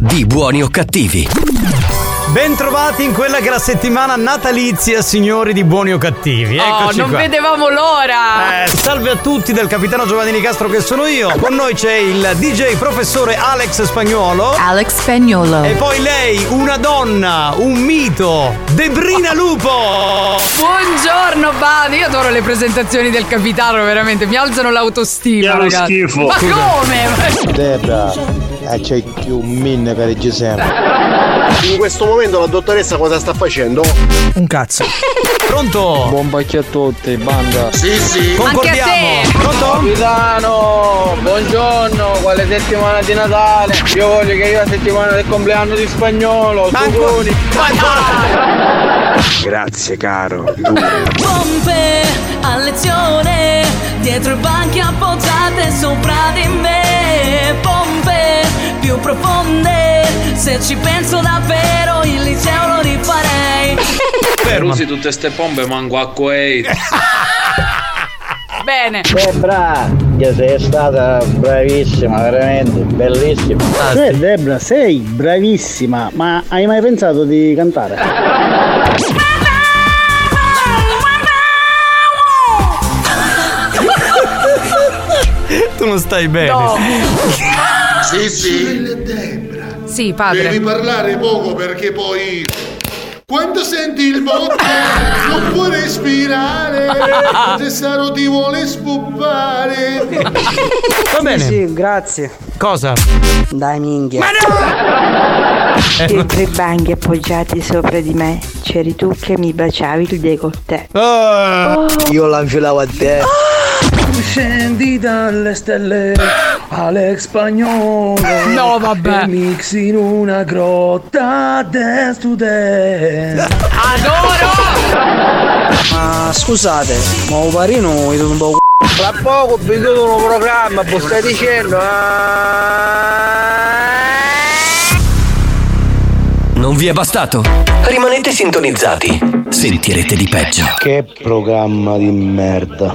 di Buoni o cattivi. Bentrovati in quella che è la settimana natalizia, signori di buoni o cattivi. Oh, Eccoci non qua. vedevamo l'ora! Eh, salve a tutti del capitano Giovanni Nicastro che sono io. Con noi c'è il DJ professore Alex Spagnuolo. Alex Spagnolo. E poi lei, una donna, un mito, Debrina Lupo. Buongiorno, Bani. Io adoro le presentazioni del capitano, veramente. Mi alzano l'autostima, Chiaro ragazzi. schifo. Ma come? Debra, eh, c'è più minne per il Giuseppe. In questo momento la dottoressa cosa sta facendo? Un cazzo. Pronto? Buon pacchio a tutti, banda. Sì, sì. Concordiamo. Anche a te. Pronto? Capitano, buongiorno, quale settimana di Natale? Io voglio che io la settimana del compleanno di spagnolo, Ma ancora- auguri. ma ancora- Grazie caro. Pompe a lezione, dietro i banchi appoggiate sopra di me. Pompe più profonde, se ci penso davvero il liceo lo rifarei. Per usi tutte ste pompe manco a Kuwait. Bene. Debra, che sei stata bravissima, veramente, bellissima. sì. Debra, sei bravissima, ma hai mai pensato di cantare? Tu non stai bene. No. Sì, sì. Sì, padre. parlare poco perché poi. Quando senti il botte non puoi respirare. Tessaro ti vuole spuppare. Va bene. grazie. Cosa? Dai minchia. Eh, Dietro i banchi appoggiati sopra di me c'eri tu che mi baciavi il décolleté. Ah. Io la infilavo a te. Scendi dalle stelle, Alex Spagnolo. No, vabbè. Mix in una grotta, dance to dance. Adoro! Ma scusate, ma un parino è un po' Tra poco vi chiudo un programma, voi stai dicendo? Non vi è bastato? Rimanete sintonizzati. Sentirete di peggio. Che programma di merda.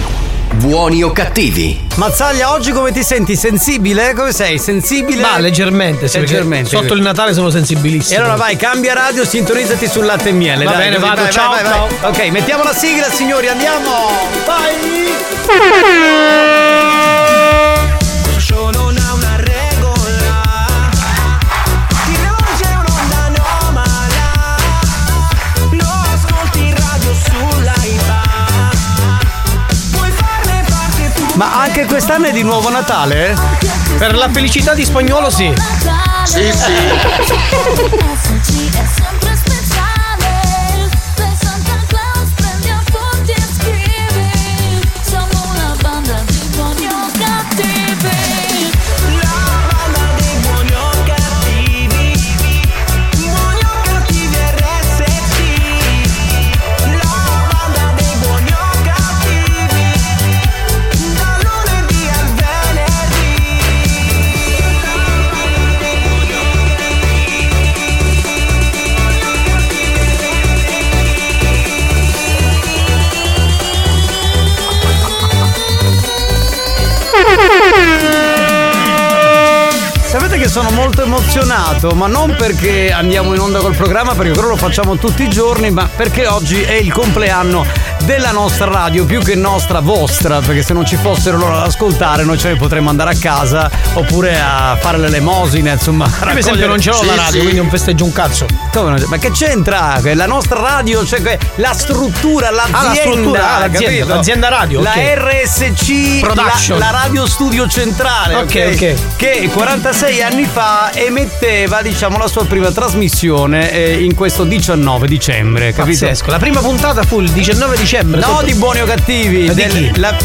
Buoni o cattivi? Mazzaglia, oggi come ti senti? Sensibile? Come sei? Sensibile? Ma leggermente, sì, Leggermente. Sotto il Natale sono E sensibilissimo. allora vai, cambia radio, sintonizzati sul latte e miele. Va dai, bene, vado, vai, ciao, vai, vai, ciao. vai. Ok, mettiamo la sigla, signori, andiamo! Vai! Ma anche quest'anno è di nuovo Natale? Per la felicità di spagnolo, sì. Sì, sì. emozionato, ma non perché andiamo in onda col programma, perché quello lo facciamo tutti i giorni, ma perché oggi è il compleanno della nostra radio, più che nostra, vostra, perché se non ci fossero loro ad ascoltare noi ce ne potremmo andare a casa oppure a fare l'elemosina, insomma. Io, per esempio, non ce l'ho la radio, quindi non festeggio un cazzo. Come? Ma che c'entra? La nostra radio, cioè la struttura, l'azienda, Ah, la struttura, ah, l'azienda, l'azienda radio, La ok. RSC, Production. La, la radio studio centrale, Ok, ok? ok. Che 46 anni fa emetteva, diciamo, la sua prima trasmissione eh, in questo 19 dicembre, capito? Pazzesco. La prima puntata fu il 19 dicembre dicembre. No, Sotto- di buoni o cattivi. Ma di del- chi? la-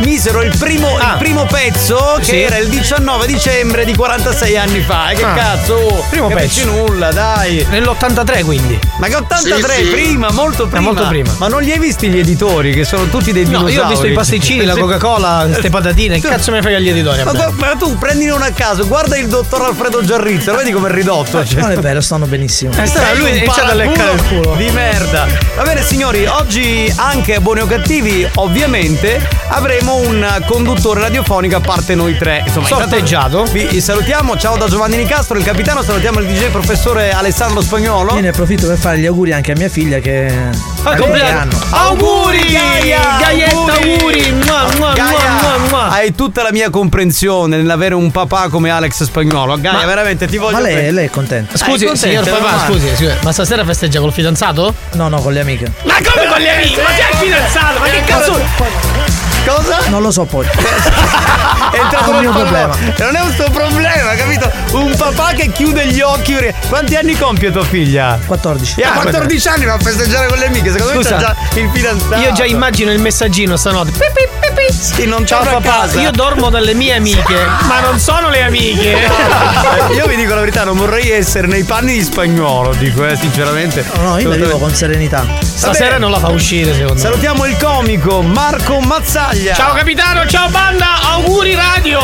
misero il primo, Ah. il primo pezzo che Sì. era il 19 dicembre di 46 anni fa. E che Ah. cazzo? Primo capisci pezzo. nulla, dai. Nell'83 quindi. Ma che 83 Sì, sì. prima, molto prima. molto prima. Ma non li hai visti gli editori che sono tutti dei No, dinosauri? io ho visto i pasticcini, la Coca-Cola, queste patatine. Che cazzo me ne frega gli editori? Ma, tu- ma tu prendine una a caso, guarda il dottor Alfredo Giarrizza, lo vedi come è ridotto? Cioè, Non è vero, stanno benissimo. Eh, sta- sei lui iniziato a leccare il culo. Di merda. Va bene signori, oggi anche a Buoni o Cattivi, ovviamente, avremo un conduttore radiofonico a parte noi tre. Insomma, Sorteggiato. Vi salutiamo, ciao da Giovanni Nicastro, il capitano, salutiamo il DJ professore Alessandro Spagnolo. Io ne approfitto per fare gli auguri anche a mia figlia che Ah, ha compleanno. Auguri! Gaia, Gaietta, auguri! Mua, mua, Gaia, mua, mua, mua. Hai tutta la mia comprensione nell'avere un papà come Alex Spagnolo. Gaia, Ma- veramente ti voglio Ma lei, lei è contenta? Scusi, Hai contento, signor papà, scusi, scusi, ma stasera festeggia col fidanzato? No, no, con le amiche. Ma come con le amiche? Ma sei il fidanzato? Ma che cazzo? Cosa? Non lo so poi. È entrato un nel mio problema. problema. Non è un suo problema, capito? Un papà che chiude gli occhi. Quanti anni compie tua figlia? 14. Ha 14 anni va a festeggiare con le amiche. Secondo Scusa, me c'ha già il fidanzato. Io già immagino il messaggino stanotte. Pi, pi, pi, pi. Sì, non a papà, casa. io dormo dalle mie amiche, ma non sono le amiche. Eh, Io vi dico la verità, non vorrei essere nei panni di spagnolo, dico, eh, sinceramente. No, no, io la vivo con serenità. Stasera non la fa uscire, secondo me. Salutiamo il comico Marco Mazzaglia. Ciao capitano, ciao banda, auguri radio!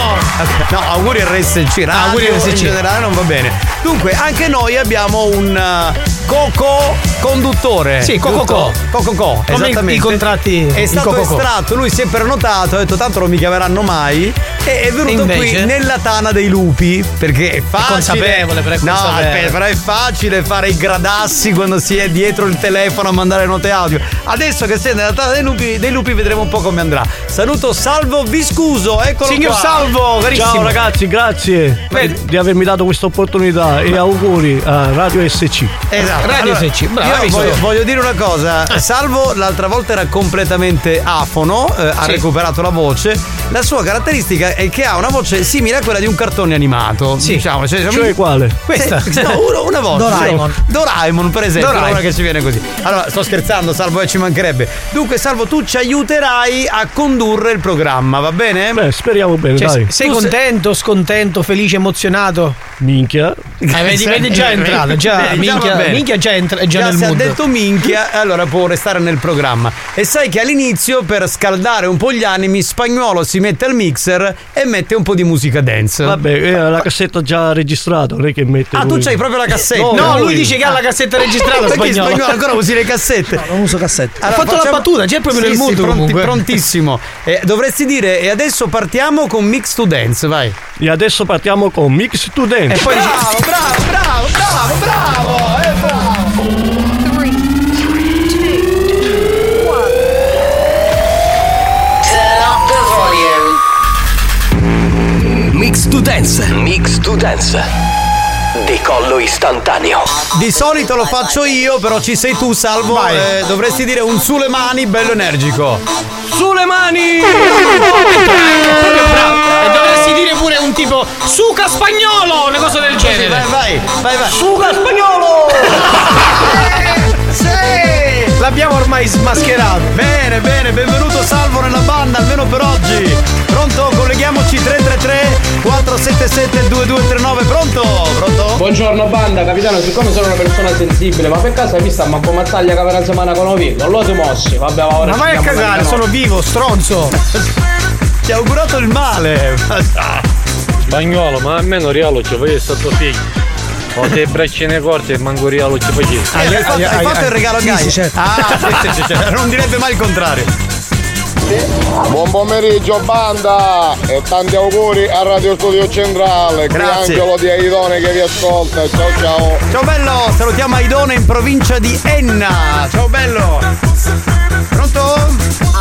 No, auguri RSC. Radio, auguri RSC. In generale non va bene. Dunque, anche noi abbiamo un uh, coco conduttore. Sì, Coco? Co. Coco Co, esattamente. i contratti È stato Co. estratto, lui si è prenotato, ha detto tanto non mi chiameranno mai. E è venuto invece? qui nella tana dei lupi. Perché è facile. consapevole, però è No, consapevole. aspetta, però è facile fare i gradassi quando si è dietro il telefono a mandare note audio. Adesso che sei nella tana dei lupi, dei lupi vedremo un po' come andrà. Saluto Salvo Viscuso, eccolo Signor qua. Salvo, carissimo. Ciao ragazzi, grazie Vedi. di avermi dato questa opportunità e auguri a Radio SC. Esatto. Radio SC, bravo, voglio, voglio dire una cosa. Salvo l'altra volta era completamente afono, eh, ha Sì. recuperato la voce. La sua caratteristica è che ha una voce simile a quella di un cartone animato. Sì. Diciamo, cioè, Cioè quale? Questa. Sì, no, uno- una volta. Doraemon. Doraemon, per esempio, Doraemon. una che ci viene così. Allora, sto scherzando, Salvo, e ci mancherebbe. Dunque, Salvo, tu ci aiuterai a condurre il programma, va bene? Beh, speriamo bene, Cioè, dai. sei Tu sei- contento, scontento, felice, emozionato? Minchia. Eh, vedi, vedi già è entrato, già, già minchia, bene. minchia già, entra, è già, nel se mood. ha detto minchia, allora può restare nel programma. E sai che all'inizio, per scaldare un po' gli animi, spagnolo si mette al mixer e mette un po' di musica dance. Vabbè, eh, la cassetta già registrata, non è che mette. Ah, tu lui. c'hai proprio la cassetta. No, No, lui lui. dice che ha la cassetta registrata Perché spagnolo. spagnolo ancora usi le cassette? Non uso cassette. Ha fatto la battuta, già proprio Sì, nel sì, mood pronti- comunque. prontissimo. Eh, dovresti dire, e adesso partiamo con Mix to Dance, vai. E adesso partiamo con Mix to Dance. E poi Bravo, bravo, bravo, bravo, bravo, eh, bravo. Mix to Dance. Mix to Dance. Decollo istantaneo. Di solito lo faccio io, però ci sei tu, Salvo. Eh, dovresti dire un su le mani, bello energico. sulle mani! E dovresti dire pure un tipo suca spagnolo, una cosa del Vai, genere. vai, vai, vai. Suca spagnolo! L'abbiamo ormai smascherato. Bene, bene, benvenuto Salvo nella banda, almeno per oggi. Pronto? Colleghiamoci 333 477 2239. Pronto? Pronto? Buongiorno banda, capitano, siccome sono una persona sensibile, ma per caso hai visto a Manco Mazzaglia che aveva settimana con Ovi? Non lo si mossi, vabbè, ma ora Ma vai a cagare, sono vivo, stronzo. Ti ha augurato il male. Spagnolo, ma almeno Rialo ci fai stato figlio. Ho dei braccine corte e manco Rialo ci facevi. Eh, hai fatto, hai fatto il regalo a Gaia? sì, certo. Ah, sì, sì, sì, sì. non direbbe mai il contrario. Buon pomeriggio banda e tanti auguri a Radio Studio Centrale. Qui Grazie. Angelo di Aidone che vi ascolta. Ciao ciao. Ciao bello, salutiamo Aidone in provincia di Enna. Ciao bello. Pronto?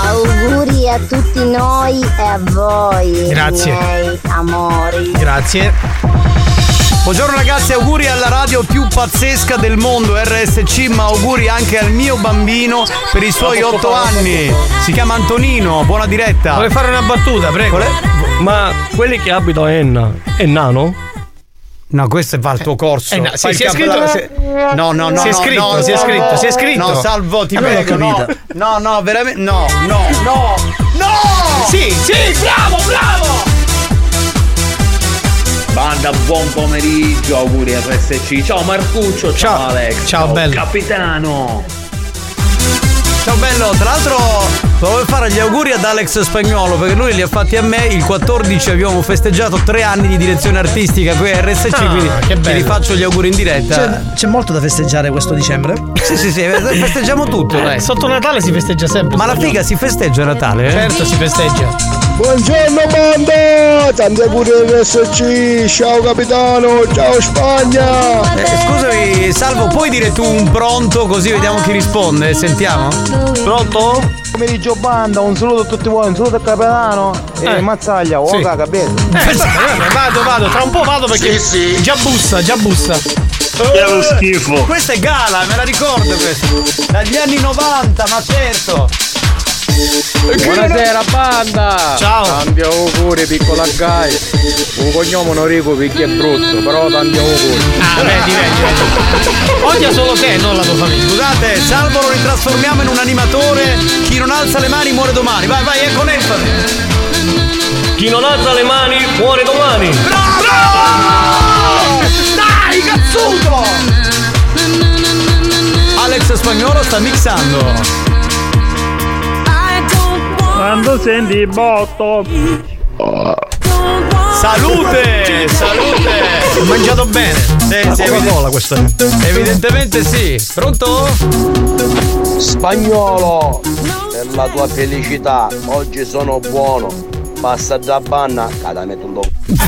Auguri a tutti noi e a voi, Grazie. miei amori. Grazie. Buongiorno ragazzi, auguri alla radio più pazzesca del mondo, RSC, ma auguri anche al mio bambino per i suoi otto anni. Si chiama Antonino, buona diretta. Vuole fare una battuta, prego. Ma quelli che abitano a Enna è nano? No, questo va al tuo corso. Eh, no, il si è scritto- se- No, no, no. Si è scritto, no, si è no, scritto, si è scritto. No, salvo, ti non l'ho prego. No, no, no, veramente. No, no, no. No! Sì, sì, bravo, bravo! Banda, buon pomeriggio, auguri a RSC. Ciao Marcuccio, ciao, Alex. Ciao, bello. Capitano. Ciao bello, tra l'altro volevo fare gli auguri ad Alex Spagnolo perché lui li ha fatti a me. Il 14 abbiamo festeggiato tre anni di direzione artistica qui a RSC, Ah, quindi che ti bello. rifaccio gli auguri in diretta. C'è, c'è molto da festeggiare questo dicembre. Sì, sì, sì, festeggiamo tutto, dai. Sotto Natale si festeggia sempre. Ma la figa si festeggia a Natale? eh? Certo, si festeggia. Buongiorno banda! Tanti auguri RSC! Ciao capitano! Ciao Spagna! Eh, scusami, Salvo, puoi dire tu un pronto così vediamo chi risponde? Sentiamo? Pronto? Pomeriggio banda, un saluto a tutti voi, un saluto al capitano e Eh. Mazzaglia, oh Sì. caga, bene. Eh, vabbè, vado, vado, tra un po' vado perché già bussa, già bussa. È lo schifo. Questa è Gala, me la ricordo questa. Dagli anni 90, ma certo. Buonasera banda! Ciao! Tanti auguri piccola Gai! Un cognome non rico perché è brutto, però tanti auguri! Ah, vedi, vedi, vedi. Odia solo te, non la tua famiglia. Scusate, Salvo lo ritrasformiamo in un animatore. Chi non alza le mani muore domani. Vai, vai, è con enfasi. Chi non alza le mani muore domani. Dai, cazzuto! Alex Spagnolo sta mixando. Quando senti botto. Salute! Salute! Ho mangiato bene. Sì, sì, Coca-Cola questa. Evidentemente sì. Pronto? Spagnolo! Per la tua felicità, oggi sono buono! Passa da banna, cada metullo. Ha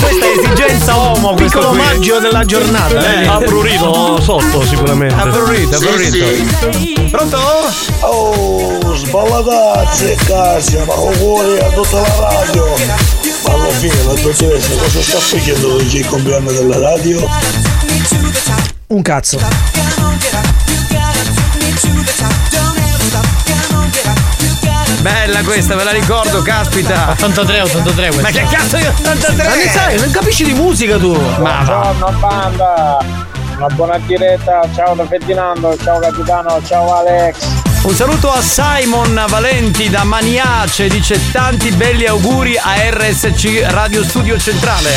questa esigenza uomo questo Piccolo omaggio della giornata. Eh. Ha prurito sotto sicuramente. Ha prurito, ha prurito. Pronto? Oh, sballatazzi cazzo, ma auguri a tutta la radio! Ma alla fine la dottoressa cosa sta facendo oggi il compleanno della radio? Un cazzo. Bella questa, ve la ricordo, caspita. 83, 83 questa. Ma che cazzo di 83? Ma ne sai, non capisci di musica tu. Ma. Buongiorno banda! Una buona diretta, ciao da Ferdinando, ciao capitano, ciao Alex! Un saluto a Simon Valenti da Maniace, dice tanti belli auguri a RSC Radio Studio Centrale.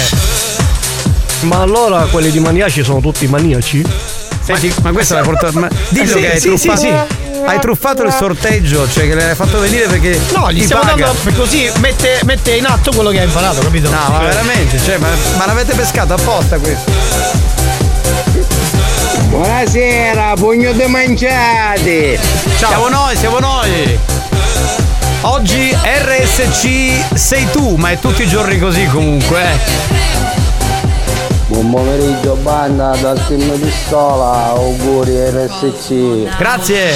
Ma allora quelli di maniaci sono tutti maniaci? Senti, ma questo l'hai portato. Ma dillo Eh, sì, che hai sì, sì, truffato. sì. Hai truffato il sorteggio, cioè che l'hai fatto venire perché. No, gli ti stiamo paga. dando così mette, mette in atto quello che ha imparato, capito? No, ma veramente, cioè, ma, ma l'avete pescato apposta questo? Buonasera, pugno di mangiati! Siamo noi, siamo noi! Oggi RSC sei tu, ma è tutti i giorni così comunque, eh. Buon pomeriggio banda dal team pistola, auguri RSC! Grazie!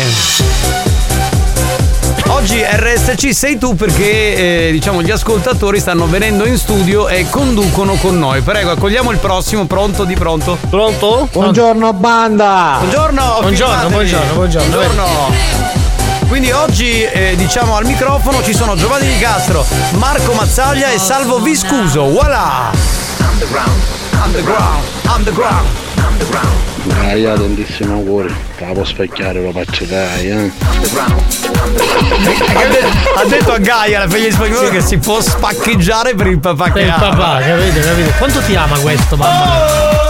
Oggi RSC sei tu perché eh, diciamo gli ascoltatori stanno venendo in studio e conducono con noi. Prego, accogliamo il prossimo, pronto di pronto. Pronto? Buongiorno banda! Buongiorno, Buongiorno, buongiorno, buongiorno. Buongiorno. Quindi oggi eh, diciamo al microfono ci sono Giovanni Di Castro, Marco Mazzaglia e Salvo Viscuso. Voilà! Underground, underground, underground, underground. Gaia, tantissimo auguri. Te la può specchiare, lo faccio dai, eh. Ha, de- ha detto a Gaia, la figlia di spagnolo, che si può spaccheggiare per il papà che Per il ha. papà, capito, capito? Quanto ti ama questo, mamma mia?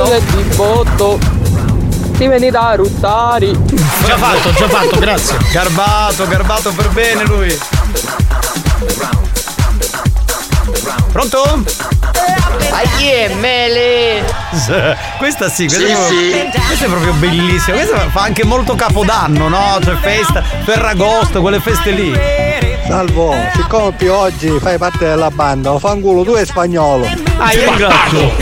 Fratello di botto! Ti vieni da ruttari! Già fatto, già fatto, grazie. Garbato, garbato per bene lui. Pronto? A chi è mele? Questa sì, questa, Sì, è, proprio, sì. questa è proprio bellissima. Questa fa anche molto capodanno, no? Cioè festa, Ferragosto, quelle feste lì. Salvo, siccome più oggi fai parte della banda, fanculo tu è spagnolo. Ah, io ringrazio.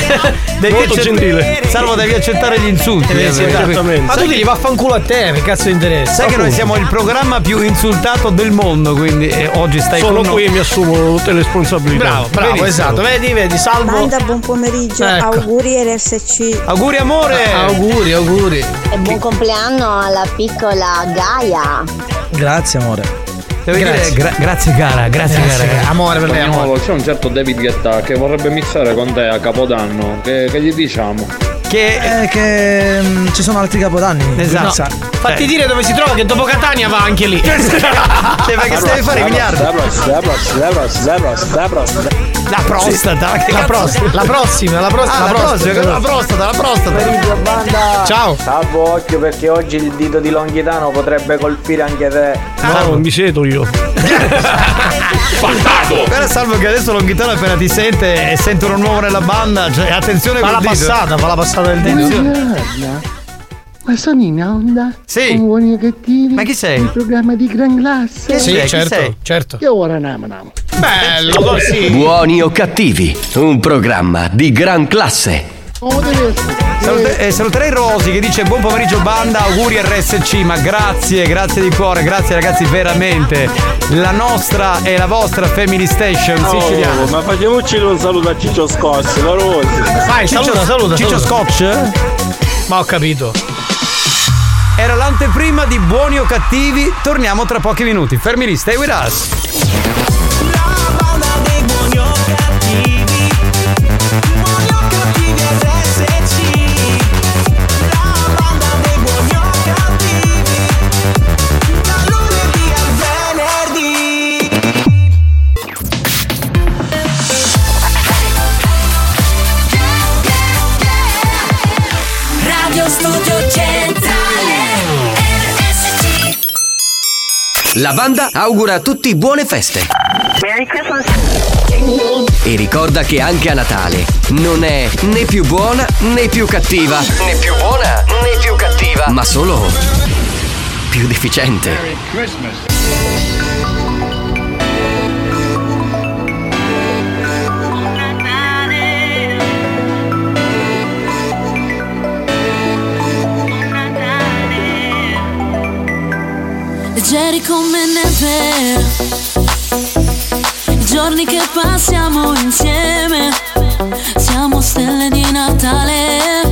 Devi Molto accett- gentile. Salvo, devi accettare gli insulti. Eh, sì, eh, esattamente. Ma tu gli vaffanculo a te, che cazzo interessa? Sai che noi siamo il programma più insultato del mondo, quindi eh, oggi stai Sono con noi. qui e mi assumo tutte le responsabilità. Bravo, bravo, Benissimo. esatto. Vedi, vedi, salvo. Banda, buon pomeriggio, Ecco. auguri RSC. Auguri amore! auguri, auguri. E buon compleanno alla piccola Gaia. Grazie, amore. Devo dire Grazie. gra- grazie cara, grazie, cara. Amore per lei, amore. C'è un certo David Guetta che vorrebbe mixare con te a Capodanno. Che, che gli diciamo? Che, Eh, che mm, ci sono altri capodanni. Esatto. Sa- Fatti dire dove si trova, che dopo Catania va anche lì. perché stai a fare i miliardi? Prossima, la prossima, la prossima, la prossima, la prossima. La prostata, La prossima, la prossima, la prossima, Ah, la prossima, la prostata, la prostata. Ciao. Salvo occhio perché oggi il dito di Longhitano potrebbe colpire anche te. No, non mi siedo io. Però salvo che adesso Longhitano appena ti sente e sente uno nuovo nella banda, cioè attenzione Fa la dito. passata, fa la passata del dito. Ma sono in onda? Sì. Con buoni e cattivi? Ma chi sei? Il programma di gran classe? Sì? Chi certo, certo. Io ora namo namo. Bello così. Buoni o cattivi, un programma di gran classe. Salute- eh, saluterei Rosi che dice buon pomeriggio banda, auguri RSC, ma grazie, grazie di cuore, grazie ragazzi veramente. La nostra e la vostra Family Station siciliana. ma facciamoci un saluto a Ciccio Scossi, la Rosi. Vai, saluta, saluta. Ciccio saluta. Scotch? Ma ho capito. Era l'anteprima di buoni o cattivi, torniamo tra pochi minuti. Fermi lì, stay with us. La banda augura a tutti buone feste. Merry Christmas E ricorda che anche a Natale non è né più buona né più cattiva. Né più buona né più cattiva. Ma solo più deficiente. Leggeri come neve. I giorni che passiamo insieme Siamo stelle di Natale.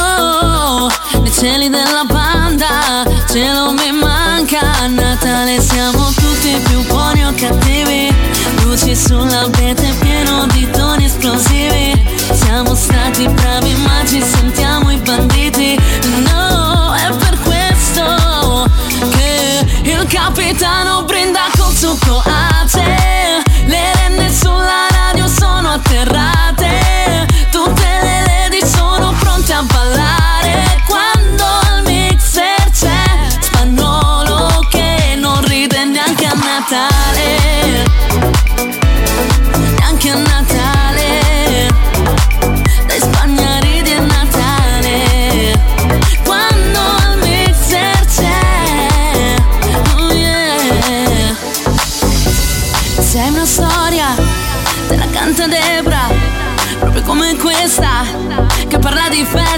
Oh, nei cieli della banda Cielo mi manca. A Natale siamo tutti più buoni o cattivi. Luci sull'abete pieno di toni esplosivi. Siamo stati bravi ma ci sentiamo i banditi. No, il capitano brinda col suo coate Le renne sulla radio sono atterrate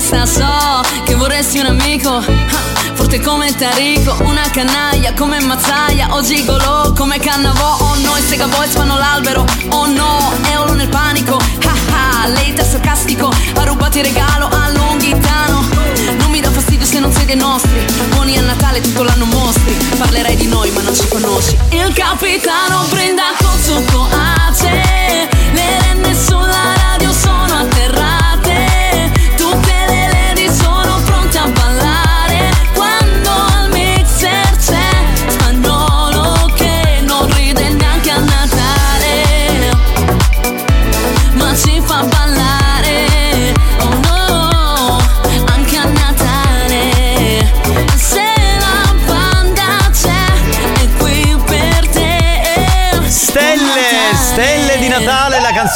di festa So che vorresti un amico Forte come Tarico, una canaglia come Mazzaia O gigolo come Cannavò Oh no, i Sega Boys fanno l'albero Oh no, Eolo nel panico Ah ah, lei è sarcastico Ha rubato il regalo a Longhitano. Non mi dà fastidio se non sei dei nostri Buoni a Natale tutto l'anno mostri Parlerai di noi ma non ci conosci. Il capitano brinda col suo coace Le renne sulla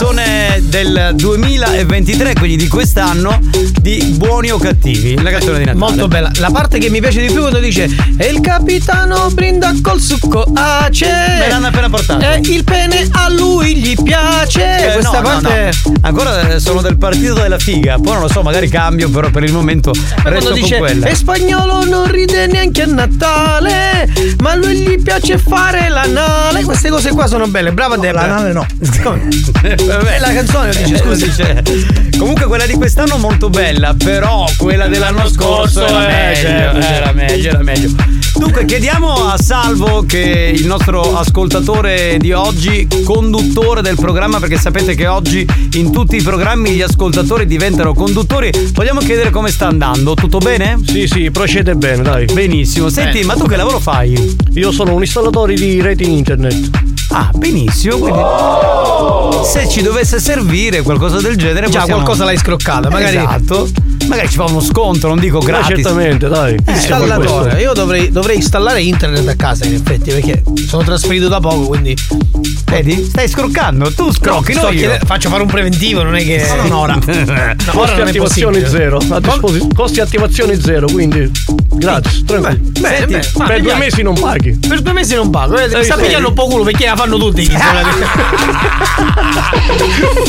canzone del 2023, quindi di quest'anno, di Buoni o Cattivi, la canzone di Natale. Molto bella. La parte che mi piace di più quando dice E il capitano brinda col succo ace. Me l'hanno appena portato. E il pene a lui gli piace. Eh, Questa no, no, parte. no. Ancora eh, sono del partito della figa, poi non lo so, magari cambio, però per il momento resto Quando con dice quella. E spagnolo non ride neanche a Natale Ma a lui gli piace fare l'anale Queste cose qua sono belle Brava Debra L'anale no Vabbè. La canzone dice Eh, scusi dice- Comunque quella di quest'anno molto bella, però quella dell'anno scorso era eh, meglio, certo, certo. era meglio, era meglio. Dunque chiediamo a Salvo che è il nostro ascoltatore di oggi, conduttore del programma, perché sapete che oggi in tutti i programmi gli ascoltatori diventano conduttori. Vogliamo chiedere come sta andando, tutto bene? Sì, sì, procede bene, dai. Benissimo. Senti, Eh. ma tu che lavoro fai? Io sono un installatore di reti internet. Ah, benissimo. Quindi se ci dovesse servire qualcosa del genere, Già, possiamo- qualcosa l'hai scroccata, magari- Esatto. Magari ci fa uno sconto, non dico Ma gratis. certamente, dai. Installatore. Io dovrei, dovrei installare internet a casa in effetti Perché sono trasferito da poco quindi Vedi? Stai scroccando, tu scrocchi, no, chiedendo- Faccio fare un preventivo Non è che No, no, ora. No, Costi ora possibile. zero. A disposi- costi attivazione zero, quindi gratis, tranquillo. Bene, Senti, bene. Ma per due piace. mesi non paghi. Per due mesi non pago eh, Mi sta pigliando un po' culo perché la fanno tutti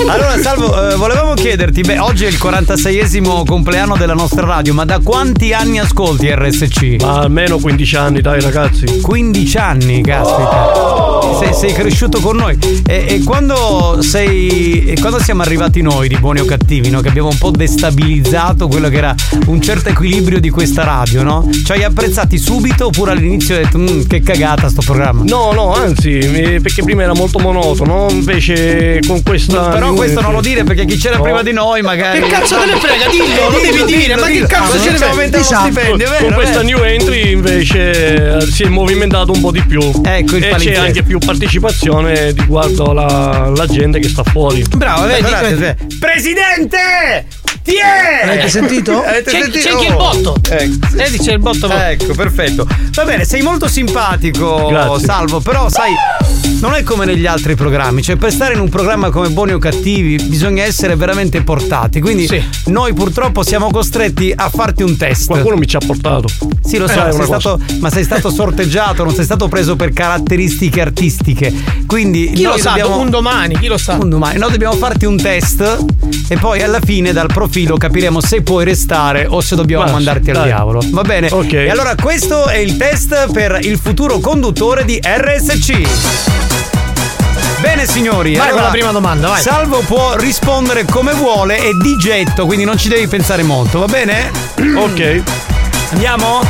Allora, Salvo, eh, volevamo chiederti, beh, oggi è il 46esimo compleanno della nostra radio, ma da quanti anni ascolti RSC? Ma almeno 15 anni, dai ragazzi. 15 anni, caspita. Sei, sei cresciuto con noi. E, e quando sei. e quando siamo arrivati noi di buoni o cattivi, no? Che abbiamo un po' destabilizzato quello che era un certo equilibrio di questa radio, no? Ci hai apprezzati subito oppure all'inizio hai detto "Mm, che cagata sto programma? No, no, anzi, eh, perché prima era molto monotono, invece con questa. Però questo non lo dire perché chi c'era No. prima di noi magari. Che cazzo te ne frega? Dillo, lo devi dire, ma che cazzo Ah, ce ne frega? Diciamo. con questa new entry invece eh, si è movimentato un po' di più Ecco il e c'è anche più partecipazione riguardo alla, la gente che sta fuori Bravo, vedi. Presidente! Ti è! Avete sentito? Avete C'è, sentito? c'è anche il botto. Ecco. Vedi, c'è il botto. Ecco, perfetto. Va bene, sei molto simpatico, Grazie. Salvo, però sai, non è come negli altri programmi, cioè per stare in un programma come Buoni o Cattivi bisogna essere veramente portati, quindi Sì. noi purtroppo siamo costretti a farti un test. qualcuno mi ci ha portato Sì, lo so, Eh, sei stato, ma sei stato sorteggiato, non sei stato preso per caratteristiche artistiche. Quindi Chi lo sa, dobbiamo, un domani, chi lo sa? un domani. Noi dobbiamo farti un test e poi alla fine dal profilo capiremo se puoi restare o se dobbiamo sì, mandarti al dai. diavolo. Va bene? Ok. E allora questo è il test per il futuro conduttore di RSC. Bene signori, Vai con allora, la prima domanda, vai. Salvo può rispondere come vuole e di getto, quindi non ci devi pensare molto, va bene? ok Andiamo?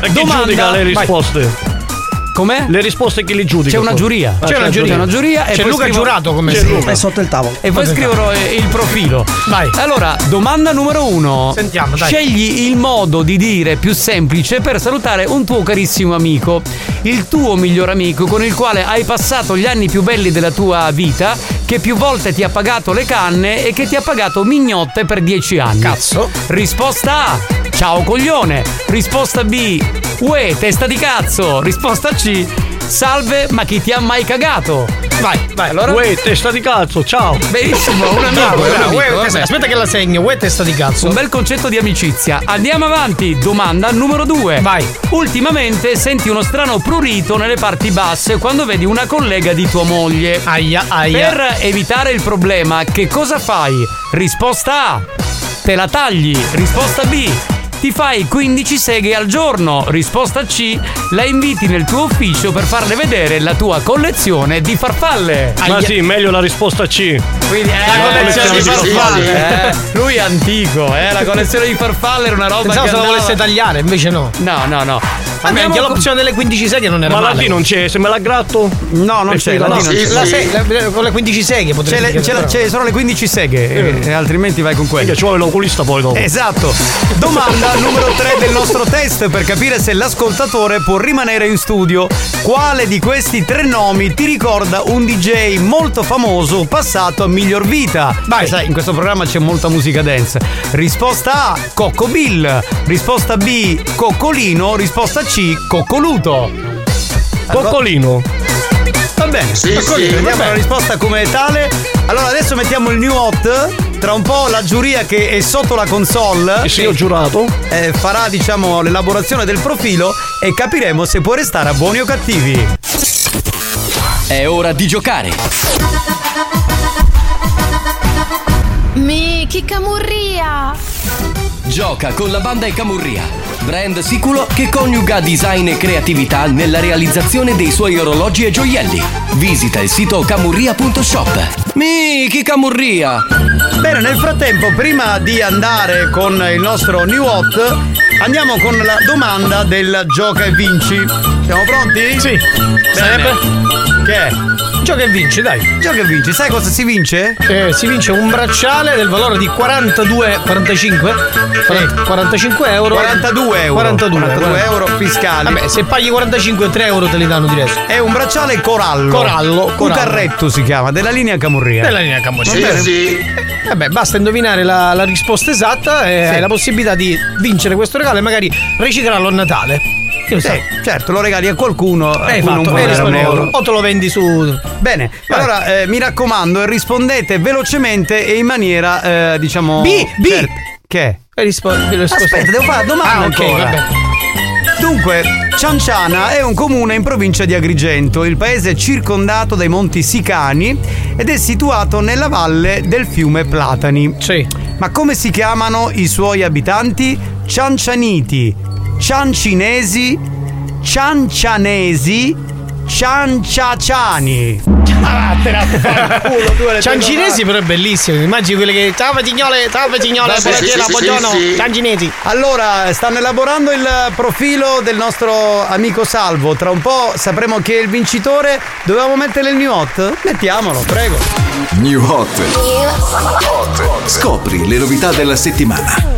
e chi Domanda. giudica le Vai. Com'è? le risposte chi li giudica C'è una giuria. Ah, C'è una giuria. C'è una giuria e C'è poi Luca scrivo- Giurato come C'è si- Luca. È sotto il tavolo. E poi scrivono eh, il profilo. Vai. Allora, domanda numero uno. Sentiamo, dai. Scegli il modo di dire più semplice per salutare un tuo carissimo amico. Il tuo miglior amico con il quale hai passato gli anni più belli della tua vita, che più volte ti ha pagato le canne e che ti ha pagato mignotte per dieci anni. Cazzo. Risposta A. Ciao coglione. Risposta B. Uè, testa di cazzo. Risposta C. Salve, ma chi ti ha mai cagato? Vai, vai. Allora. Uè, testa di cazzo ciao Benissimo, un amico. Bravo, un amico, Uè, aspetta che la segno. Uè, testa di cazzo. Un bel concetto di amicizia. Andiamo avanti. Domanda numero due. Vai. Ultimamente senti uno strano prurito nelle parti basse quando vedi una collega di tua moglie. Aia, aia. Per evitare il problema, che cosa fai? Risposta A. Te la tagli. Risposta B. Ti fai 15 seghe al giorno. Risposta C. La inviti nel tuo ufficio per farle vedere la tua collezione di farfalle. ma sì meglio la risposta C Quindi è La la collezione di collezione di farfalle. eh. Lui è antico, eh. La collezione di farfalle era una roba Pensavo che se la andava- volesse tagliare, invece no. No, no, no. Vabbè, anche l'opzione delle 15 seghe non era ma la male. D non c'è se me la gratto No, non E c'è, la la D non c'è. La se- la- con le 15 seghe C'è potrei le- c'è la- c'è- sono le 15 seghe, eh, e altrimenti vai con quelle. Perché ci vuole l'oculista poi dopo Esatto. Domanda numero 3 del nostro test per capire se l'ascoltatore può rimanere in studio. Quale di questi tre nomi ti ricorda un DJ molto famoso passato a miglior vita? Vai, sai, in questo programma c'è molta musica dance. Risposta A, Cocco Bill. Risposta B, Coccolino. Risposta C, Coccoluto. Coccolino Va bene. Sì, D'accordo, sì, vabbè. la risposta come tale. Allora adesso mettiamo il new hot. Tra un po' la giuria che è sotto la console. Sì, ho giurato. eh, farà, diciamo, l'elaborazione del profilo e capiremo se può restare a buoni o cattivi. È ora di giocare. Miki Camurria. Gioca con la banda e Camurria, brand sicuro che coniuga design e creatività nella realizzazione dei suoi orologi e gioielli. Visita il sito camurria.shop. Miki Camurria! Bene, nel frattempo, prima di andare con il nostro new hot, andiamo con la domanda del gioca e vinci. Siamo pronti? Sì. Sarebbe? Che è? Gioca e vinci, dai. Gioca e vinci, sai cosa si vince? Eh, si vince un bracciale del valore di 42, 45? 40 45 euro. 42 euro. 42, 42 euro fiscali. Vabbè, se paghi 45, 3 euro te li danno diretti. È un bracciale corallo. Corallo, Un corallo. carretto si chiama, della linea Camurria. Della linea Camorria. Va bene? Vabbè, basta indovinare la, la risposta esatta e Sì. hai la possibilità di vincere questo regalo e magari riciclarlo a Natale. Ne Sì, sai? certo, lo regali a qualcuno a cui non fatto, hai dare risposto amore. euro. O te lo vendi su. Bene, allora eh, mi raccomando, rispondete velocemente e in maniera, eh, diciamo. B, B. certa. Che? Hai rispo- Aspetta, devo fare la domanda Ah, ok, ancora. vabbè. Dunque, Cianciana è un comune in provincia di Agrigento. Il paese è circondato dai monti Sicani ed è situato nella valle del fiume Platani. Sì. Ma come si chiamano i suoi abitanti? Ciancianiti, Ciancinesi, Ciancianesi, Cianciaciani. Ah, Ciancinesi però è bellissimo. Immagini quelle che. Ciao Patignole, ciao sì, buonasera, sì, buongiorno. sì. Ciancinesi. Allora, stanno elaborando il profilo del nostro amico Salvo. Tra un po' sapremo chi è il vincitore. Dovevamo mettere il new hot? Mettiamolo, prego. New Hot. Scopri le novità della settimana.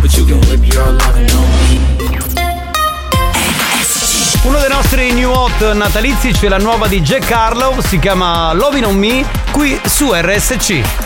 But you can whip your loving on me. Uno dei nostri new hot natalizi c'è la nuova di Jack Harlow, si chiama Lovin' on Me, qui su RSC. RSC.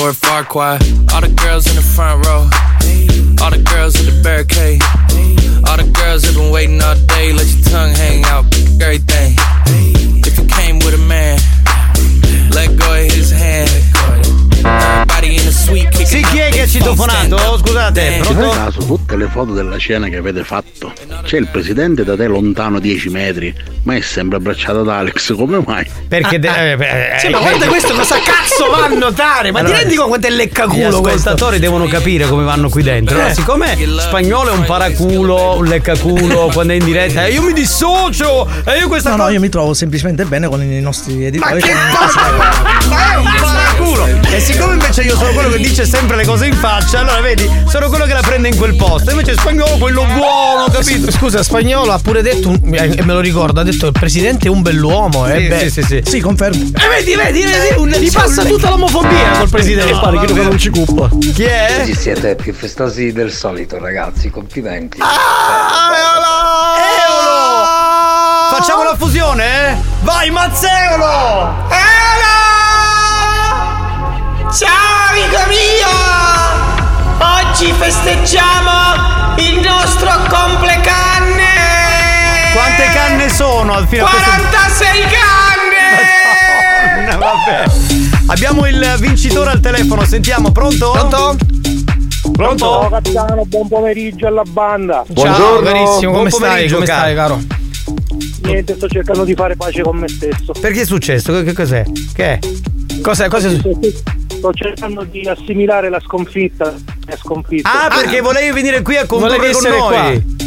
Lord Farquaad. All the girls in the front row. All the girls at the barricade. All the girls have been waiting all day. Let your tongue hang out. Everything. If you came with a man, let go of his hand. Sì, chi è che ha citofonato? Scusate, Ci fai pronto? caso, tutte le foto della scena che avete fatto, c'è il presidente da te lontano 10 metri, ma è sempre abbracciato da Alex, come mai? Perché de- eh, beh, Sì, eh, ma guarda eh, questo cosa cazzo va a notare? Ma Allora, ti rendi conto quanto è Gli leccaculo questo? ascoltatori devono capire come vanno qui dentro. Allora, Eh. siccome spagnolo è un paraculo, un leccaculo quando è in diretta, io mi dissocio! E io questa No, cosa. no, io mi trovo semplicemente bene con i nostri editori. Ma che Ma è un paraculo! E siccome invece io sono quello che dice sempre le cose in faccia, allora vedi, sono quello che la prende in quel posto. invece spagnolo quello buono, capito? Scusa, spagnolo ha pure detto, eh, e me lo ricordo, ha detto il presidente è un bell'uomo. Sì, eh, beh. sì, sì, sì. Sì, confermo. Eh, vedi, vedi, vedi, un- gli c'è passa tutta l'omofobia col presidente. No, vabbè. non ci cuppa. Chi è? Oggi siete più festosi del solito, ragazzi. Complimenti. Eolo! Facciamo la fusione? eh? Vai, Mazzeolo! Ciao amico mio! Oggi festeggiamo il nostro complecanne! Quante canne sono al fine a questo 46 canne! Madonna, vabbè. Abbiamo il vincitore al telefono, sentiamo, pronto? Pronto? Pronto? capitano, buon pomeriggio alla banda. Ciao carissimo, come buon stai? pomeriggio, Come caro. stai, caro? Niente, sto cercando di fare pace con me stesso. Perché è successo? Che, che cos'è? Che è? Cos'è? Cos'è? Sto cercando di assimilare la sconfitta. La sconfitta. Ah, perché volevi venire qui a condurre con noi?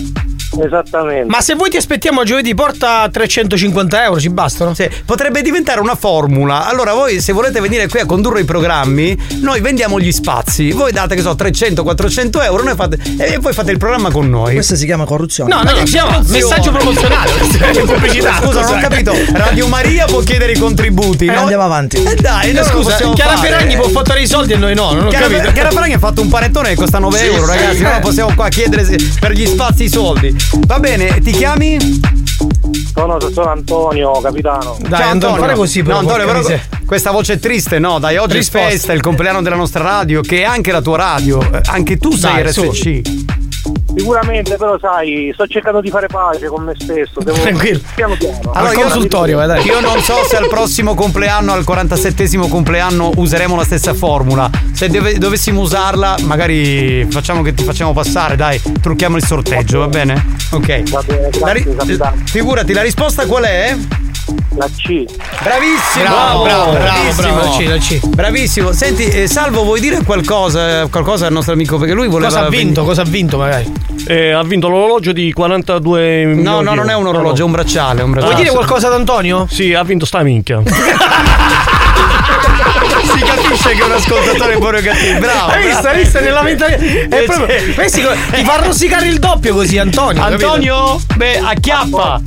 Esattamente. Ma se voi ti aspettiamo giovedì, porta 350 euro, ci bastano? Sì, potrebbe diventare una formula. Allora, voi se volete venire qui a condurre i programmi, noi vendiamo gli spazi. Voi date, che so, 300-400 euro noi fate, e poi fate il programma con noi. Questa si chiama corruzione. No, no, no, si chiama messaggio promozionale. Pubblicità. Scusa, non ho capito. Radio Maria può chiedere i contributi. Eh, no? andiamo avanti. Eh dai, Eh, noi lo scusa, Chiara fare. Ferragni può fottere i soldi e noi no, non ho Chiara, capito. Chiara Ferragni ha fatto un panettone che costa 9 Sì, euro, sì. ragazzi. Non possiamo qua chiedere per gli spazi i soldi. Va bene, ti chiami? Sono, sono Antonio, capitano. Dai, Antonio, fare così, No, però, Antonio, porca però miseria. questa voce è triste, no? Dai, oggi Risposta. è festa, è il compleanno della nostra radio, che è anche la tua radio. Eh, Anche tu sei Dai, su. Sicuramente, però sai, sto cercando di fare pace con me stesso. Devo... Tranquillo. Piano piano. Al io- consultorio, vai, dai. Io non so se al prossimo compleanno, al 47esimo compleanno, useremo la stessa formula. Se deve- dovessimo usarla, magari facciamo che ti facciamo passare, dai, trucchiamo il sorteggio, va bene? Ok. Va bene, La ri- grazie, figurati, la risposta qual è? La C. Bravissimo! Bravo, bravo, bravo, bravissimo. bravo, la C, la C. Bravissimo. Senti, eh, Salvo, vuoi dire qualcosa, qualcosa al nostro amico? Perché lui voleva. Cosa ha vinto? Cosa ha vinto magari? Eh, ha vinto l'orologio di 42 milioni. No, no, non è un orologio, è un bracciale. è un bracciale. Vuoi dire qualcosa ad Antonio? Sì, ha vinto sta minchia. Si capisce che è un ascoltatore buono e cattivo. Bravo. Hai visto? bravo. Hai visto nella mentalità? È Eh, proprio. Pensi ti fa rosicare il doppio così, Antonio. capito? Antonio, beh, acchiappa.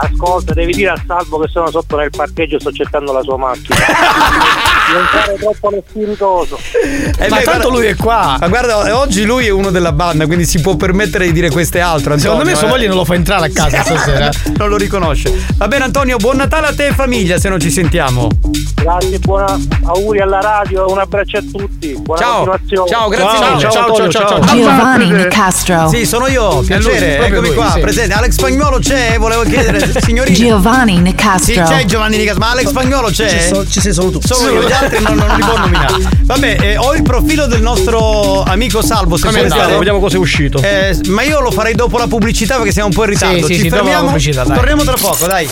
Ascolta, devi dire a Salvo che sono sotto nel parcheggio e sto cercando la sua macchina. non fare troppo lo spiritoso. Eh, Ma beh, tanto guarda- lui è qua. Ma guarda, oggi lui è uno della banda, quindi si può permettere di dire queste altre. Antonio, Secondo me sua eh. moglie non lo fa entrare a casa stasera. non lo riconosce. Va bene, Antonio, buon Natale a te e famiglia se non ci sentiamo. Grazie, buona auguri alla radio, un abbraccio a tutti. Buona Ciao. continuazione. Ciao, grazie Ciao, mille. ciao, Antonio, ciao. Giovanni Nicastro. Sì, sono io, piacere, proprio eccomi lui, qua, sì. presente. Alex Spagnuolo c'è, volevo chiedere, signorina. Giovanni Sì, Nicastro. c'è Giovanni Nicastro, ma Alex Spagnuolo c'è? Ci, so- ci sei solo tu. Solo io, altri non, non li può nominare. Vabbè, eh, ho il profilo del nostro amico Salvo. Se Come andiamo? stare- Vediamo cosa è uscito. Eh, ma io lo farei dopo la pubblicità perché siamo un po' in ritardo. sì, Ci sì, fermiamo. Torniamo tra poco, dai.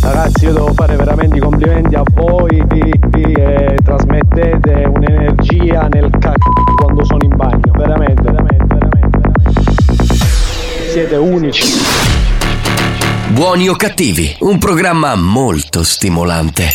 Ragazzi, io devo fare veramente i complimenti a voi che trasmettete un'energia nel c***o quando sono in bagno. Veramente, veramente, veramente, veramente. Siete unici. Buoni o cattivi, un programma molto stimolante.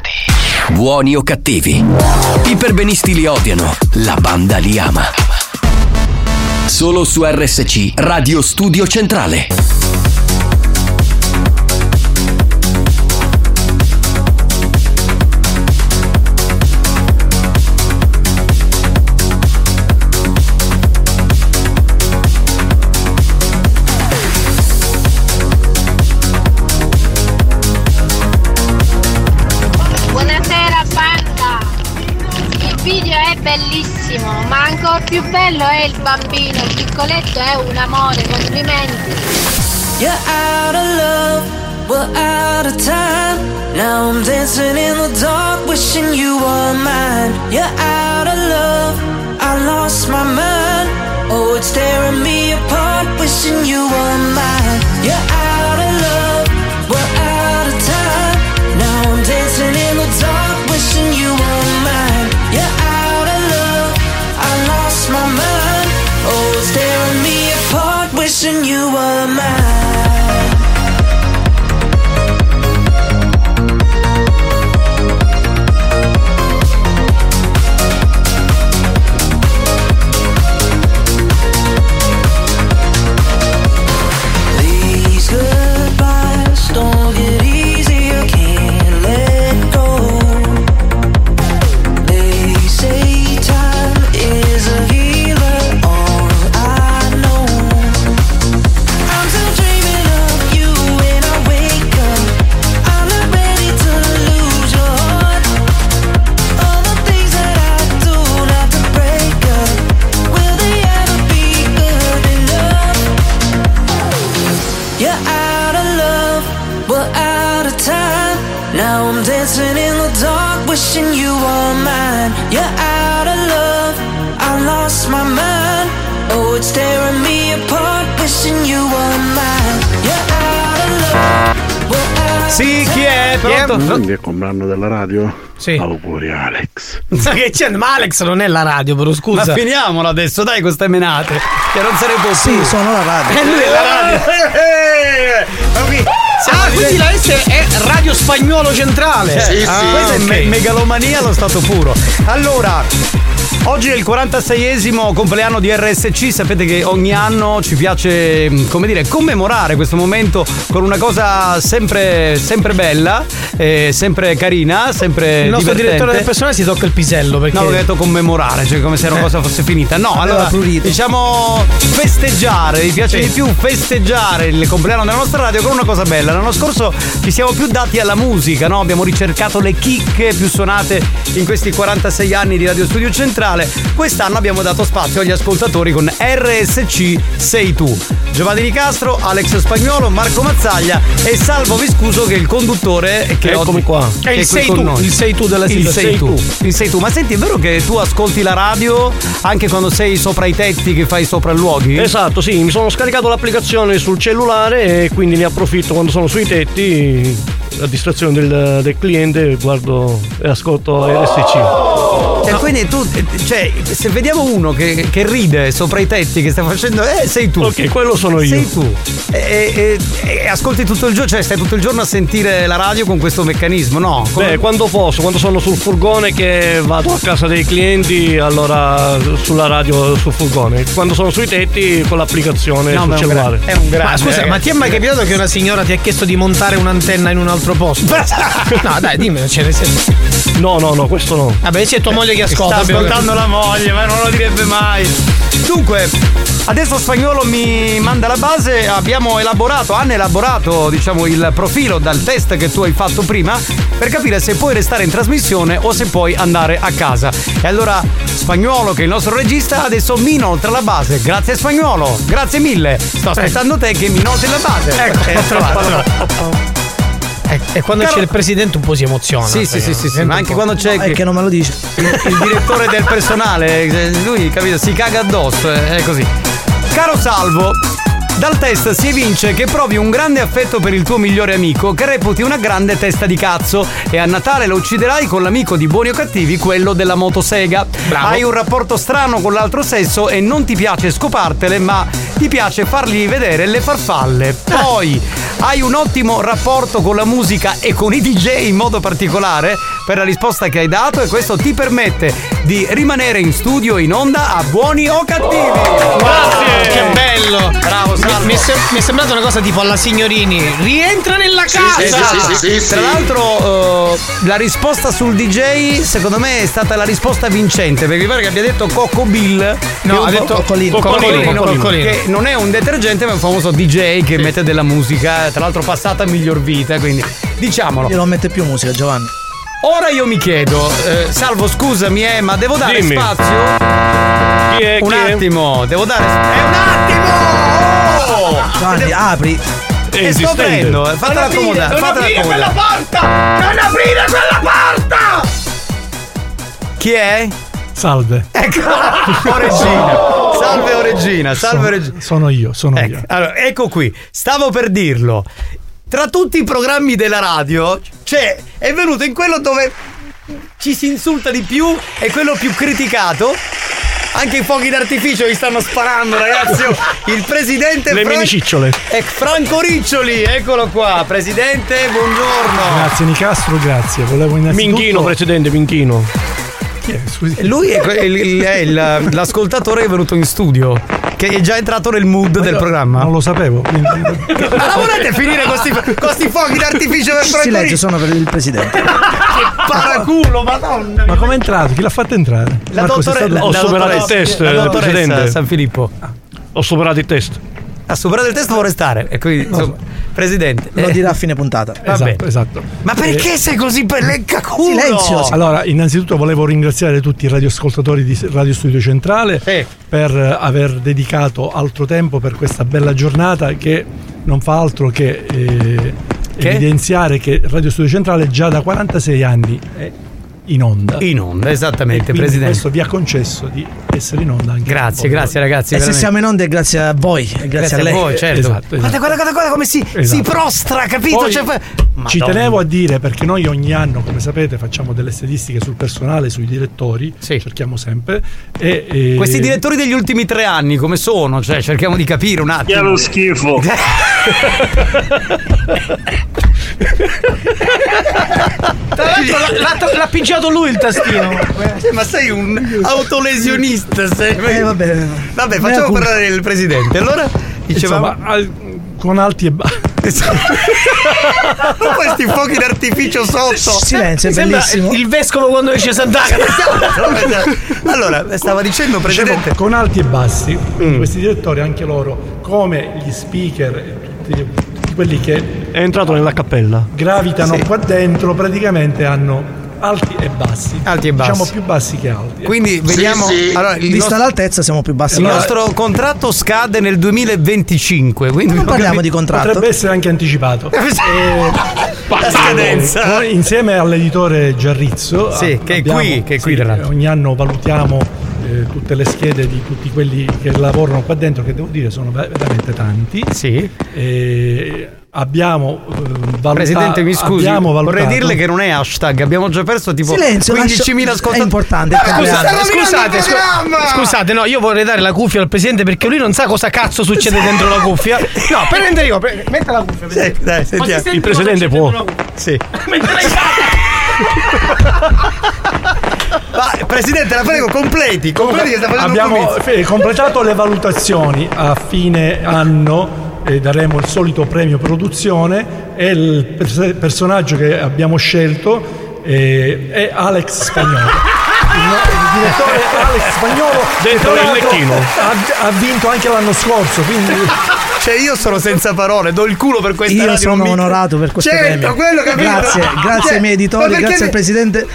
Buoni o cattivi. I perbenisti li odiano, la banda li ama. Solo su RSC Radio Studio Centrale. Bellissimo, ma ancora più bello è il bambino, il piccoletto è un amore, complimenti! You're out of love we're out of time. Now I'm dancing in the dark, wishing you were mine. You're out of love, I lost my mind. Oh, it's tearing me apart, wishing you were mine. You're out apart, wishing you were radio? Sì. Auguri Alex. Sa che c'è? Ma Alex non è la radio, però scusa. Ma finiamola adesso, dai, queste menate. Che non può più. Sì, sono la radio. E lui è la radio. Ah, quindi la S è Radio Spagnolo Centrale. Cioè, Ah, questa è ok. me- megalomania allo stato puro. Allora, oggi è il 46esimo compleanno di RSC. Sapete che ogni anno ci piace, mh, come dire, commemorare questo momento con una cosa sempre, sempre bella, eh, sempre carina, sempre Il nostro divertente. direttore del personale si tocca il pisello perché. No, ho detto commemorare, cioè come se una Eh. cosa fosse finita. No, allora prurito. diciamo festeggiare, mi piace Sì. di più festeggiare il compleanno della nostra radio con una cosa bella. L'anno scorso ci siamo più dati alla musica, no? Abbiamo ricercato le chicche più suonate in questi 46 anni di Radio Studio Centrale. Quest'anno abbiamo dato spazio agli ascoltatori con RSC Sei tu. Giovanni Di Castro, Alex Spagnuolo, Marco Mazzaglia e Salvo Viscuso che è il conduttore che Eccomi oggi- qua. È il sei tu, il sei tu della Il sigla, sei sei tu. tu. Il sei tu. Ma senti, è vero che tu ascolti la radio anche quando sei sopra i tetti che fai sopra luoghi? Esatto, sì, mi sono scaricato l'applicazione sul cellulare e quindi ne approfitto quando sono sui tetti. A distrazione del, del cliente guardo e ascolto RSC. E quindi tu, eh, cioè, se vediamo uno che, che ride sopra i tetti, che sta facendo, eh, sei tu. Ok, quello sono io. Sei tu. E, e- e ascolti tutto il giorno, cioè stai tutto il giorno a sentire la radio con questo meccanismo, no? Come- Beh, quando posso, quando sono sul furgone che vado a casa dei clienti, allora sulla radio sul furgone. Quando sono sui tetti con l'applicazione No, sul ma è un cellulare. gra- è un grande. Ma scusa, ma ti è mai capitato che una signora ti ha chiesto di montare un'antenna in un altro posto? no, dai, dimmi, ce ne sei. No, no, no, questo no. Vabbè, c'è tua moglie che ascolta. Sta ascoltando la moglie, ma non lo direbbe mai. Dunque, adesso Spagnolo mi manda la base. Abbiamo elaborato, hanno elaborato, diciamo, il profilo dal test che tu hai fatto prima per capire se puoi restare in trasmissione o se puoi andare a casa. E allora, Spagnolo, che è il nostro regista, adesso mi inoltra la base. Grazie, Spagnolo. Grazie mille. Sto aspettando te che mi inoltri la base. Ecco, ho trovato. E, e quando Caro- c'è il presidente un po' si emoziona. Sì, sì, sì, sì, sì, ma anche quando c'è No, è che non me lo dice. il, il direttore del personale, eh, lui capito, si caga addosso, eh, è così. Caro Salvo, dal test si evince che provi un grande affetto per il tuo migliore amico che reputi una grande testa di cazzo e a Natale lo ucciderai con l'amico di buoni o cattivi, quello della motosega. Bravo. Hai un rapporto strano con l'altro sesso e non ti piace scopartele, ma ti piace fargli vedere le farfalle. Poi hai un ottimo rapporto con la musica e con i DJ in modo particolare per la risposta che hai dato e questo ti permette di rimanere in studio in onda a buoni o cattivi. Grazie! Che bello! Bravo, Mi, Salvo. mi mi è sembrato una cosa tipo alla signorini. Rientra nella casa! Tra l'altro, eh, la risposta sul DJ, secondo me, è stata la risposta vincente. Perché mi pare che abbia detto Coco Bill. No, ha detto Coccolino, Coccolino, Coccolino, Coccolino. Che non è un detergente, ma è un famoso DJ che mette della musica. Tra l'altro, passata a miglior vita. Quindi, diciamolo. Io non mette più musica, Giovanni. Ora io mi chiedo, eh, Salvo, scusami, eh, ma devo dare Dimmi. spazio? Chi è? Un Chi è? attimo, devo dare. È un attimo! Oh! Giovanni, apri. E sto aprendo, fatela accomodare, non fatela aprire quella accomodare. porta! Non aprire quella porta! Chi è? Salve. Ecco, oh, regina. Salve, oh, regina. Salve, Sono- regina. Sono io, sono Ecco, io. allora, ecco qui, stavo per dirlo. Tra tutti i programmi della radio, c'è, è venuto in quello dove ci si insulta di più e quello più criticato. Anche i fuochi d'artificio vi stanno sparando, ragazzi. Il presidente Le Fran- minicicciole. È Franco Riccioli, eccolo qua. Presidente, buongiorno. Grazie Nicastro, grazie. Volevo innanzitutto. Minchino, presidente, Minchino. È? Scusi. Lui è, il- il- è il- l'ascoltatore che è venuto in studio, che è già entrato nel mood del programma. Non lo sapevo. quindi- Ma la volete finire con questi fuochi d'artificio per Franco Silenzio, sono per il presidente. Paraculo, madonna. Ma come è entrato? Chi l'ha fatto entrare? La Marco, dottore- stato- Ho la superato il test, la eh, dottoressa presidente. San Filippo. Ho superato il test. Ha superato il test vuole restare. E quindi, insomma, presidente. Lo eh, dirà a fine puntata. va Esatto, bene. esatto. Ma perché sei così pelleccaculo? Silenzio. Allora, innanzitutto volevo ringraziare tutti i radioascoltatori di Radio Studio Centrale Sì. per eh, aver dedicato altro tempo per questa bella giornata che non fa altro che, eh, Che? evidenziare che Radio Studio Centrale già da 46 anni è in onda. In onda, E esattamente, presidente. questo vi ha concesso di essere in onda anche Grazie, grazie ragazzi. E se veramente. siamo in onda è grazie a voi, grazie, Grazie a a lei. voi, certo. Esatto, esatto. Guarda, guarda, guarda, guarda come si, Esatto. si prostra, capito? Poi Cioè, Ci tenevo a dire perché noi ogni anno, come sapete, facciamo delle statistiche sul personale, sui direttori, cerchiamo sempre. E, e- Questi direttori degli ultimi tre anni come sono? Cioè, cerchiamo di capire un attimo. Che lo schifo. Tra l'altro l'ha, l'ha- l'ha pigiato lui il tastino. Ma sei un autolesionista. Sei... Eh, vabbè. Vabbè, Mea facciamo culpa. parlare il presidente. Allora, dicevamo. Insomma, al- con alti e bassi. questi fuochi d'artificio sotto. Silenzio, è bellissimo. il vescovo quando esce Sant'Agata. allora, stava dicendo presidente. Dicevo, con alti e bassi, quindi questi direttori, anche loro, come gli speaker tutti, tutti quelli che È entrato nella cappella. gravitano Sì. qua dentro, praticamente hanno alti e bassi. Alti e bassi. Diciamo più bassi che alti. Quindi vediamo. Allora, il, Vista nostro, l'altezza siamo più bassi. il nostro contratto scade nel 2025. Quindi Non parliamo di contratto. Potrebbe essere anche anticipato. La scadenza. Noi, insieme all'editore Giarrizzo, Sì, a- che è qui, che è qui, sì, tra l'altro. ogni anno valutiamo eh, tutte le schede di tutti quelli che lavorano qua dentro, che devo dire sono ve- veramente tanti. Sì. E abbiamo eh, valutato. Presidente, mi scusi, vorrei dirle che non è hashtag, abbiamo già perso tipo Silenzio, 15.000 lascia- ascoltatori. È importante. Eh, scusa, Scusate, scusate, scu- scusate, no, io vorrei dare la cuffia al presidente perché lui non sa cosa cazzo succede dentro la cuffia. No, prendere io, pre- metta la cuffia. Sì, dai, sentiamo. Il presidente può. Sì. Ma, presidente, la prego, completi, completi che sta facendo Abbiamo completato le valutazioni a fine anno. eh, daremo il solito premio produzione e il pers- personaggio che abbiamo scelto eh, è Alex Spagnolo. Il, no- il direttore Alex Spagnolo Dentro il lecchino. ha, ha vinto anche l'anno scorso, quindi Cioè, io sono senza parole, do il culo per questa Io radio, sono onorato per questo Certo, premio. quello. Grazie, grazie Cioè, ai miei editori, grazie al presidente.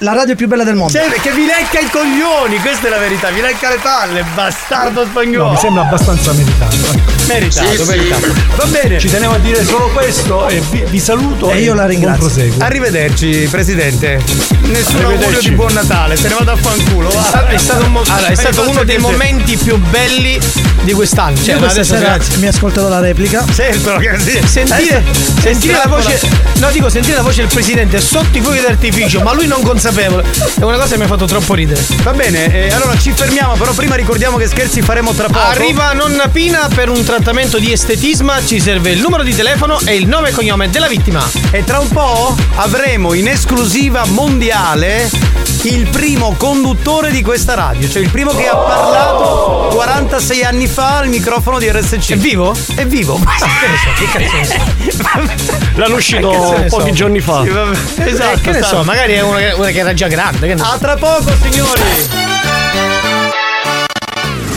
La radio più bella del mondo. Cioè, che vi lecca i coglioni, questa è la verità, vi lecca le palle, bastardo no, spagnolo. mi sembra abbastanza meritato. Meritato, Sì, sì. meritato. Va bene. Ci tenevo a dire solo questo e vi, vi saluto E io la ringrazio. Arrivederci, presidente. Nessun augurio di buon Natale, se ne vado a fanculo. va. È stato, un mo- allora, è stato uno dei momenti più belli di quest'anno. Cioè, Io questa adesso sera grazie. mi ascolterò la replica. Certo, sì. Sentire, sentire la voce. No, dico sentire la voce del presidente sotto i fuochi d'artificio, ma lui non consapevole. È una cosa che mi ha fatto troppo ridere. Va bene, eh, allora ci fermiamo, però prima ricordiamo che scherzi faremo tra poco. Arriva nonna Pina per un trattamento di estetisma, ci serve il numero di telefono e il nome e cognome della vittima. E tra un po' avremo in esclusiva mondiale il primo conduttore di questa radio, cioè il primo che ha parlato 46 anni fa al microfono di RSC. È vivo? È vivo. Che cazzo ne so? L'hanno uscito Che cazzo ne so? pochi giorni fa. Sì. Esatto. Eh, che ne so, magari è una che, una che era già grande. Che ne so. A tra poco, signori.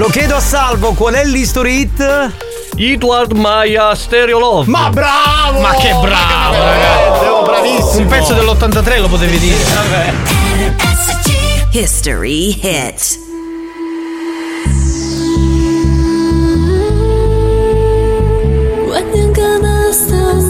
Lo chiedo a Salvo, qual è l'history hit? Edward Maya Stereo Love. Ma bravo! Ma che bravo, ragazzi! Oh, bravissimo! Un pezzo dell'83 lo potevi dire. History hit. When you gonna stop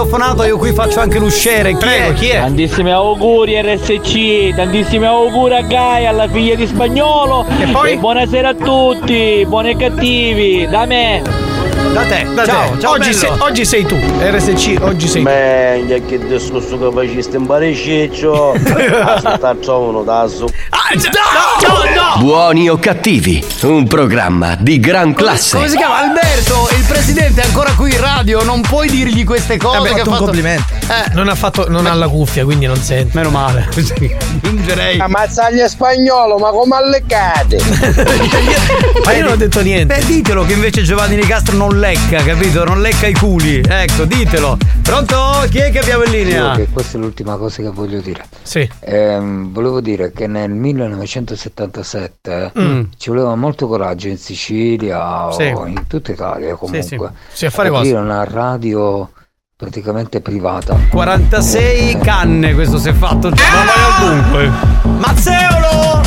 citofonato, io qui faccio anche l'usciere. Prego, chi è? Tantissimi auguri RSC, tantissimi auguri a Gaia, alla figlia di spagnolo. E poi? buonasera a tutti, buoni e cattivi, da me. Da te, Da ciao, te. ciao oggi, bello. sei, oggi sei tu, RSC, oggi sei tu. Beh, che discorso che faceste in parecchio. Aspetta, trovano da su. No, no! Buoni o cattivi, un programma di gran classe. Come si chiama? Alberto, il presidente è ancora qui in radio, non puoi dirgli queste cose. Vabbè, ha fatto un complimento. Non ha fatto, non ha la cuffia, quindi non sente. Meno male. Aggiungerei. Ammazzaglia spagnolo, ma come allecate? Ma io non ho detto niente. Beh, ditelo che invece Giovanni Nicastro non lecca, capito? Non lecca i culi. Ecco, ditelo. Pronto? Chi è che abbiamo in linea? Che questa è l'ultima cosa che voglio dire. Sì. Ehm, volevo dire che nel 1977 Mm. ci voleva molto coraggio in Sicilia Sì. o in tutta Italia comunque. sì. Sì, a fare cosa? una radio praticamente privata. 46 canne questo si è fatto già. Ma vai. Mazzeolo!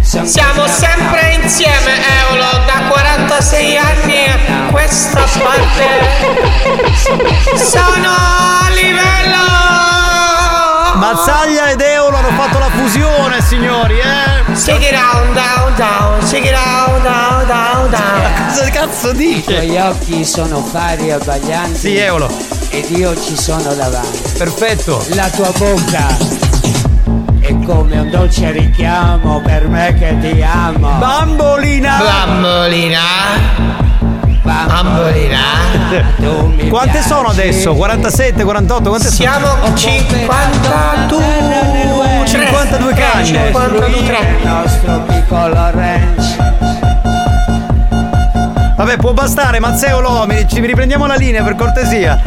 Siamo sempre insieme, Eolo, da 46 anni a questa parte. Sono a livello. Mazzaglia ed Eolo hanno fatto la fusione, signori, eh? Shake it down, down, down, shake it down, down, down, down. Cosa cazzo dice? I tuoi occhi sono fari e abbaglianti. Sì, Eolo. Ed io ci sono davanti. Perfetto. La tua bocca è come un dolce richiamo per me che ti amo. Bambolina! Bambolina. Quante sono adesso? 47, 48? Quante Siamo 52 52 canne. 52 Il nostro piccolo ranch. Vabbè, può bastare, Mazzeo Lomi, ci riprendiamo la linea per cortesia.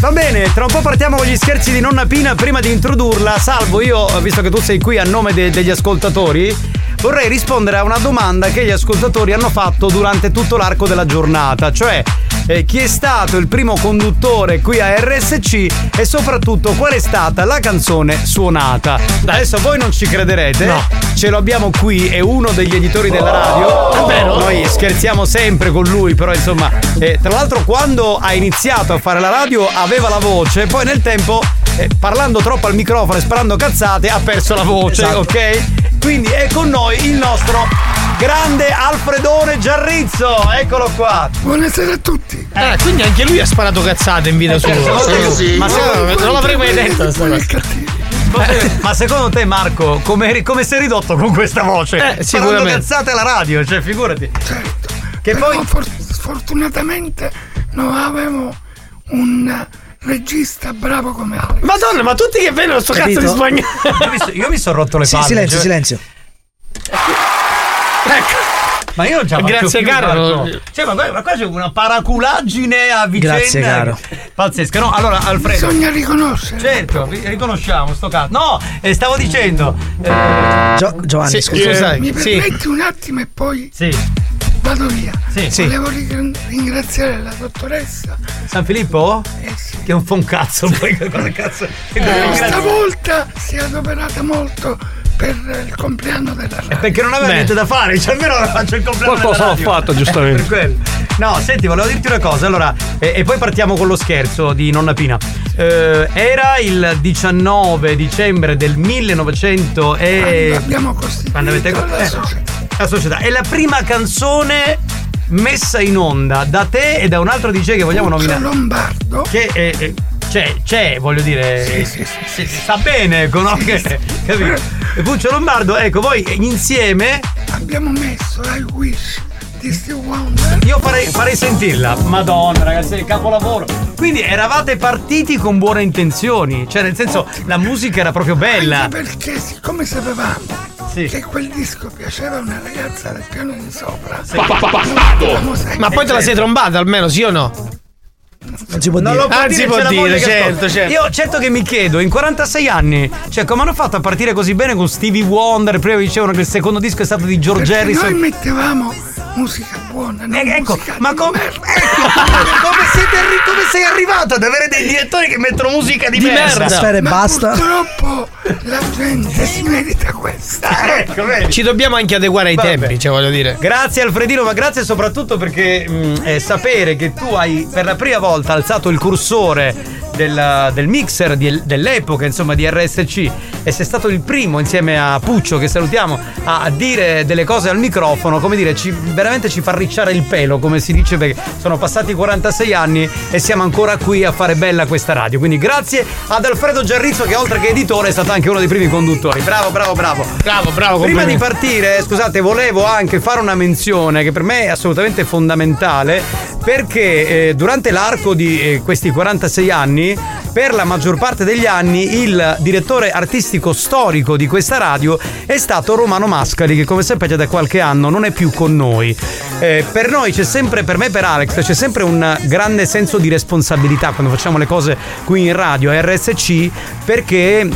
Va bene, tra un po' partiamo con gli scherzi di nonna Pina. Prima di introdurla, Salvo, io, visto che tu sei qui a nome de- degli ascoltatori, vorrei rispondere a una domanda che gli ascoltatori hanno fatto durante tutto l'arco della giornata, cioè eh, chi è stato il primo conduttore qui a RSC e soprattutto qual è stata la canzone suonata. Adesso voi non ci crederete, ce lo abbiamo qui, è uno degli editori della radio. Davvero? Noi scherziamo sempre con lui, però insomma, eh, tra l'altro quando ha iniziato a fare la radio aveva la voce, poi nel tempo eh, parlando troppo al microfono e sparando cazzate ha perso la voce, Esatto. ok? Quindi è con noi il nostro grande Alfredone Giarrizzo, eccolo qua. Buonasera a tutti. Eh, quindi anche lui ha sparato cazzate in vita sua. Sì, Ma sì. se- non l'avrei mai detto sta cosa. Ma secondo te Marco, come, come sei ridotto con questa voce? Eh, Parlando sicuramente. cazzate alla radio, cioè figurati. Che Però poi... for- sfortunatamente non avevo un regista bravo come Alex. Madonna, ma tutti che vedono sto cazzo di spagnolo. Io mi, so- io mi sono rotto le Sì, palle. silenzio, cioè- silenzio. Ma io non ce la Grazie, più, caro. Cioè, ma qua, ma qua c'è una paraculaggine a vicenda. Grazie, caro. Pazzesca. No, allora, Alfredo. Bisogna riconoscere. Certo, ri- riconosciamo sto cazzo. No, eh, stavo dicendo. eh, Gio- Giovanni, Sì, scusa. scusa. Mi Sì. permetti un attimo e poi Sì. vado via. Sì. Sì. Volevo ri- ringraziare la dottoressa. San Filippo? Eh sì. Che non fa un cazzo, poi cosa cazzo. Eh, stavolta si è adoperata molto per il compleanno della radio. Perché non aveva Beh. niente da fare, cioè almeno faccio il compleanno Qualcosa della ho fatto, giustamente. No, senti, volevo dirti una cosa, allora, e, e poi partiamo con lo scherzo di nonna Pina. Eh, era il 19 dicembre del 1900 e... Quando abbiamo costituito Quando avete- la eh, società. la società. È la prima canzone messa in onda da te e da un altro DJ che vogliamo Puccio nominare. Lombardo. Che è, è- c'è, c'è, voglio dire. Sì, sì, sì, si- sta bene, conosce. capito? E Puccio Lombardo, ecco, voi insieme. Abbiamo messo I Wish. Io farei, farei sentirla. Madonna, ragazzi, è il capolavoro. Quindi eravate partiti con buone intenzioni. Cioè, nel senso, la musica era proprio bella. Anche perché siccome sapevamo Sì. che quel disco piaceva a una ragazza del piano di sopra. Sì. volevamo sempre- Ma poi te la sei trombata almeno, sì o no? Non si può Non dire. lo può Ah, dire, si può dire, certo, certo. Io certo che mi chiedo, in 46 anni, cioè come hanno fatto a partire così bene con Stevie Wonder? Prima dicevano che il secondo disco è stato di George Perché Harrison. noi mettevamo musica buona, non Eh, ecco, musica ma di come, merda. ecco, come, siete arri- come sei arrivato ad avere dei direttori che mettono musica di, Di merda? merda. E Ma basta. purtroppo la gente si merita questa. Ecco, vedi. Ci dobbiamo anche adeguare ai Vabbè. tempi, cioè voglio dire. Grazie Alfredino, ma grazie soprattutto perché mh, eh, sapere che tu hai per la prima volta alzato il cursore del, del mixer di- dell'epoca, insomma, di RSC e sei stato il primo insieme a Puccio, che salutiamo, a, a dire delle cose al microfono, come dire, ci- veramente ci fa ricciare il pelo, come si dice, perché sono passati 46 anni e siamo ancora qui a fare bella questa radio. Quindi grazie ad Alfredo Giarrizzo che oltre che editore è stato anche uno dei primi conduttori. Bravo, bravo, bravo. Bravo, bravo, Prima di partire, scusate, volevo anche fare una menzione che per me è assolutamente fondamentale perché eh, durante l'arco di eh, questi 46 anni, per la maggior parte degli anni, il direttore artistico storico di questa radio è stato Romano Mascali, che come sapete da qualche anno non è più con noi. Eh, per noi c'è sempre, per me e per Alex, c'è sempre un grande senso di responsabilità quando facciamo le cose qui in radio, a RSC, perché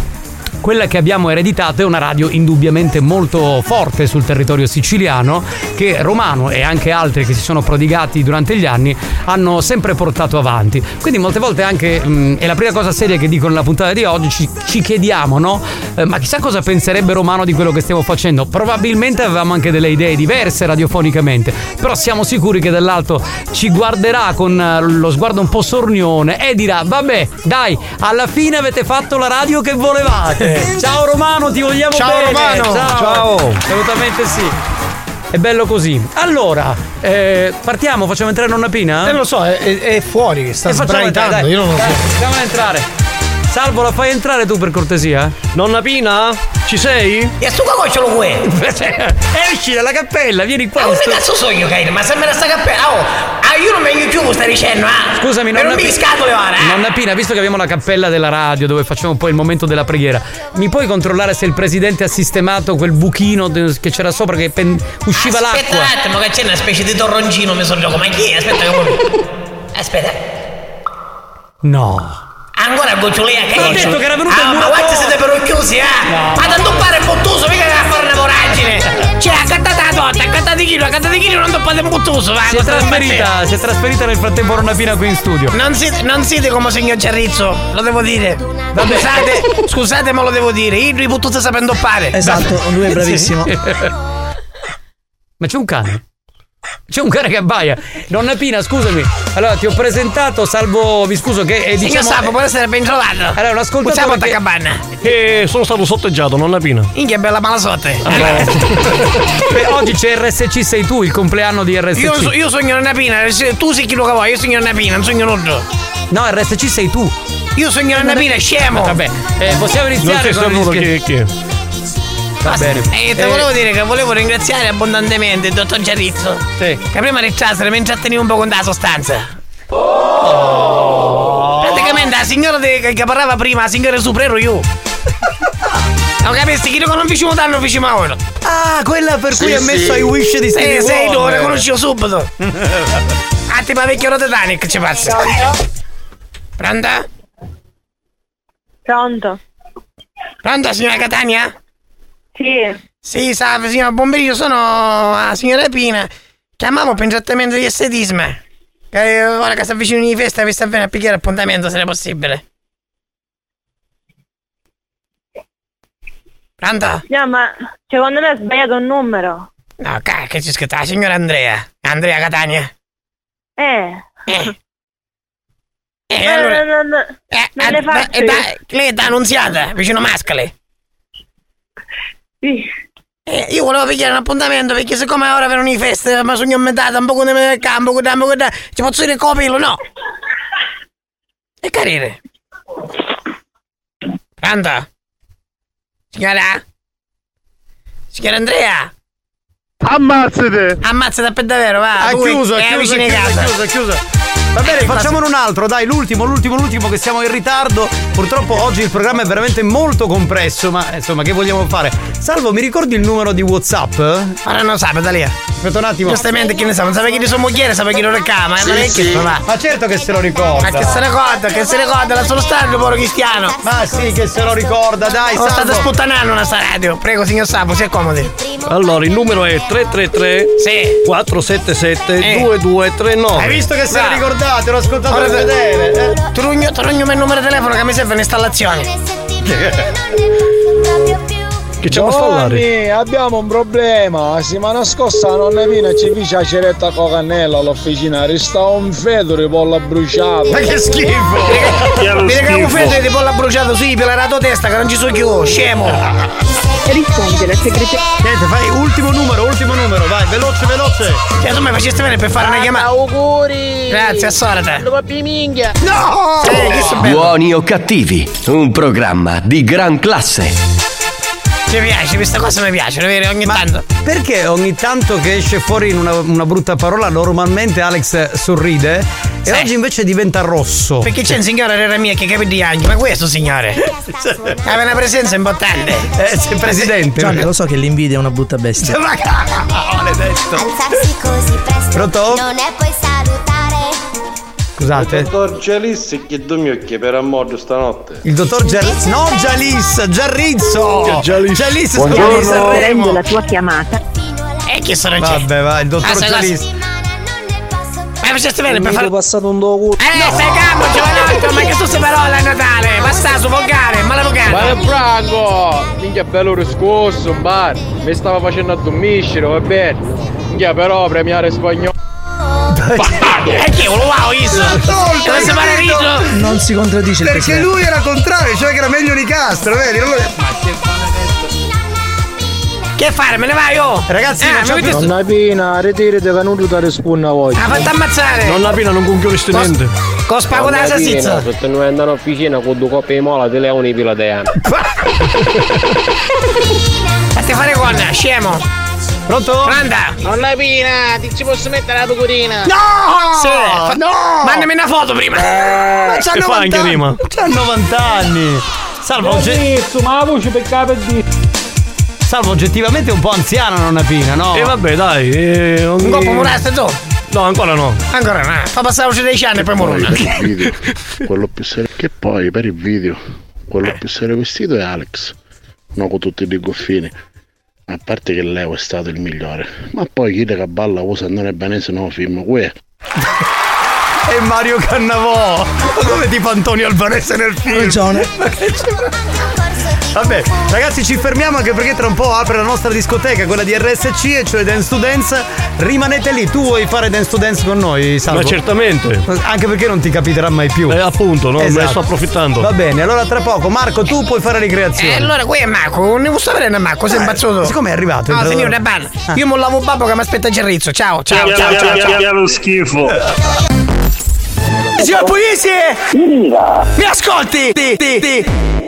quella che abbiamo ereditato è una radio indubbiamente molto forte sul territorio siciliano che Romano e anche altri che si sono prodigati durante gli anni hanno sempre portato avanti. Quindi molte volte anche, mh, è la prima cosa seria che dico nella puntata di oggi, ci, ci chiediamo, no? Eh, ma chissà cosa penserebbe Romano di quello che stiamo facendo. Probabilmente avevamo anche delle idee diverse radiofonicamente, però siamo sicuri che dall'alto ci guarderà con eh, lo sguardo un po' sornione e dirà, vabbè, dai, alla fine avete fatto la radio che volevate. Ciao Romano, ti vogliamo Ciao, bene. Romano. Ciao. Ciao. Assolutamente sì. È bello così. Allora, eh, partiamo, facciamo entrare nonna Pina? Eh, non lo so, è, è- fuori, sta E entrare, sbraitando, dai. io non lo Dai, so. Facciamola entrare. Salvo, la fai entrare tu per cortesia? Nonna Pina? Ci sei? E sto qua ce lo vuoi? Esci dalla cappella, vieni qua. Ma come cazzo so io, Kaine? Ma se me la sta cappella, oh! Ah, io non vengo più, stai dicendo, ah! Scusami, non nonna mi scatole ora, eh! Nonna Pina, visto che abbiamo la cappella della radio dove facciamo poi il momento della preghiera, mi puoi controllare se il presidente ha sistemato quel buchino che c'era sopra che pen- usciva Aspetta l'acqua? un attimo, che c'è una specie di torroncino mi sono gioco. Ma chi è? Aspetta che Aspetta. No. Ancora gocciolia che Ho detto che era venuto ah, il ma muratore. guarda siete però chiusi, eh! No. Ma tanto pare bottuso, mica che a fare una voragine! Cioè, accattata la torta, accattata di chilo, accattata di chilo, non toppate bottuso, va! Si è trasferita, si è trasferita nel frattempo Nonna Pina qui in studio. Non siete, non siete come signor Cerrizzo, lo devo dire. Scusate, scusate, ma lo devo dire. Io i bottusi sapendo fare. Esatto, lui è bravissimo. Ma c'è un cane? C'è un cane che abbaia. Nonna Pina, scusami. Allora, ti ho presentato, salvo, vi scuso che è Signor diciamo... Sapo, può essere ben trovato. Allora, un ascoltatore Facciamo che- cabana. E sono stato sotteggiato, nonna Pina. Inghia bella malasotte. Beh, oggi c'è RSC, sei tu, il compleanno di RSC. Io, so- io sogno una pina, tu sei chi lo che vuoi, io sogno una pina, non sogno nudo. No, RSC sei tu. Io sogno una pina, scemo. Vabbè, eh, possiamo Non iniziare ti con scher- è chi è. Va bene. E te Eh, volevo dire che volevo ringraziare abbondantemente il dottor Giarrizzo. Sì. Che prima trasferire mi intratteniva un po' con la sostanza. Oh. Praticamente la signora de- che parlava prima, la signora Supra ero io. Non capisci? Chi non facciamo danno facciamo a ora. Ah, quella per cui ha messo i wish di Sì, Stevie sei tu, lo Wonder. riconoscevo subito. Ah, tipo vecchio Titanic ci passa. Pronta? Pronto? Pronta, signora Catania? Sì. Sì, salve, signora Bomberino, sono la signora Pina. Chiamavo per un trattamento di estetismo. Che ora che sta vicino di festa vi sta bene a picchiare appuntamento, se è possibile. Pronto? No, ma secondo me ha sbagliato un numero. No, cacchio, c'è scritto la signora Andrea. Andrea Catania. Eh. Eh. Eh, allora- non, non- non Ah, le ma- faccio eh, dai, lei è da annunziata, vicino Mascale. Sì. Eh, io volevo pigliare un appuntamento perché siccome ora vengono i feste, ma sono aumentata un po' nel campo, un po' da, ci posso dire copilo, no? È carino. Pronto? Signora? Signora Andrea? Ammazzate! Ammazzate per davvero, va. Ha chiuso, è ha chiuso, ha chiuso, ha chiuso. Va bene, Eh, facciamone un altro, dai, l'ultimo, l'ultimo, l'ultimo che siamo in ritardo. Purtroppo oggi il programma è veramente molto compresso, ma insomma, che vogliamo fare? Salvo, mi ricordi il numero di WhatsApp? Ora non sa, da lì. Aspetta un attimo. Giustamente chi ne sa, non sa chi di sua moglie, sa chi lo recama, ma non è che fa, va. Ma certo che se lo ricorda. Ma che se ne ricorda, che se ne ricorda, la solo stadio povero cristiano. Ma sì, che se lo ricorda, dai, Sono Salvo. state sputtanando una sta radio. Prego, signor Sapo, si accomodi. Allora, il numero è 333 Sì. 477 Eh. 2239. Hai visto che se Va. lo ricordate, l'ho ascoltato Ora- vedere. Eh. Trugno, trugno il numero di telefono che mi serve un'installazione. Che c'è da? Giovanni, abbiamo un problema. La settimana scorsa la nonna Pina ci fece la ceretta cocannella all'officina. Resta un fedore pollo bruciato. Ma che schifo! Mi regalo un freddo di pollo bruciato, sì, per la tua testa che non ci so più, scemo. Risponde la segretaria. Niente, fai ultimo numero, ultimo numero, vai, veloce, veloce. Cioè, tu mi facesti bene per fare una chiamata. Auguri! Grazie, a sorte. Lo papi minchia! No! Bello. Buoni o cattivi, un programma di gran classe. Mi piace, questa cosa mi piace, vero? Ogni tanto. Perché ogni tanto che esce fuori una, una brutta parola, normalmente Alex sorride e oggi invece diventa rosso. Perché c'è un signore era mia che capì anche, ma questo signore aveva una presenza importante. Eh, sei presidente. Gianni, lo so che l'invidia è una brutta bestia. Ma così presto Pronto? non è poi Scusate. Dottor Gialissi che dormi occhi per ammoggio stanotte. Il dottor Giarrizzo. No, Gialis, Giarrizzo. Gialis? Gialis Buongiorno. scusa di Sanremo. Prendo la tua chiamata. E che sono c'è? Vabbè, va, il dottor Ah, sai cosa? Gialis. Ma faceste bene per fare. passato un dopo. Eh, stai calmo, giovanotto, ma che tu sei parola a Natale? Basta su volgare, maleducato. Ma è branco! Minchia bello riscosso, bar. Mi stava facendo addormiscere, va bene. Minchia però premiare spagnolo. E che wow, Iso? Dove si pare riso? Non si contraddice il Perché presidente. lui era contrario, cioè che era meglio Nicastro, vedi? Non lo- Che fare? Me ne vai, oh? Ragazzi, eh, facciamo- avete- Nonna Pina, ritirate che non ti risponde a voi. Ah, fatti ammazzare. Nonna Pina non conchioriste Posso- niente. Con spago da salsiccia. Se non andano a officina con due coppe di mola ti levono i pila di anno. Fatti fare con, scemo. Pronto? Anda. Nonna Pina, ti ci posso mettere la tua curina? No! Sì, fa- no! Mandami una foto prima. Ma c'ha che fa 90 anche anni. rima? C'ha 90 anni. Salvo, ogge- ma la voce per capo di. Salvo oggettivamente è un po' anziana nonna Pina, no? E vabbè, dai. eh, ogni- Un coppo muraste tu? No, ancora no. Ancora no. Fa passare la voce dei anni e poi morona. per il video, quello più serio. Che poi per il video, quello più serio vestito è Alex. No, con tutti i goffini. A parte che Leo è stato il migliore. Ma poi chi che balla usa non è benese no film, uè. E Mario Cannavò. Ma come tipo Antonio Albanese nel film? Ma che c'è? Vabbè, ragazzi, ci fermiamo anche perché tra un po' apre la nostra discoteca, quella di RSC, e cioè Dance to Dance. Rimanete lì, tu vuoi fare Dance to Dance con noi, Salvo? Ma certamente. Anche perché non ti capiterà mai più. Eh, appunto, no, me ne sto approfittando. Va bene, allora tra poco, Marco, tu puoi fare ricreazione. E allora qui è Marco, non ne posso sapere Marco, sei Eh, imbazzuto. siccome è arrivato, No, signore Rabban, Ah. io mollavo babbo che mi aspetta Gerrizzo. Ciao, ciao, ciao, ciao, ciao. lo schifo. Signor Pugliese! Mi ascolti? Ti, ti, ti.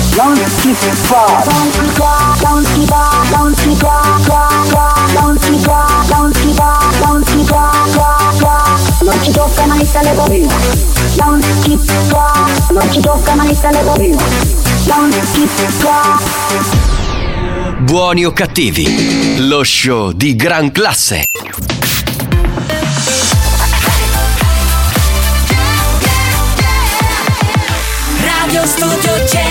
non si fa, non si si fa, non si si fa, non si fa, fa, non ci tocca mai il telefonino, non si fa, non ci tocca mai il telefonino, non si fa. Buoni o cattivi, lo show di gran classe. Radio Studio Centrale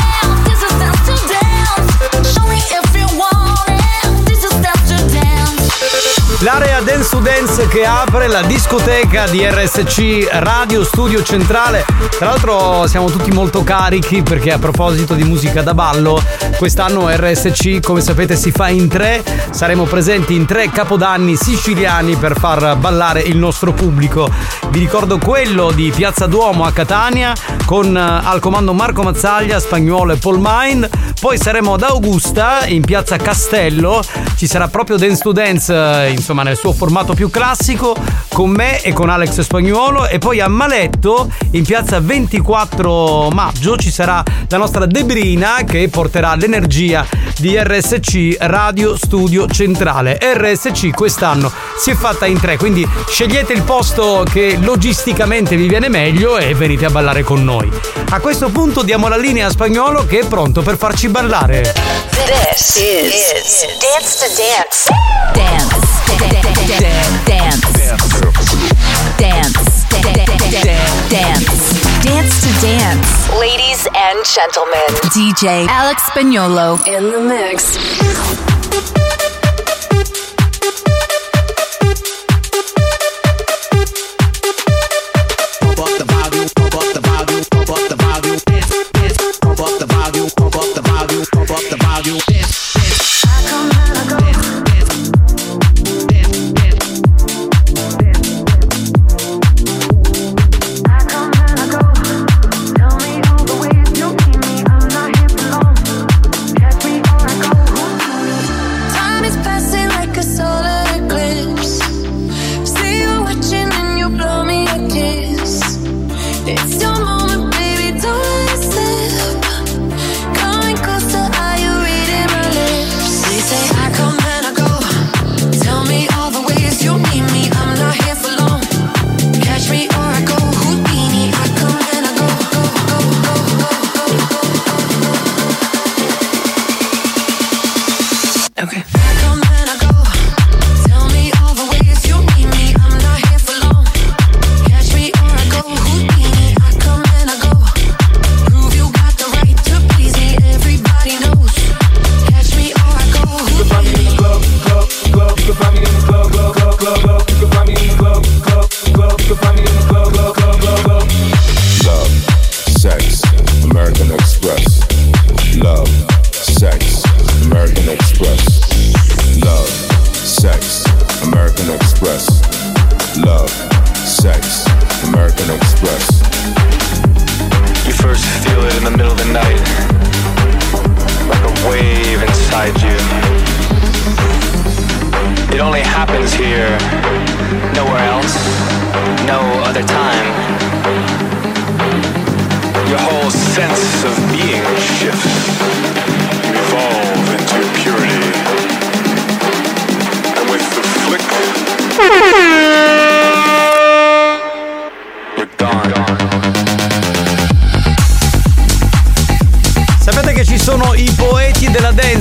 L'area Dance to Dance che apre la discoteca di RSC Radio Studio Centrale. Tra l'altro siamo tutti molto carichi perché a proposito di musica da ballo, quest'anno RSC come sapete si fa in tre. Saremo presenti in tre capodanni siciliani per far ballare il nostro pubblico. Vi ricordo quello di Piazza Duomo a Catania con eh, al comando Marco Mazzaglia, Spagnuolo e Paul Mind. Poi saremo ad Augusta in Piazza Castello. Ci sarà proprio Dance to Dance, eh, insomma, nel suo formato più classico, con me e con Alex Spagnuolo. E poi a Maletto, in piazza 24 maggio, ci sarà la nostra Debrina che porterà l'energia di RSC Radio Studio Centrale. RSC quest'anno si è fatta in tre, quindi scegliete il posto che logisticamente vi viene meglio e venite a ballare con noi. A questo punto diamo la linea a Spagnolo che è pronto per farci ballare. This is, Dance to Dance. Dance. Dance. Dance. Dance. Dance to Dance. Ladies and gentlemen, DJ Alex Spagnolo in the mix.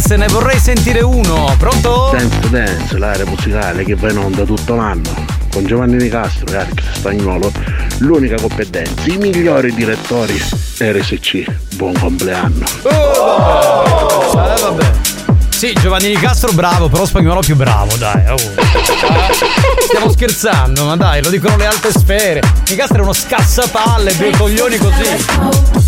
Dance, ne vorrei sentire uno. Pronto? Dance Dance, l'area musicale che va in onda tutto l'anno. Con Giovanni Di Castro e Alex Spagnolo, l'unica competenza, i migliori direttori RSC. Buon compleanno. Oh! Eh, vabbè. Sì, Giovanni Di Castro bravo, però spagnolo più bravo, dai. Oh. Eh, stiamo scherzando, ma dai, lo dicono le alte sfere. Di Castro è uno scassapalle, due coglioni così.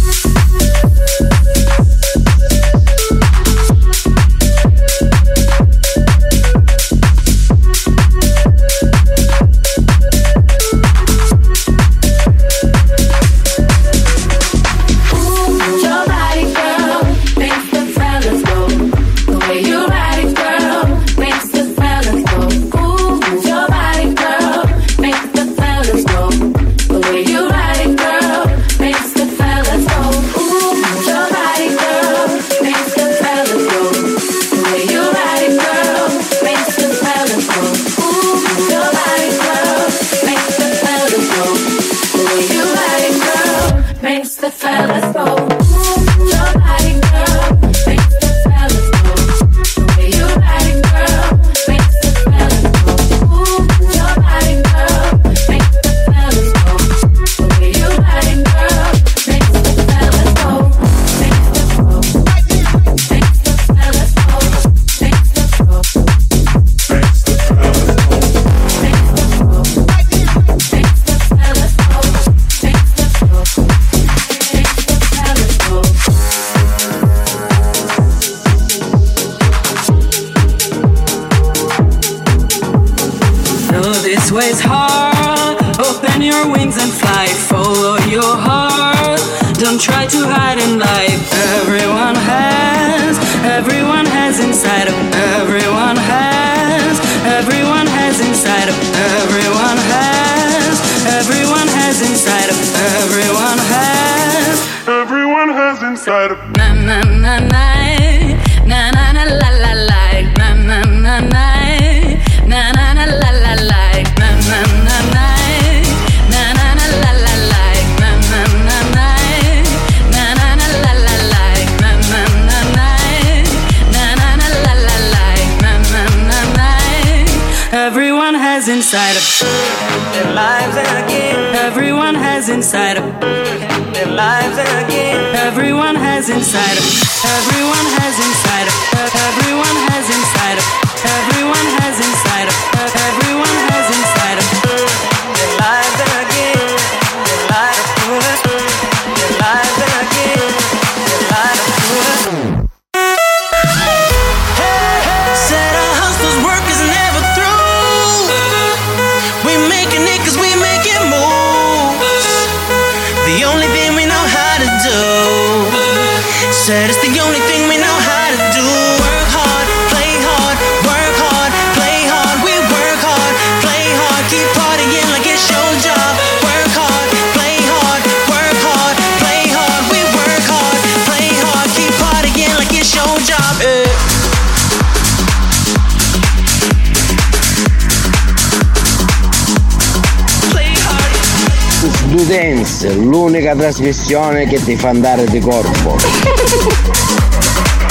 Do Dance, l'unica trasmissione che ti fa andare di corpo.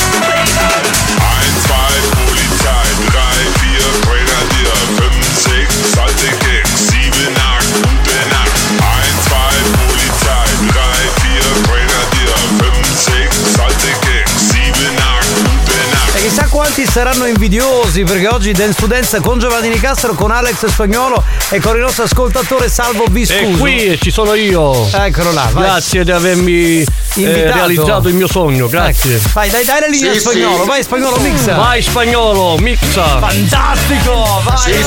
quanti saranno invidiosi perché oggi Dance to Dance con Giovanni Nicastro, con Alex Spagnolo e con il nostro ascoltatore Salvo Viscuso. E qui ci sono io. Eccolo là, vai. Grazie di avermi eh, realizzato il mio sogno, grazie. Ecco. Vai, dai, dai la linea Sì, spagnolo, sì. vai spagnolo mixa. Vai spagnolo, mixa. Fantastico, vai.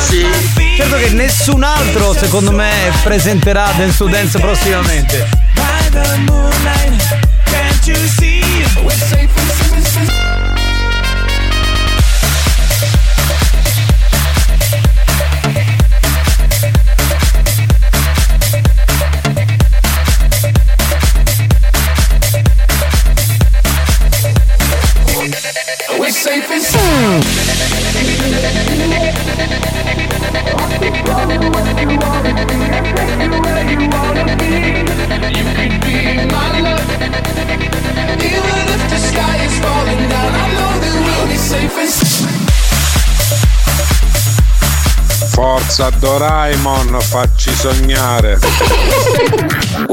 Certo che nessun altro, secondo me, presenterà Dance to Dance prossimamente. We're Forza Doraemon, facci sognare.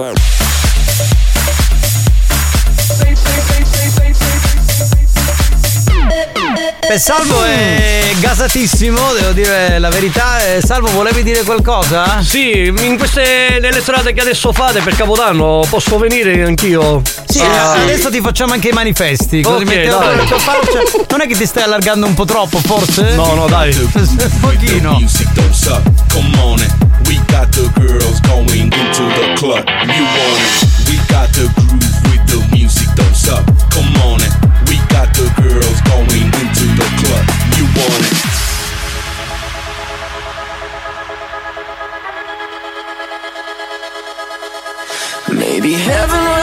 Beh, Salvo è gasatissimo, devo dire la verità. Eh, Salvo, volevi dire qualcosa? Sì, in queste nelle strade che adesso fate per Capodanno posso venire anch'io? Sì, Ah. adesso ti facciamo anche i manifesti. Così Ok, mettiamo dai. la faccia. Non è che ti stai allargando un po' troppo, forse? No, no, dai. Un pochino. Music don't suck. Come on it. We got the girls going into the club. You want it? We got the groove with the music don't suck. Come on it. We got the girls going into You want it? Maybe heaven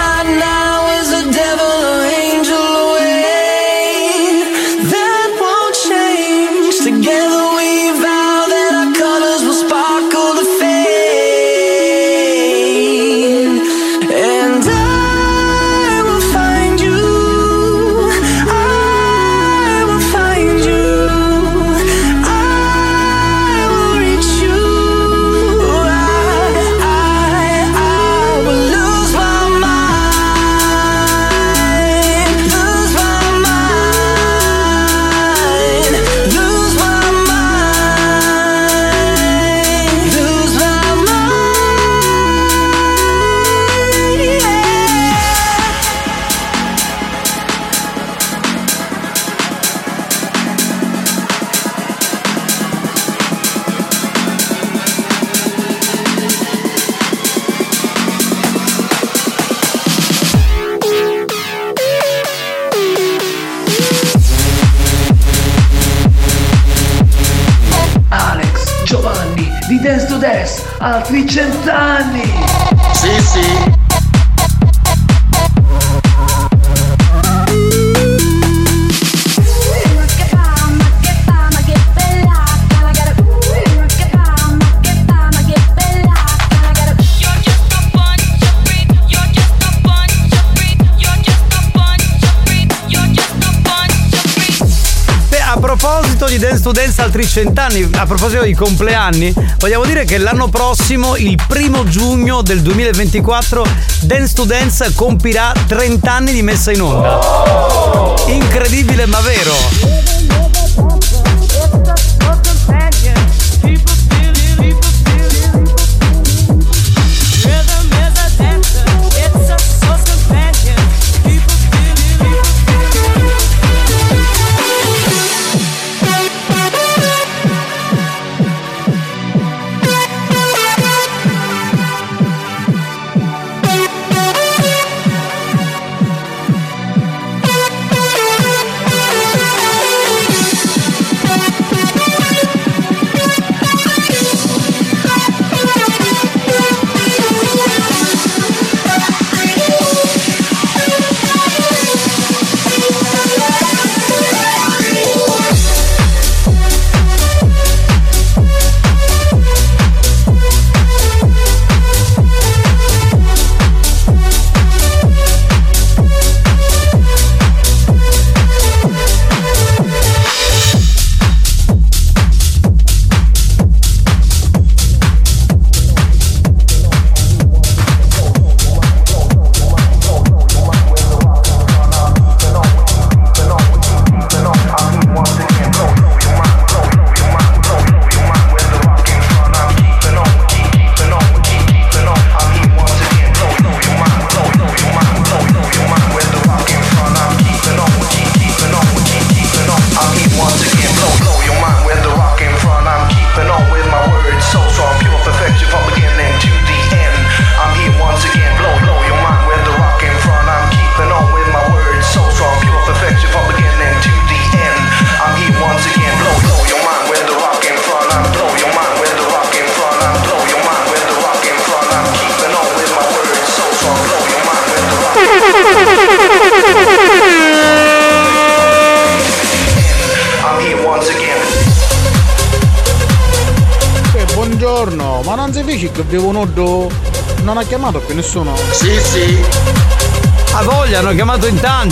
di Dance to Dance altri cent'anni, a proposito di compleanni, vogliamo dire che l'anno prossimo, il primo giugno del 2024, Dance to Dance compirà 30 anni di messa in onda. Incredibile ma vero.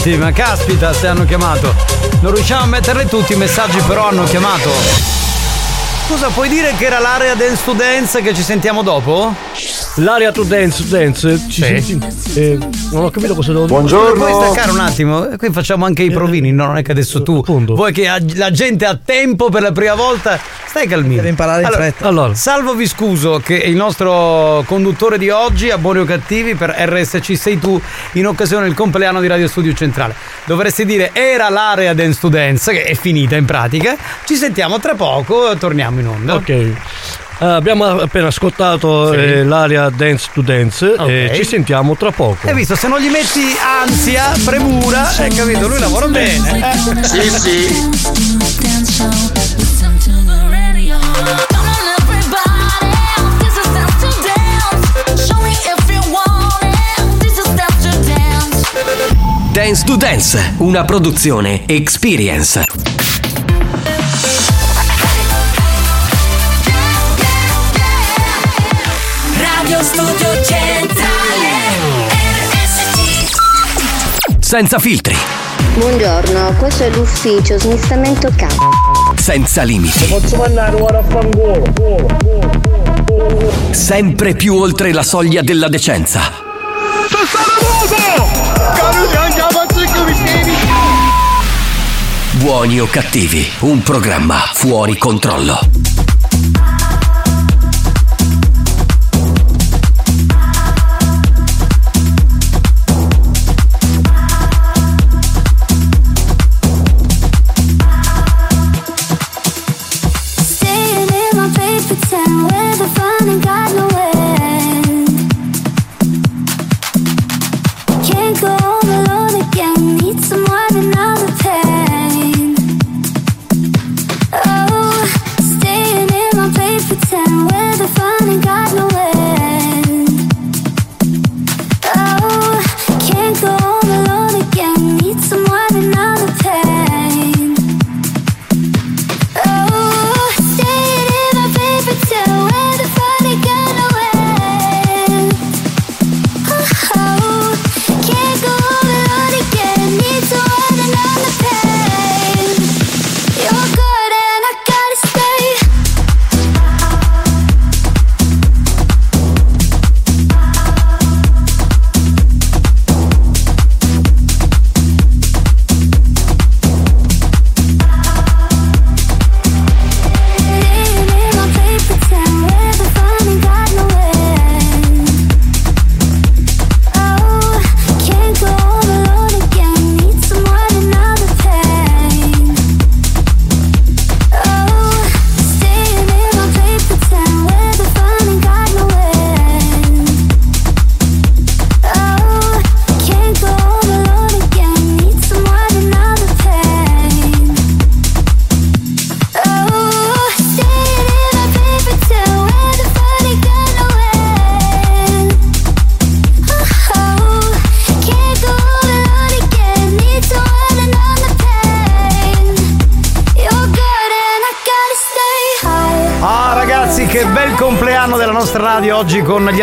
Tanti, ma caspita se hanno chiamato. Non riusciamo a metterle tutti i messaggi, però hanno chiamato. Scusa, puoi dire che era l'area Dance to Dance che ci sentiamo dopo? L'area to dance, dance. Ci senti- eh, non ho capito cosa devo dire. Puoi staccare un attimo? Qui facciamo anche i provini, no? non è che adesso tu vuoi che la gente ha tempo per la prima volta. Stai calmino. Deve imparare in allora, fretta. Allora, Salvo Viscuso, che è il nostro conduttore di oggi a Buoni o Cattivi per RSC Sei Tu in occasione del compleanno di Radio Studio Centrale. Dovresti dire era l'area Dance to Dance, che è finita in pratica. Ci sentiamo tra poco, torniamo in onda. Ok. Eh, abbiamo appena ascoltato Sì. eh, l'area Dance to Dance e Ok. ci sentiamo tra poco. Hai visto, se non gli metti ansia, premura, hai capito, lui lavora bene. eh. Sì, sì. Dance to Dance, una produzione Experience. Radio Studio Centrale RSC Senza filtri, Buongiorno, questo è l'ufficio smistamento K. senza limiti, Posso mandare ora a fangolo? sempre più oltre la soglia della decenza. Buoni o cattivi, un programma fuori controllo.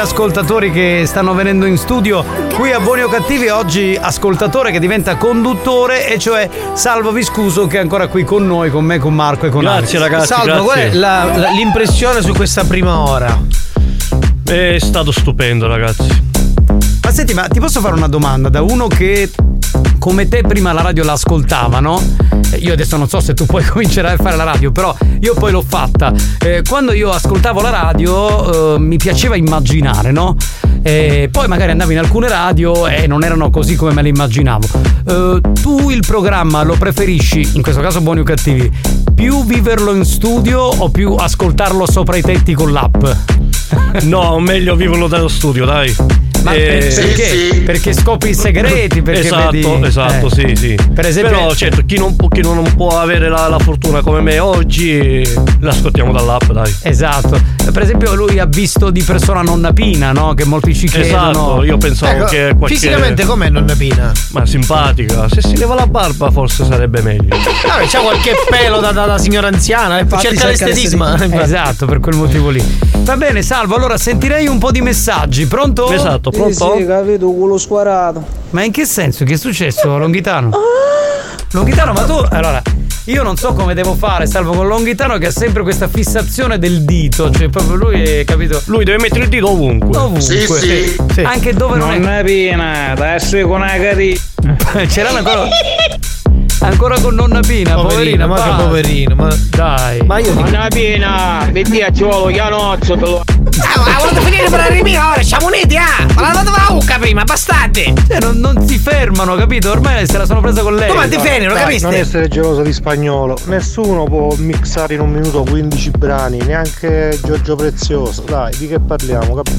Ascoltatori che stanno venendo in studio qui a Buoni o Cattivi. Oggi ascoltatore che diventa conduttore e cioè Salvo Viscuso che è ancora qui con noi, con me, con Marco e con Grazie, Alex. ragazzi, Salvo, grazie. qual è la- la- L'impressione su questa prima ora. È stato stupendo, ragazzi. Ma senti, ma ti posso fare una domanda da uno che come te prima la radio l'ascoltava, no? Eh, Io adesso non so se tu puoi cominciare a fare la radio, però io poi l'ho fatta. Eh, quando io ascoltavo la radio eh, mi piaceva immaginare, no? E poi magari andavo in alcune radio e non erano così come me le immaginavo. Eh, tu il programma lo preferisci, in questo caso buoni o cattivi, più viverlo in studio o più ascoltarlo sopra i tetti con l'app? No, meglio viverlo dallo studio, dai. Ma Eh, per- perché? Perché scopri i segreti, perché esatto, vedi- esatto, eh. sì, sì. Per esempio- Però certo, chi non, può, chi non può avere la, la fortuna come me oggi, l'ascoltiamo dall'app, dai. Esatto. Per esempio lui ha visto di persona nonna Pina, no? Che molti ci chiedono. Esatto, io pensavo Ecco, che qualche... Fisicamente com'è nonna Pina? Ma simpatica. Se si leva la barba forse sarebbe meglio. Vabbè, c'ha qualche pelo da, da- da signora anziana. eh, cerca l'estetismo. Esatto, per quel motivo lì. Va bene, salvo. Allora sentirei un po' di messaggi. Pronto? Esatto, Sì, sì, capito, culo squarato. Ma in che senso? Che è successo, Longhitano? Longhitano, ma tu. Allora. Io non so come devo fare, salvo con Longhitano che ha sempre questa fissazione del dito. Cioè, proprio lui è capito. Lui deve mettere il dito ovunque. Ovunque. Sì, sì. Anche dove non, Non è. è piena, adesso con una carina. Ce l'hanno ancora. Ancora con nonna Pina, poverina. Poverino, ma che poverino. Ma Dai. Ma io. Nonna piena, vedi a ci vuole chianozzo, te lo... Ah, ma volete finire per arrivare ora? Siamo uniti, ah! Ma l'hanno data la ucca prima, bastate! Cioè, non, non si fermano, capito? Ormai se la sono presa con lei. Come ti feni, lo Dai, capiste? Non essere geloso di spagnolo. Nessuno può mixare in un minuto 15 brani, neanche Giorgio Prezioso. Dai, di che parliamo? Cap-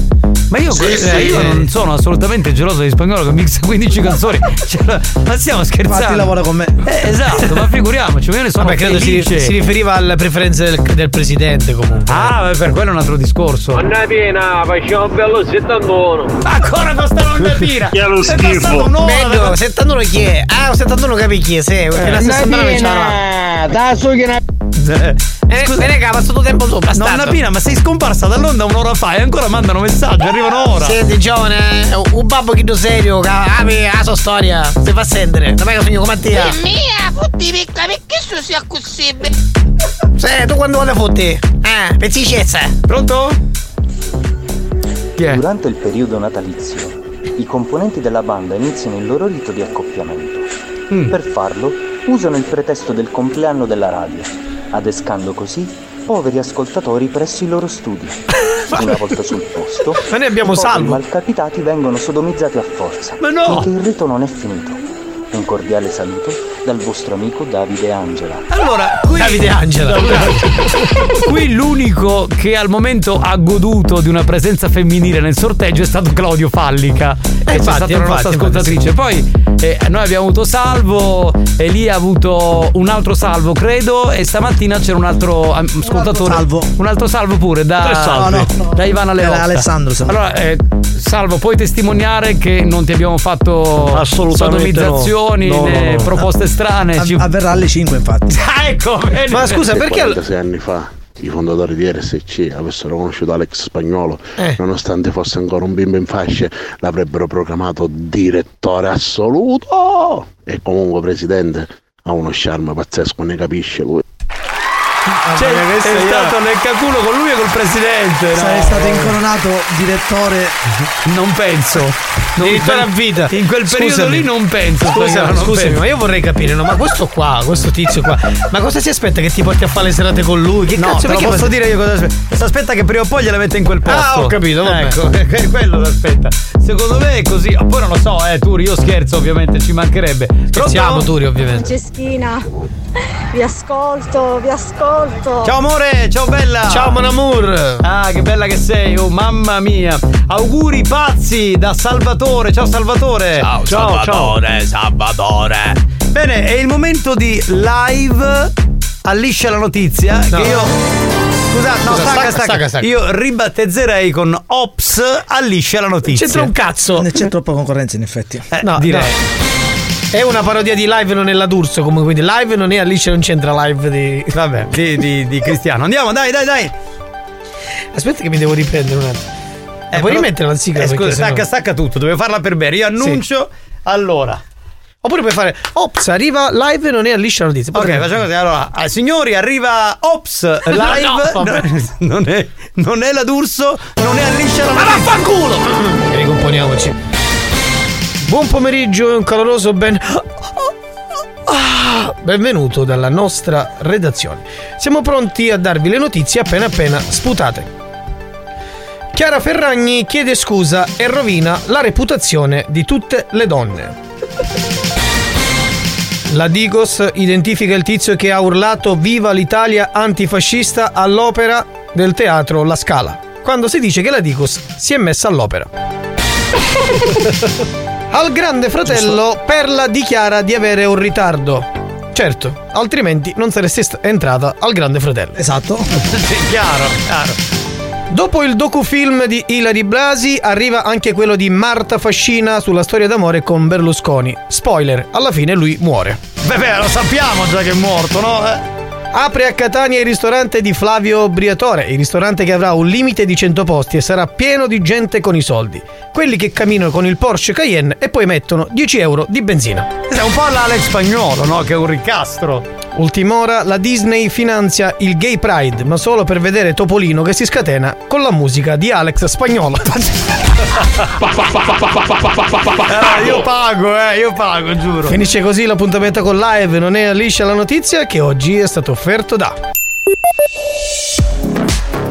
Ma io, Sì, eh, sì. io non sono assolutamente geloso di spagnolo che mixa 15 canzoni. Cioè, ma stiamo scherzando. Infatti lavora con me. Eh, esatto, ma figuriamoci, io ne sono Vabbè, credo si, si riferiva alle preferenze del, del presidente comunque. Ah, per quello è un altro discorso. Nonna piena, facciamo bello 71. Ancora questa nonna Pina. Che è lo È passato schifo. un'ora. Meglio, 71 chi è? Ah, 71 capi chi è, sì, perché la 69 c'era. piena, da su che una... Eh, Scusa, raga, ha passato tempo bastardo. Nonna Pina, ma sei scomparsa dall'onda un'ora fa e ancora mandano messaggi, arrivano ora. Senti, giovane, un babbo chiedo serio, apri la sua storia, si fa sentire. Non è che sogno come te. mia, fotti picca, perché sto sia così? Sì, tu quando vuoi fotti? Eh, pezzicezza. Pronto? Durante il periodo natalizio, i componenti della banda iniziano il loro rito di accoppiamento. Mm. Per farlo, usano il pretesto del compleanno della radio, adescando così poveri ascoltatori presso i loro studi. Una volta sul posto, Ma noi abbiamo i Salvo. malcapitati vengono sodomizzati a forza. Ma no! Finché il rito non è finito. Un cordiale saluto dal vostro amico Davide Angela. Allora, qui Davide Angela. Qui l'unico che al momento ha goduto di una presenza femminile nel sorteggio è stato Claudio Fallica. che è infatti, stata la nostra ascoltatrice. Poi eh, noi abbiamo avuto Salvo, e lì ha avuto un altro Salvo, credo, e stamattina c'era un altro ascoltatore. salvo. Un altro salvo pure da. No, no, no. da Ivana Leotta. Alessandro. Allora, eh, Salvo, puoi testimoniare che non ti abbiamo fatto Assolutamente no. sodomizzazioni No, no, né proposte strane. Ci- Avverrà alle 5 infatti. Ah, ecco, bene. Ma scusa, Se perché 46 anni fa i fondatori di RSC avessero conosciuto Alex Spagnolo, Eh. nonostante fosse ancora un bimbo in fasce, l'avrebbero proclamato direttore assoluto. E comunque, presidente, ha uno charme pazzesco, ne capisce lui. Cioè, è io- stato nel caculo con lui e col presidente. Sarei no? stato incoronato direttore. Non penso. Non Direttore a vita. In quel periodo Scusami. lì non penso. Scusa, spagnolo, non scusami, penso. ma io vorrei capire, no? Ma questo qua, questo tizio qua, ma cosa si aspetta che ti porti a fare le serate con lui? Che No, cazzo perché posso dire io cosa aspetta. Si aspetta che prima o poi gliela mette in quel posto. Ah, ho capito, vabbè. Ecco, è quello che aspetta. Secondo me è così. Ah, Poi non lo so, eh, Turi, io scherzo, ovviamente, ci mancherebbe. Scherziamo? Turi, ovviamente. Francestina, vi ascolto, vi ascolto. Ciao amore, ciao bella. Ciao Mon Amour. Ah, che bella che sei, oh mamma mia. Auguri pazzi da Salvatore. Ciao Salvatore. Ciao, Salvatore, Salvatore. Bene, è il momento di live alliscia la notizia No. che io Scusa, no, Scusa, stacca, stacca, stacca, stacca. Io ribattezzerei con Ops alliscia la notizia. C'entra un cazzo. C'è troppa concorrenza in effetti. Eh, No, direi. È una parodia di live non è la D'Urso, comunque, quindi live non è Alice non c'entra live di. Vabbè, di, di- di Cristiano. Andiamo, dai, dai, dai. Aspetta che mi devo riprendere un attimo. Eh, puoi rimettere la sigla? Eh, scusa, perché sennò- stacca, stacca tutto, devo farla per bene. Io annuncio. Allora. Oppure puoi fare Ops, arriva live non è Alice la notizia. Ok, facciamo così. Allora, ah, signori, arriva Ops live. No. No, non, è, non è la D'Urso, non è alliscia la Ma notizia. vaffanculo! Ricomponiamoci. Buon pomeriggio e un caloroso ben. Ah, Benvenuto dalla nostra redazione. Siamo pronti a darvi le notizie appena appena sputate. Chiara Ferragni chiede scusa e rovina la reputazione di tutte le donne. La Digos identifica il tizio che ha urlato Viva l'Italia antifascista all'opera del teatro La Scala, quando si dice che la Digos si è messa all'opera. Al grande fratello Perla dichiara di avere un ritardo. Certo, altrimenti non saresti st- entrata al grande fratello. Esatto. chiaro, chiaro. Dopo il docufilm di Ilari Blasi arriva anche quello di Marta Fascina sulla storia d'amore con Berlusconi. Spoiler, alla fine lui muore. Beh, beh, lo sappiamo già che è morto, no? Eh. Apre a Catania il ristorante di Flavio Briatore, il ristorante che avrà un limite di 100 posti e sarà pieno di gente con i soldi. Quelli che camminano con il Porsche Cayenne e poi mettono 10 euro di benzina. È un po' l'Alex spagnolo, no? Che è un ricastro. Ultim'ora la Disney finanzia il Gay Pride, ma solo per vedere Topolino che si scatena con la musica di Alex Spagnolo. Eh, io pago, eh, io pago, giuro. Finisce così l'appuntamento con live, non è liscia la notizia che oggi è stato offerto da.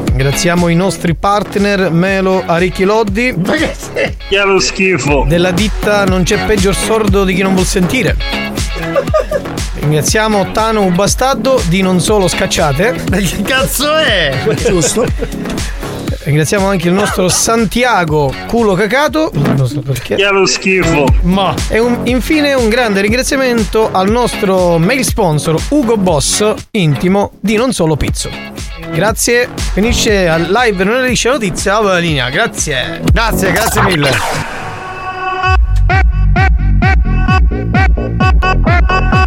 Ringraziamo i nostri partner Melo Aricchi Loddi. Ma che Che è lo schifo. Della ditta Non c'è peggior sordo di chi non vuol sentire. Ringraziamo Tano Ubastardo di Non Solo Scacciate. Ma che cazzo è? Giusto. Ringraziamo anche il nostro Santiago Culo Cacato. Non so perché. Che lo schifo. Ma. E un- infine un grande ringraziamento al nostro mail sponsor Ugo Boss, intimo di Non Solo Pizzo. Grazie. Finisce al live non è liscia notizia. La linea. Grazie. Grazie, grazie mille.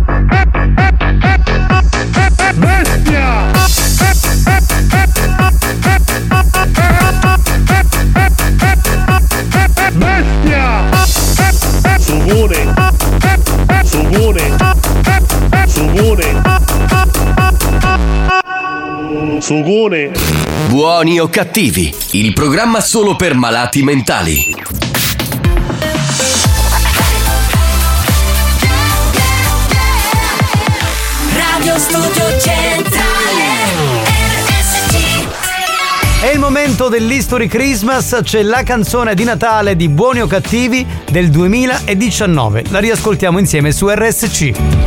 Sugone! Buoni o cattivi, il programma solo per malati mentali. Radio Studio Centrale RSC È il momento dell'History Christmas, c'è la canzone di Natale di Buoni o Cattivi del 2019. La riascoltiamo insieme su RSC.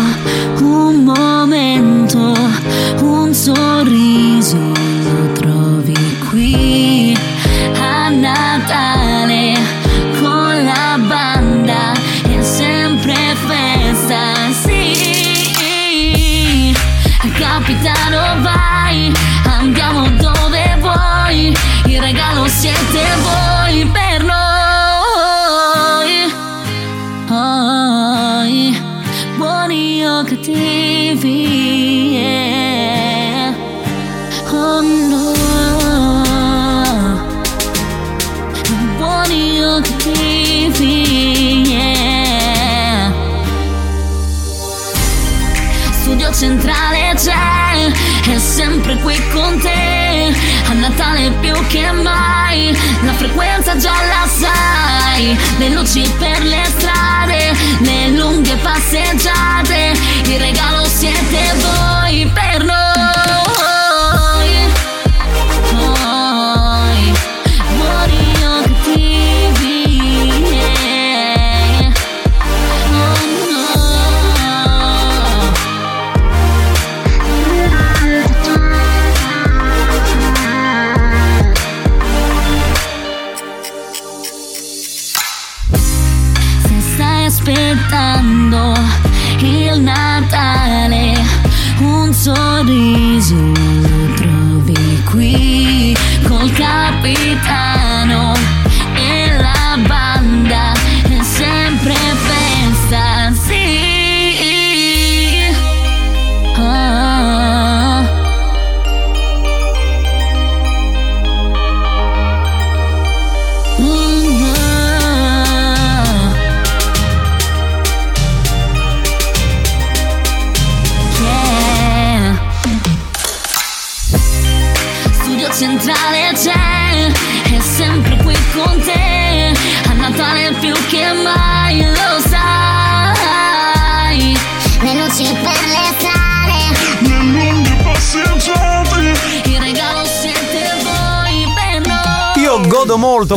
mai, la frequenza già la sai. Le luci per le strade, le lunghe passeggiate. Il regalo siete voi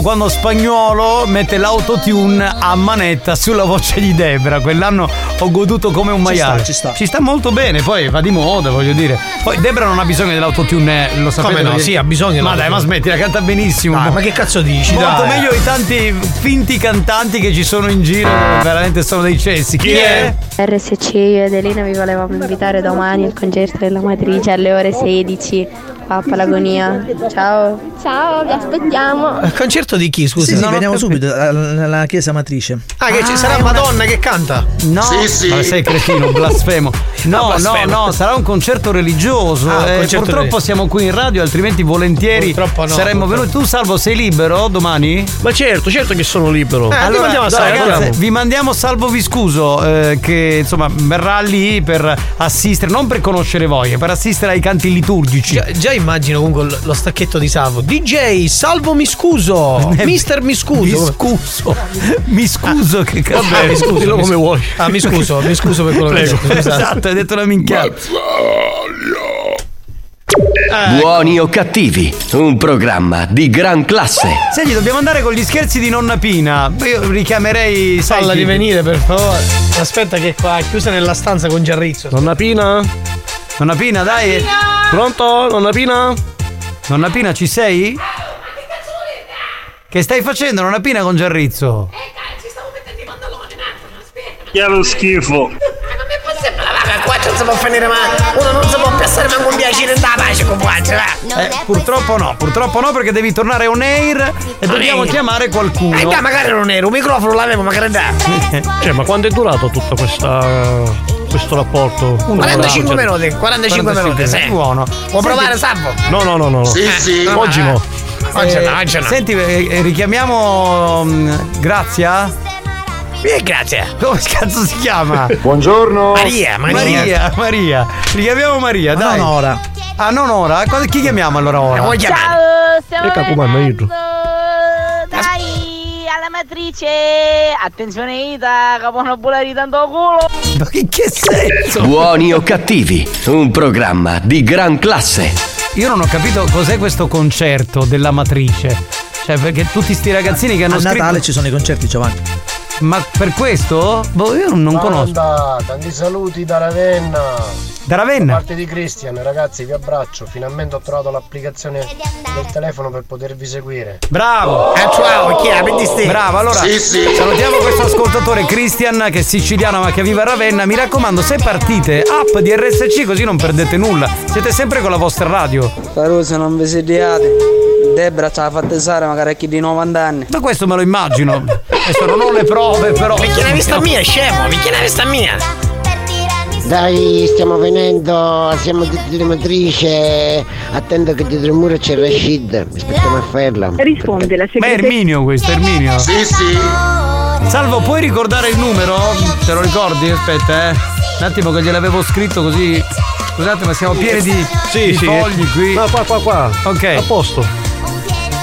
quando Spagnolo mette l'autotune a manetta sulla voce di Debra. Quell'anno ho goduto come un Ci maiale. sta, ci sta. Ci sta molto bene, poi va di moda, voglio dire. Poi Debra non ha bisogno dell'autotune, lo sapete. Come no? Sì, ha bisogno Ma dai, ma smetti, la canta benissimo. Dai, ma che cazzo dici? Molto Dai. meglio i tanti finti cantanti che ci sono in giro, veramente sono dei cessi. Chi, è? RSC, io ed Elena vi volevamo invitare domani al concerto della matrice alle ore 16 a Palagonia. Ciao. Ciao, vi aspettiamo. Il concerto di chi, scusa? Sì, sì, veniamo subito alla chiesa matrice. Ah, che ci sarà una- Madonna che canta? No, Sì, sì. ma sei cretino, blasfemo. No, Ah, blasfemo. no, no, sarà un concerto religioso. Ah, Eh, concerto purtroppo religioso. siamo qui in radio, altrimenti volentieri Purtroppo no, saremmo purtroppo. venuti. Tu, Salvo, sei libero domani? Ma certo, certo che sono libero. Eh, allora, andiamo a dai, stare, ragazzi, andiamo. vi mandiamo Salvo Viscuso eh, che insomma verrà lì per assistere, non per conoscere voi, è per assistere ai canti liturgici. Già, già immagino comunque lo stacchetto di Salvo. DJ, Salvo mi scuso. Mister mi scuso. Mi scuso. Mi scuso che cazzo. Vabbè, mi scuso. come scuso. vuoi. Ah, mi scuso, mi scuso per quello che ho Prego. detto. scusate. Esatto, hai detto una minchiata. Buoni o cattivi, un programma di gran classe. Senti, dobbiamo andare con gli scherzi di nonna Pina. Io richiamerei Falla di venire, per favore. Aspetta che qua è chiusa nella stanza con Giarrizzo. Nonna Pina? Nonna Pina, dai. Pronto? Nonna Pina? Nonna Pina, ci sei? Che stai facendo, nonna Pina con Giarrizzo? Chiaro schifo. Qua non si può finire ma uno non si può passare manco un piacere da pace con faccia. Eh, purtroppo no, purtroppo no perché devi tornare on air e dobbiamo air. chiamare qualcuno. Eh, dai, magari non ero, un microfono l'avevo, magari da. Cioè, ma quanto è durato tutto questa, questo rapporto? 45 minuti, 45 minuti, sì. Buono. Può provare Salvo? No, no, no, no. Sì, sì. Oggi no. Oggi Eh, no, oggi no. Senti, eh, eh, richiamiamo mm, Grazia? Eh, grazie. Come cazzo si chiama? Buongiorno. Maria, Maria. Maria, Maria. Richiamiamo Maria, dai. non ora. Ah, non ora? Chi chiamiamo allora ora? Vuoi? Ciao, stiamo E capomanno io. Dai, alla matrice! Attenzione Ita, capo una bulla tanto culo! Ma in che senso? Buoni o cattivi, un programma di gran classe. Io non ho capito cos'è questo concerto della matrice. Cioè, perché tutti sti ragazzini che hanno A scritto. Natale ci sono i concerti, Giovanni. Ma per questo? Boh, io non conosco. Banda, tanti saluti da Ravenna. Da Da Ravenna? parte di Christian, ragazzi, vi abbraccio. Finalmente ho trovato l'applicazione del telefono per potervi seguire. Bravo! Ah, ciao, chi è? Ste? Bravo, allora Sì, sì. salutiamo questo ascoltatore Christian che è siciliano ma che vive a Ravenna. Mi raccomando, se partite, app di RSC così non perdete nulla. Siete sempre con la vostra radio. Caruso, non vi sediate. Debra ci ha fatto usare magari a chi di 90 anni. Ma questo me lo immagino. Adesso non ho le prove, però. Mi chiede vista mia, scemo, mi chiede vista mia. Dai, stiamo venendo, siamo di telematrice. Attendo che dietro il muro c'è Rashid. Aspettiamo a farla. Risponde la Ma è Erminio questo, Erminio. Sì, sì. Salvo, puoi ricordare il numero? Te lo ricordi? Aspetta, eh. Un attimo che gliel'avevo scritto così. Scusate, ma siamo pieni di, Sì, di sì. fogli qui. No, qua, qua, qua. Ok. A posto.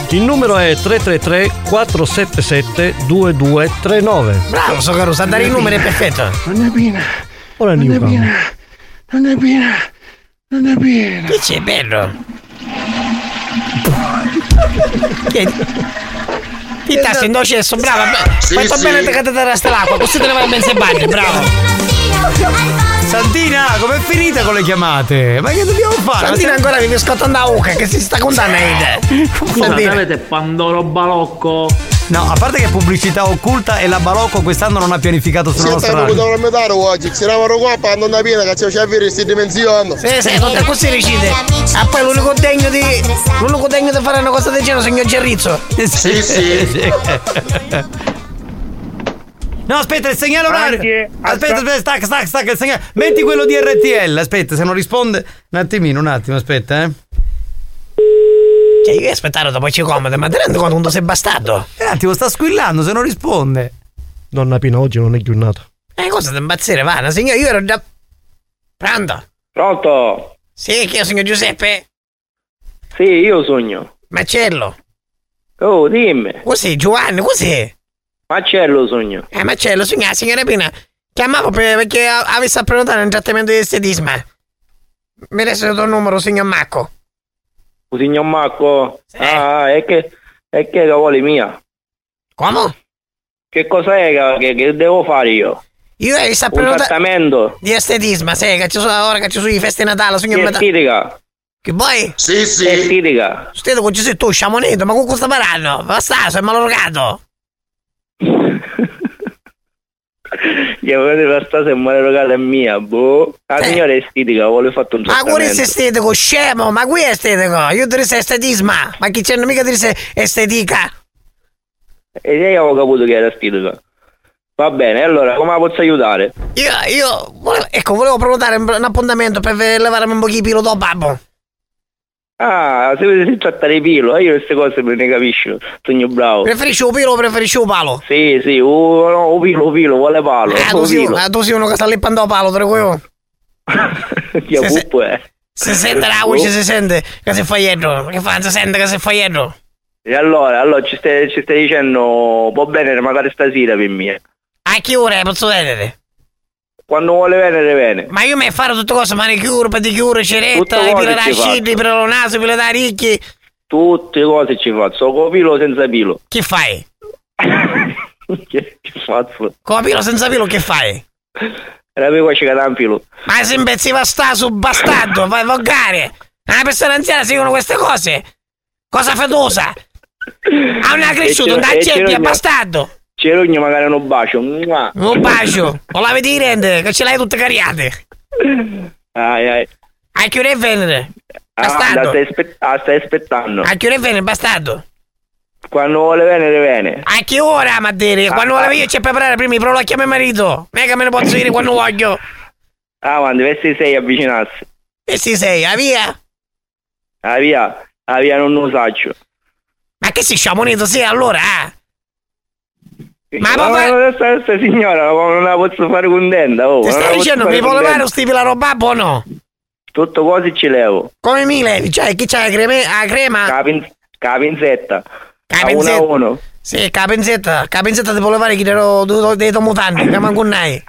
Il numero è 333 477 2239. Bravo, so caro, sa dare i numeri, è perfetto. Non è non è Newcam. piena, non è piena, non è piena. Che c'è, bello? Ti sta sendo cesso, brava. Sì, Fatto sì. bene che ti resta l'acqua, così te ne vai ben se bagni, bravo. Santina, com'è finita con le chiamate? Ma che dobbiamo fare? Santina ancora vive scottando a Uca, che si sta contando Eide. Santina. avete Pandoro Balocco? No, a parte che pubblicità occulta e la Balocco quest'anno non ha pianificato sulla nostra radio. venuto a mettere oggi, ci eravamo qua per non capire che c'è avere queste dimensioni. Sì, sì, tutte così recite. Ah, poi l'unico degno di. L'unico degno di fare una cosa del genere, signor Gerrizzo. Sì, sì. No, aspetta, il segnale orario. Anche- Aspetta, aspetta, stacca, stacca, stacca il segnale. Metti quello di RTL. Aspetta, se non risponde. Un attimino, un attimo, aspetta, eh. Cioè, io aspettare dopo ci comode, ma ti rendi conto quando sei bastardo? Un attimo, sta squillando, se non risponde. Donna Pina oggi non è giornata. Eh, cosa da impazzire, va? No, signor, io ero già. Pronto? Pronto? Sì, chi è, signor Giuseppe? Sì, io sogno. Marcello. Oh, dimmi. Così, Giovanni, così. Marcello sogno. Eh, Marcello, signora, signora Pina. Chiamavo per- perché avessi a prenotare un trattamento di estetismo. Mi resta il tuo numero, signor Macco. Il signor Marco? Ah, è che E che cavoli mia? Come? Che cos'è che, che- che devo fare io? Io hai sta Un prenotare trattamento? di estetismo, sai, che ci sono ora che ci sono i feste di Natale, Che Natale. estetica? Che poi? Sì, sì. Estetica. Stedo con ci sei tu, sciamonito, ma con cosa faranno? Basta, sei malogato. Che volete la sta se male locale è mia, boh. La signora è estetica, vuole fatto un Ma trattamento. questo è estetico, scemo, ma qui è estetico. Io ti dico estetismo, ma chi c'è mica ti dice estetica? E io avevo capito che era estetica. Va bene, allora come la posso aiutare? Io, io, ecco, volevo prenotare un un appuntamento per levarmi un po' di pilo do babbo. Ah, se si tratta di pilo, io queste cose me ne capisco. Sogno bravo. Preferisci un pilo o preferisci un palo? Sì, sì, uh, no, pilo, un pilo, vuole palo. Ah, tu sei, ah, tu sei uno che sta lippando a palo, te lo dico. Che puppo è. Si sente la voce, si sente che si fa dietro. Che fa? Si sente che si fa dietro. E allora, allora ci stai, ci stai dicendo, può bene, magari stasera per me. A che ora posso vedere? Quando vuole venere, viene. Ma io mi fare tutte cose, manicure, pedicure, ceretta, Tutte i cose pila da ci scidi, i faccio. pila da naso, i pila da ricchi. Tutte cose ci faccio, con pilo senza pilo. Che fai? che, che faccio? Con pilo senza pilo che fai? Era per qua c'è un filo. Ma se imbezzi va sta su bastardo, vai volgare. Una persona anziana si dicono queste cose. Cosa fetosa? Ha una cresciuta, E un c'è- e c'è accetti, è una- bastardo. Cerogno magari un bacio. Un bacio. O la vedi rende, che ce l'hai tutte cariate. Ai, ai. A ora è venere? Ah, Bastardo. la stai, ah, stai aspettando. A ora è venere, bastardo? Quando vuole venere, viene. A che ora, Maddere? Quando Ah, vuole io c'è preparare prima i prolocchi a mio marito. Non è che me ne posso dire quando voglio. Ah, quando deve sei avvicinarsi. E si sei, a via? Ah, via. Ah, via non lo saccio. Ma che si sciamonito sei allora, ah? Ma no, no, questa, questa signora non la posso fare contenta. Oh, Ti non posso dicendo fare mi levare contenta. un stile la roba o no? Tutto quasi ci levo. Come mi levi? Cioè, chi c'ha la crema? La crema? Capin, capinzetta. Ca A uno a uno. Sì, ca pinzetta. Ca pinzetta ti può levare chi ero dei tuoi mutanti, che manco nai.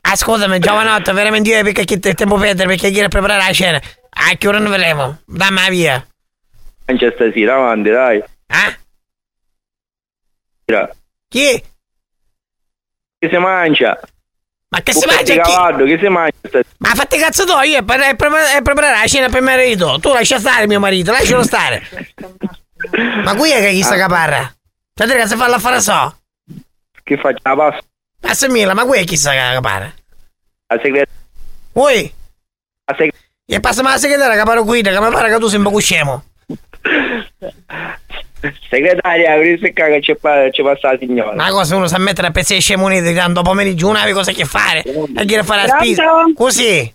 Ascoltami, giovanotto, veramente io perché che te- tempo perdere perché quiero preparare la cena. A che ora ne vedremo? Dammi la via. Mangia stasera, avanti, dai. Ah? Mira, Chi? Che si mangia? Ma che si mangia chi? cavallo, che si mangia? Ma fatti cazzo tu, io per- è preparare la cena per mio marito. Tu lascia stare mio marito, lascialo stare. Ma qui è che chi sta Ah. caparra? Cioè, che si fa la fare so? Che faccia la pasta? Ma se mila, ma qui è chi sta caparra? La segretaria. Ui? La seg- E passa ma la segretaria caparo qui, che mi pare che tu sei un scemo. segretaria, se che c'è, c'è passa la signora. Ma cosa uno sa mettere a pezzi di scemoniti tanto pomeriggio, avevi cosa che fare? E chi fare la spesa? Così?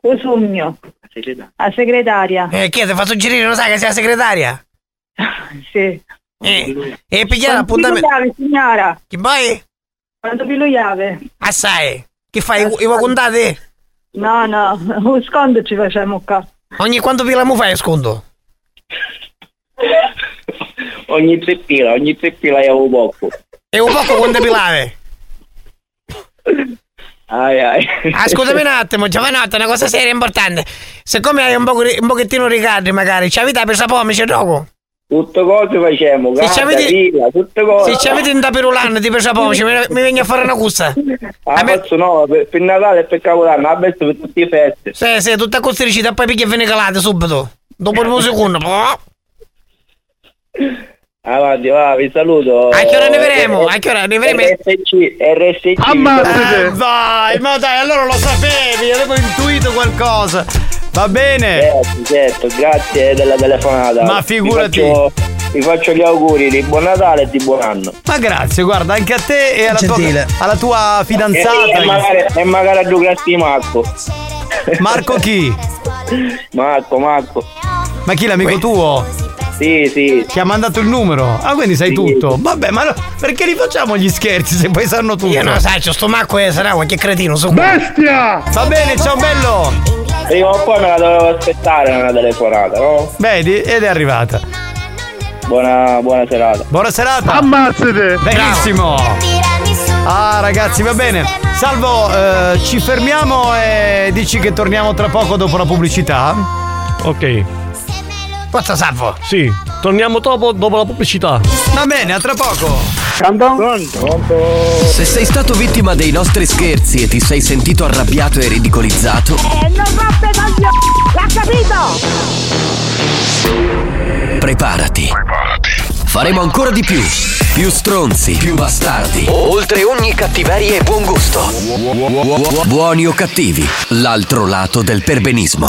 Cosugno, la segretaria. Eh, chi è? Ti fa suggerire, non sai che sei la segretaria? Sì. Eh, e pigliare Quanto l'appuntamento. signora? Che poi? Quanto pigliave? Assai. Che fai? I vuoi contare? No, no, un sconto ci facciamo qua. Ogni quanto pila mu fai sconto? Ogni tre pila, ogni tre pila io avevo poco. E un poco quante pilave? Ai ai. Ascoltami un attimo, giovanotto, una cosa seria importante. Siccome hai un, po- un pochettino ricardi magari, ci avete per sapore, c'è gioco? Tutte cose facciamo, Se ci avete- pila, tutte cose. Se ci avete un tapirulano di per sapore, mi, mi venga a fare una cussa. Ah, no, per, per Natale e per Capodanno, la per tutte le feste. Sì, sì, tutta costricita, poi picchia e ve ne calate subito. Dopo un secondo. A Avanti, va, vi saluto. che ora ne vedremo? A che ora ne vedremo? RSC, RSC. Eh, vai, ma dai, allora lo sapevi, avevo intuito qualcosa. Va bene. Certo, certo, grazie della telefonata. Ma figurati. Vi faccio, vi faccio gli auguri di buon Natale e di buon anno. Ma grazie, guarda, anche a te e alla, tua, alla tua fidanzata. E, e magari, e magari a due grassi Marco. Marco chi? Marco, Marco. Ma chi l'amico tuo? Sì, sì. Ti ha mandato il numero? Ah, quindi sai tutto. Vabbè, ma no, perché li facciamo gli scherzi se poi sanno tutto? Io non lo sai, sto macco e sarà qualche cretino su. Bestia! Va bene, ciao bello! Prima o poi me la dovevo aspettare una telefonata, no? Vedi? Ed è arrivata. Buona, buona serata. Buona serata! Ammazzate! Benissimo! Ah ragazzi, va bene. Salvo, eh, ci fermiamo e dici che torniamo tra poco dopo la pubblicità? Ok. Forza Salvo. Sì. Torniamo dopo, dopo la pubblicità. Va bene, a tra poco. Se sei stato vittima dei nostri scherzi e ti sei sentito arrabbiato e ridicolizzato, E non rompe coglioni! L'ha capito? preparati. Faremo ancora di più. Più stronzi, più bastardi. Oltre ogni cattiveria e buon gusto. Buoni o cattivi, l'altro lato del perbenismo.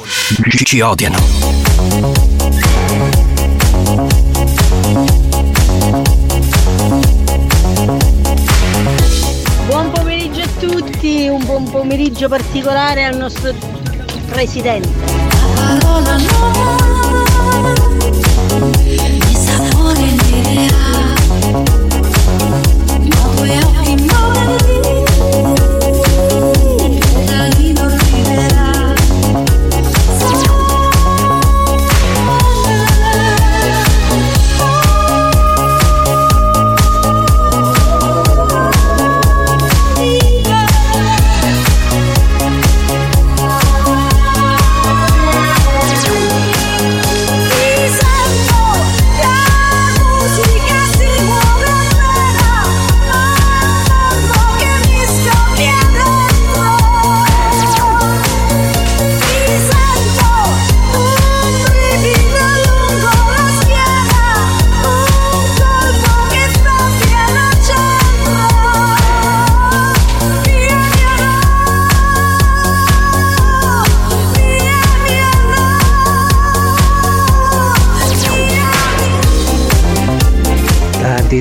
ci- ci odiano. Buon pomeriggio a tutti, un buon pomeriggio particolare al nostro presidente. Parola nuova Mi sapore l'idea Nuove occhi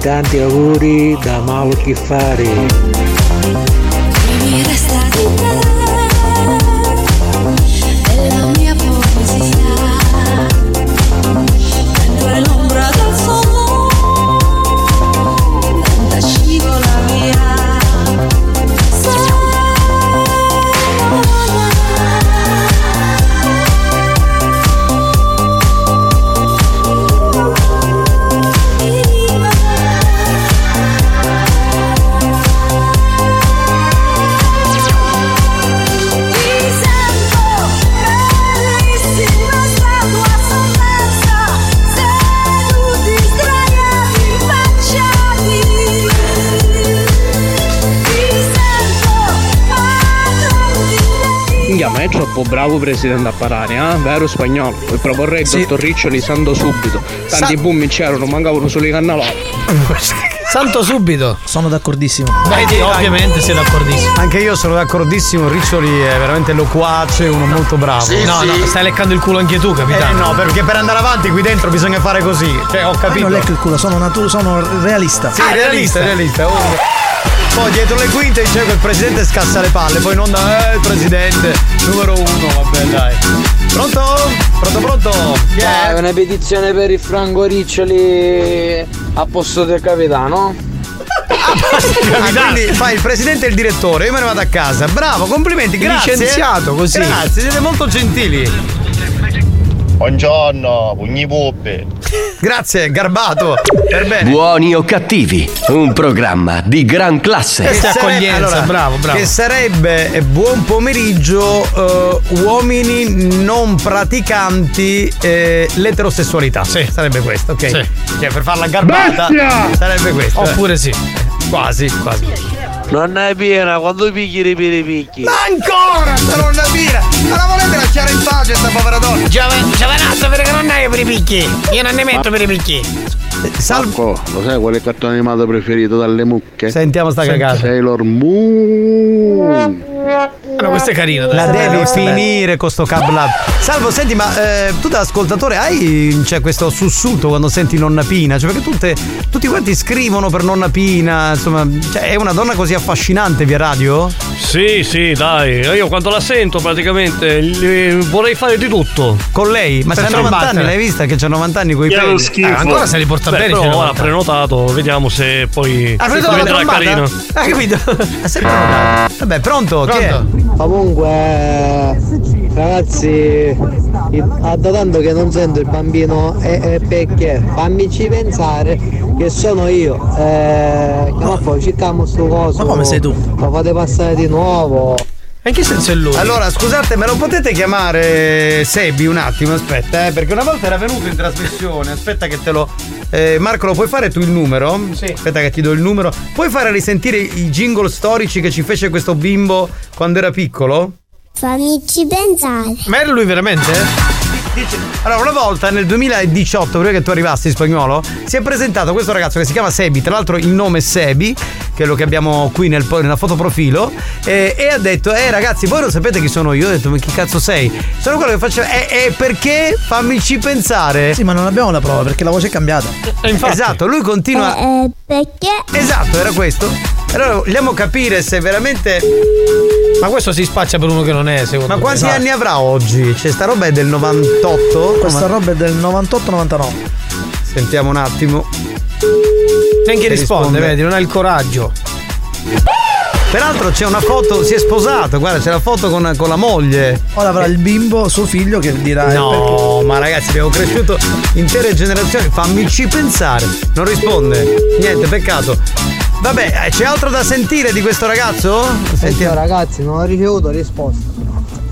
Tanti auguri da Mauro Chiffari. Ma è troppo bravo presidente a parare, eh? Vero spagnolo? E proporrei il dottor Riccioli santo subito. Tanti Sa- boom c'erano, mancavano solo i cannavati. Santo subito. Sono d'accordissimo. Vedi, ovviamente sei d'accordissimo. Anche io sono d'accordissimo, Riccioli è veramente loquace, uno molto bravo. no, no, stai leccando il culo anche tu, Eh capitano. no, perché per andare avanti qui dentro bisogna fare così. Cioè, ho Ma capito. non lecco il culo, sono, natu- sono realista. Sì, realista, realista. Oh. Poi dietro le quinte c'è quel presidente scassa le palle, poi non da eh, il presidente numero uno, vabbè dai. Pronto? Pronto, pronto? Chi è? una petizione per il Franco Riccioli a posto del capitano? Ah, quindi fai il presidente e il direttore, io me ne vado a casa. Bravo, complimenti, grazie. Licenziato, così. Grazie, siete molto gentili. Buongiorno, pugni puppe. Grazie, garbato. Per bene. Buoni o cattivi, un programma di gran classe. Che sarebbe- allora, Che sarebbe eh, buon pomeriggio, eh, uomini non praticanti eh, l'eterosessualità. Sì. Sarebbe questo, ok? Cioè, per farla garbata Bestia! sarebbe questo. eh. Oppure sì. Quasi, quasi. Non è piena, quando picchi ripiri picchi. Ma ancora sta nonna Pira! Ma la volete lasciare in pace sta povera donna? Giove- Giovenazzo, perché non hai per i picchi? Io non ne metto per i picchi. Marco, lo sai qual è il cartone animato preferito dalle mucche? Sentiamo sta cagata. Sailor Moon. No, questa è carina. dai. La devi finire con sto cab lab. Salvo, senti, ma eh, tu da ascoltatore hai c'è questo sussulto quando senti nonna Pina? Cioè, perché tutte, tutti quanti scrivono per nonna Pina, insomma, cioè, è una donna così affascinante via radio? Sì, sì, dai. Io quando la sento praticamente gli- vorrei fare di tutto. Con lei? Ma c'ha 90 anni, l'hai vista che c'ha 90 anni con i peli? schifo. Beh, Però ora ha prenotato, vediamo se poi Ha prenotato la diventerà carino. Ha capito? Ha sempre prenotato. Vabbè, pronto? Chi è? Comunque, ragazzi, il- ha da tanto che non sento il bambino e, e perché? Fammici pensare che sono io. Eh, che ma poi cerchiamo sto coso. Ma come sei tu? Lo fate passare di nuovo. In che senso è lui? Allora, scusate, me lo potete chiamare Sebi un attimo? Aspetta, eh, perché una volta era venuto in trasmissione. Aspetta che te lo. Eh, Marco, lo puoi fare tu il numero? Sì. Aspetta che ti do il numero. Puoi fare risentire i jingle storici che ci fece questo bimbo quando era piccolo? Fammici pensare. Ma era lui veramente? Allora, una volta nel 2018, prima che tu arrivassi in spagnolo, si è presentato questo ragazzo che si chiama Sebi, tra l'altro il nome è Sebi, che è lo che abbiamo qui nel, nella fotoprofilo, eh, e ha detto, eh ragazzi, voi non sapete chi sono io? Ho detto, ma chi cazzo sei? Sono quello che faccio, eh, eh, perché? Fammici pensare. Sì, ma non abbiamo la prova perché la voce è cambiata. Esatto, lui continua... Eh, perché? Esatto, era questo. Allora vogliamo capire se veramente. Ma questo si spaccia per uno che non è, secondo Ma me. quanti Esatto. anni avrà oggi? Cioè, sta roba è del 98? Questa roba è del 98-99. Sentiamo un attimo. Neanche Se risponde, risponde. vedi, non ha il coraggio. Peraltro c'è una foto, si è sposato, guarda, c'è la foto con, con la moglie. Ora avrà il bimbo, suo figlio, che dirà. eh, No, ma ragazzi, abbiamo cresciuto intere generazioni. Fammici pensare. Non risponde. Niente, peccato. Vabbè, eh, c'è altro da sentire di questo ragazzo? Sentiamo. ragazzi, non ho ricevuto risposta.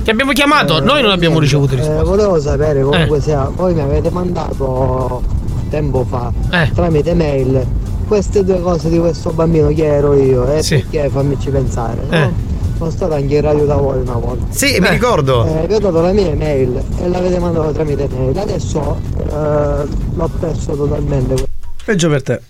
Ti abbiamo chiamato? Noi non abbiamo ricevuto risposta. Eh, volevo sapere comunque sia, voi mi avete mandato tempo fa Eh. tramite mail queste due cose di questo bambino che ero io e Sì. perché fammici pensare. Eh. No? Sono stato anche in radio da voi una volta. Sì, mi ricordo. Eh, vi ho dato la mia email e l'avete mandato tramite mail. Adesso eh, l'ho perso totalmente. Peggio per te.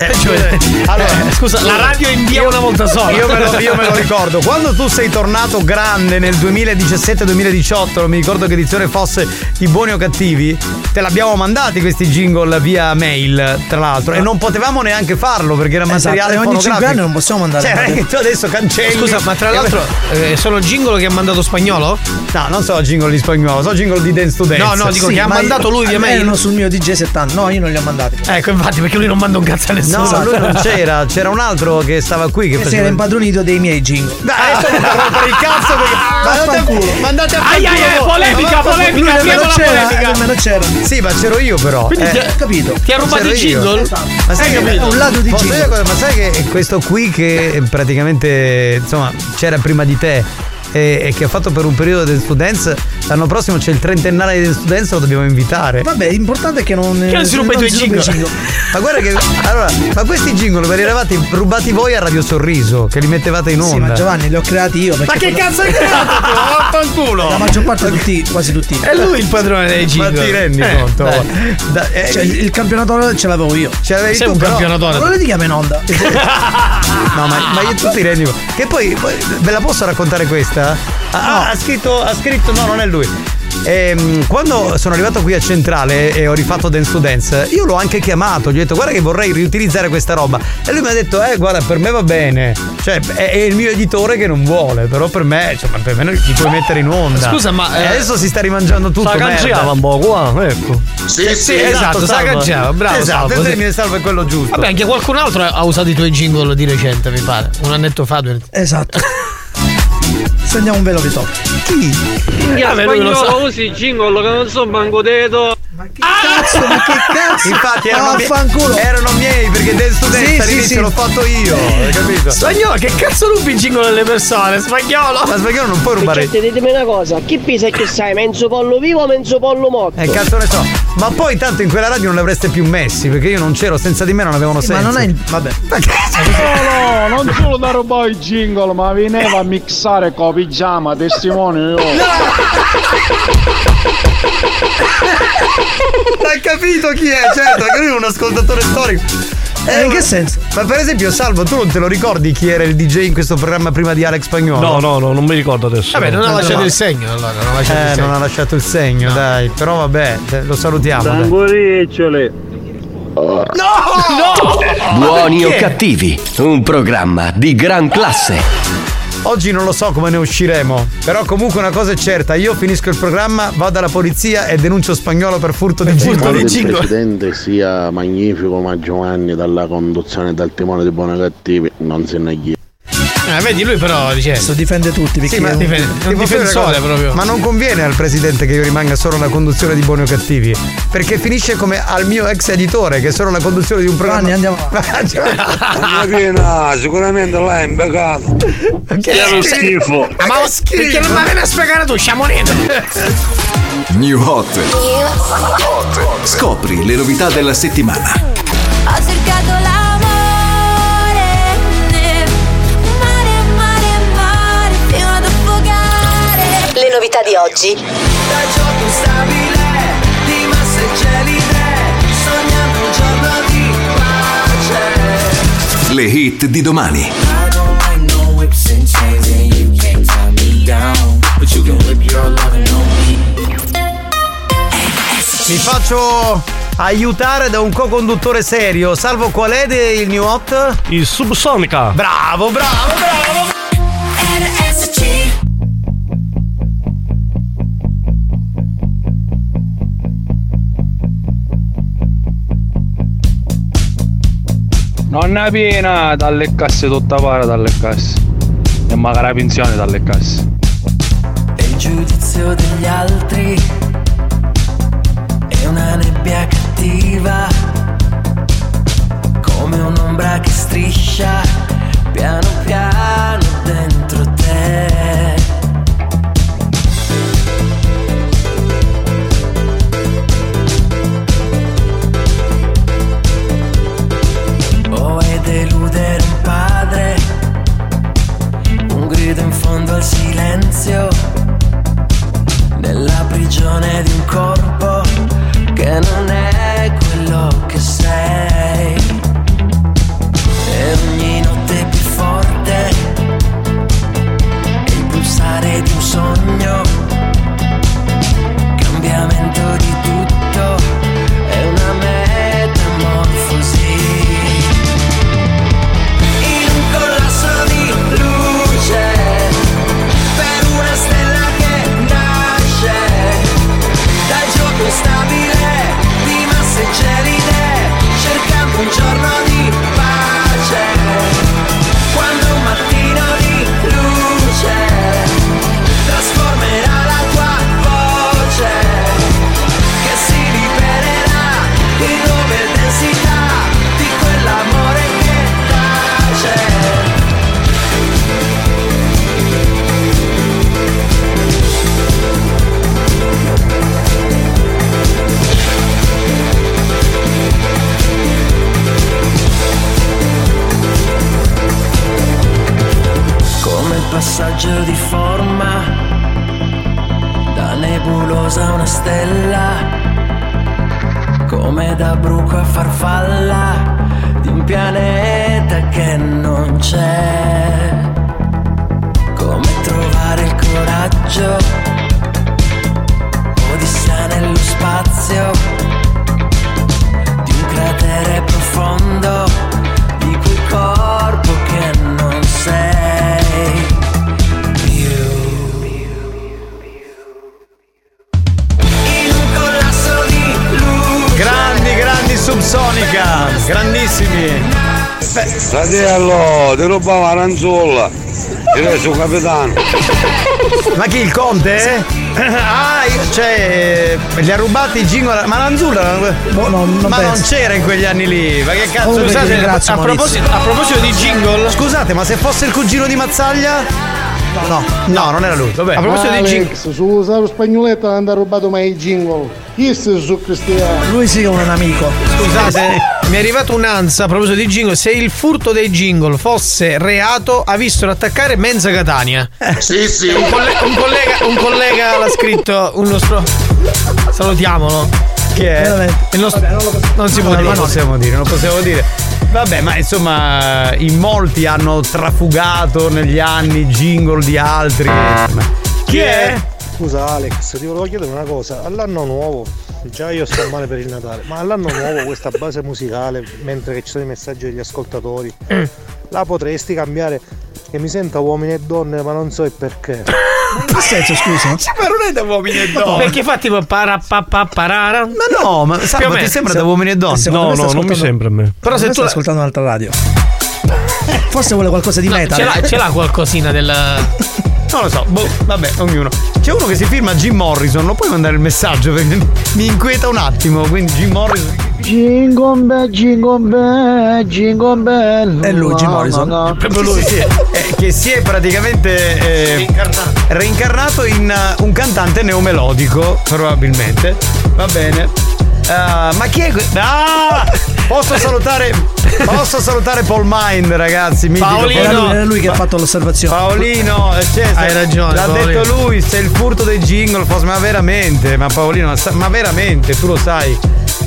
Allora, scusa, la radio invia una volta sola. Io me, lo, io me lo ricordo. Quando tu sei tornato grande nel 2017-2018, non mi ricordo che edizione fosse i buoni o cattivi, te l'abbiamo mandati questi jingle via mail, tra l'altro. E non potevamo neanche farlo perché era Esatto, materiale e ogni fonografico. cinque anni non possiamo mandare Cioè, non è che tu adesso cancelli. Scusa, ma tra l'altro eh, sono jingle che ha mandato spagnolo? No, non so jingle di spagnolo, so jingle di Dance to Dance. No, no, dico Sì, che ha ma mandato io- lui via mail. erano sul mio DJ70. No, io non li ho mandati. Ecco, infatti, perché lui non manda un cazzo a nessuno. No, lui non c'era, c'era un altro che stava qui che Che si faceva era impadronito dei miei jingle. Dai, adesso non rompere il cazzo perché mandate a, mandate a Ai, ai, polemica, Ma va- polemica, nemmeno la c'era, polemica. eh, nemmeno c'era. Sì, ma c'ero io però. Quindi Eh, ti ha- capito. Ti ha rubato il jingle? Ma sai che? È un lato di jingle. Ma sai che questo qui che praticamente insomma c'era prima di te e, e che ha fatto per un periodo del Students, l'anno prossimo c'è il trentennale del Students, lo dobbiamo invitare. Vabbè, l'importante è che non. Che non si ruba i tuoi jingle. Ma guarda che. Allora, ma questi jingle ve li eravate rubati voi a Radio Sorriso, che li mettevate in onda. Sì, ma Giovanni li ho creati io. Ma che cazzo hai creato tu? Vaffanculo! La maggior parte tutti, quasi tutti. È lui il padrone dei jingle. Ma ti rendi Eh, conto? Da- eh, Cioè, il campionato ce l'avevo io. ce l'avevi Sei tu, un però- campionatore. Non le chiama in onda. No, ma, ma io tu ti rendi conto? Che poi, poi ve la posso raccontare questa? Ah, ha scritto, ha scritto, no, non è lui. Ehm, quando sono arrivato qui a Centrale e ho rifatto Dance to Dance, io l'ho anche chiamato, gli ho detto guarda che vorrei riutilizzare questa roba. E lui mi ha detto, eh guarda, per me va bene. Cioè, è, è il mio editore che non vuole, però per me, cioè, per me li puoi mettere in onda. Scusa, ma, E eh, adesso si sta rimangiando tutto. Sa merda. cangiava un po' qua, ecco. Sì, sì, esatto, sa salva. caggiava, bravo. Esatto, Salvo, il sì. termine salvo è quello giusto. Vabbè, anche qualcun altro ha usato i tuoi jingle di recente, mi pare. Un annetto fa. due- Esatto. Stendiamo un velo di top. Chi? Vabbè, lui lo sa. usi jingle che non so manco dedo. Cazzo, ma che cazzo? Infatti erano, Ma mie- erano miei perché del studente Sì, sì, all'inizio sì. l'ho fatto io, hai capito? Spagnolo, che cazzo rubi il jingle delle persone? Spagnolo! Ma spagnolo non puoi rubare. Certo, ditemi una cosa, chi pisa che sai, mezzo pollo vivo o mezzo pollo morto? Eh, cazzo ne so. Ma poi tanto in quella radio non li avreste più messi perché io non c'ero, senza di me non avevano Sì, senso. ma non è il. Vabbè. No, no, non solo da rubare i jingle, ma veniva a mixare con pigiama, testimone io. Hai capito chi è? Certo, che lui è un ascoltatore storico. Eh, in che senso? Ma per esempio, Salvo, tu non te lo ricordi chi era il DJ in questo programma prima di Alex Spagnolo? No, no, no, non mi ricordo adesso. Vabbè, non ha No, lasciato no. il segno allora. Non ha lasciato il Eh, segno. non ha lasciato il segno, dai. Però vabbè, eh, lo salutiamo. dai. Sanguricciole. No! Buoni o cattivi, un programma di gran classe. Oggi non lo so come ne usciremo, però comunque una cosa è certa, io finisco il programma, vado alla polizia e denuncio spagnolo per furto di Quando jingle. il presidente sia magnifico ma Giovanni dalla conduzione e dal timone di buoni e cattivi non se ne chiede. Eh, vedi, lui però dice. Questo difende tutti perché Sì, ma è un- difende- è una difensore proprio. Ma non conviene al presidente che io rimanga solo alla conduzione di buoni o cattivi, perché finisce come al mio ex editore, che è solo la conduzione di un programma. andiamo Piena, sicuramente là è impeccato. Che è lo schifo. Ma perché non mi viene a spiegare tu, sciamonito? New Hot. Scopri le novità della settimana. Le novità di oggi. Da gioco stabile, di massa e gelide, sognando un giorno di pace. Le hit di domani. Mi faccio aiutare da un co-conduttore serio. Salvo qual è il new hot? Il Subsonica. Bravo, bravo, bravo. Nonna piena, dalle casse tutta para dalle casse. E magari la pensione dalle casse. E il giudizio degli altri è una nebbia cattiva, come un'ombra che striscia piano piano dentro te. Fondo al silenzio, nella prigione di un corpo che non è quello che sei. Passaggio di forma. Da nebulosa una stella, come da bruco a farfalla di un pianeta che non c'è, come trovare il coraggio, odissea nello spazio di un cratere profondo Fratello, ti rubava l'aranzulla. Ti reso capitano. Ma chi il conte? Ah, io- cioè, li ha rubati i jingle. Ma Lanzulla. Boh, no, non ma non c'era in quegli anni lì. Ma che cazzo Comunque scusate, ringrazio, a, proposito, a proposito di jingle. Scusate, ma se fosse il cugino di Mazzaglia? No, no, non era lui. Vabbè. A proposito di jingle. Alex, su usare spagnoletto non ha rubato mai i jingle. Chi sei su Cristiano? Lui sì è un amico. Scusate, mi è arrivata un'ansia a proposito di jingle. Se il furto dei jingle fosse reato, ha visto attaccare Menza Catania. Sì, sì. Un, colle- un collega, un collega l'ha scritto, un nostro. Salutiamolo. Chi è? Il nostro- non si può dire, non lo possiamo dire, non possiamo dire. Vabbè, ma insomma, in molti hanno trafugato negli anni jingle di altri. insomma. Chi è? Scusa Alex, ti volevo chiedere una cosa, all'anno nuovo, già io sto male per il Natale, ma all'anno nuovo questa base musicale, mentre che ci sono i messaggi degli ascoltatori, la potresti cambiare che mi senta uomini e donne, ma non so il perché. In che senso, scusa? Ma non è da uomini e donne. Perché fa tipo para pa pa parara? Ma no, ma o ma ti sembra da uomini e donne? Secondo me sta ascoltando- a me. Però se tu tu stai ascoltando un'altra radio. Forse vuole qualcosa di No, metal. ce l'ha, ce l'ha qualcosina del. Non lo so, boh, vabbè, ognuno. C'è uno che si firma Jim Morrison, non puoi mandare il messaggio perché mi inquieta un attimo, quindi Jim Morrison. Jingle bell, jingle bell, jingle bell. È lui, Jim Morrison. Proprio lui, sì. Eh, che si è praticamente eh, reincarnato in uh, un cantante neomelodico, probabilmente. Va bene. Ah, ma chi è que- Ah! Posso salutare Posso salutare Paul Mind, ragazzi. mitico Paolino. Era lui, era lui che ha fatto l'osservazione. Paolino, cioè, Hai ragione, L'ha Paolino. detto lui, se il furto dei jingle fosse. Ma veramente, ma Paolino, ma veramente, tu lo sai.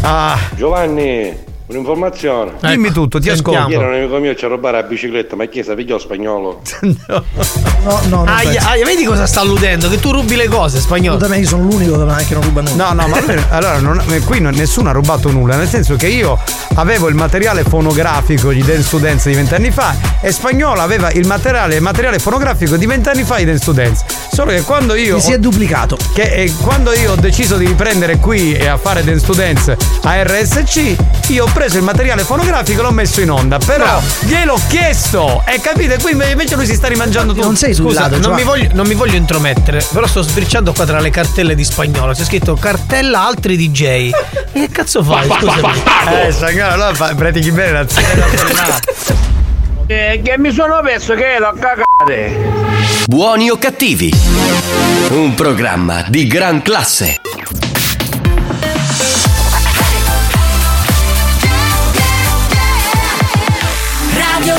Ah, Giovanni, un'informazione. Dimmi tutto, ti ascolto. Ieri un amico mio ci ha rubato la bicicletta, ma chi sa pigliò spagnolo? No, no, non Aia, aia, vedi cosa sta alludendo? Che tu rubi le cose, spagnolo. Assolutamente, io sono l'unico che non ruba nulla. No, no, ma allora non- qui non- nessuno ha rubato nulla, nel senso che io avevo il materiale fonografico di Dance to Dance di vent'anni fa e Spagnolo aveva il materiale, il materiale fonografico di vent'anni fa di Dance to Dance. Solo che quando io. Che si è duplicato. Che eh, quando io ho deciso di riprendere qui e a fare Dance to Dance a RSC, io ho preso il materiale fonografico e l'ho messo in onda. Però gliel'ho chiesto! E capite? Qui invece lui si sta rimangiando tutto. Scusa, non, mi voglio, non mi voglio intromettere, però sto sbirciando qua tra le cartelle di spagnolo. C'è scritto cartella altri DJ. E che cazzo fai? Eh, Spagnolo, allora fa- pratichi bene frenare. Eh, che mi sono perso che l'ho cagate. Buoni o cattivi? Un programma di gran classe.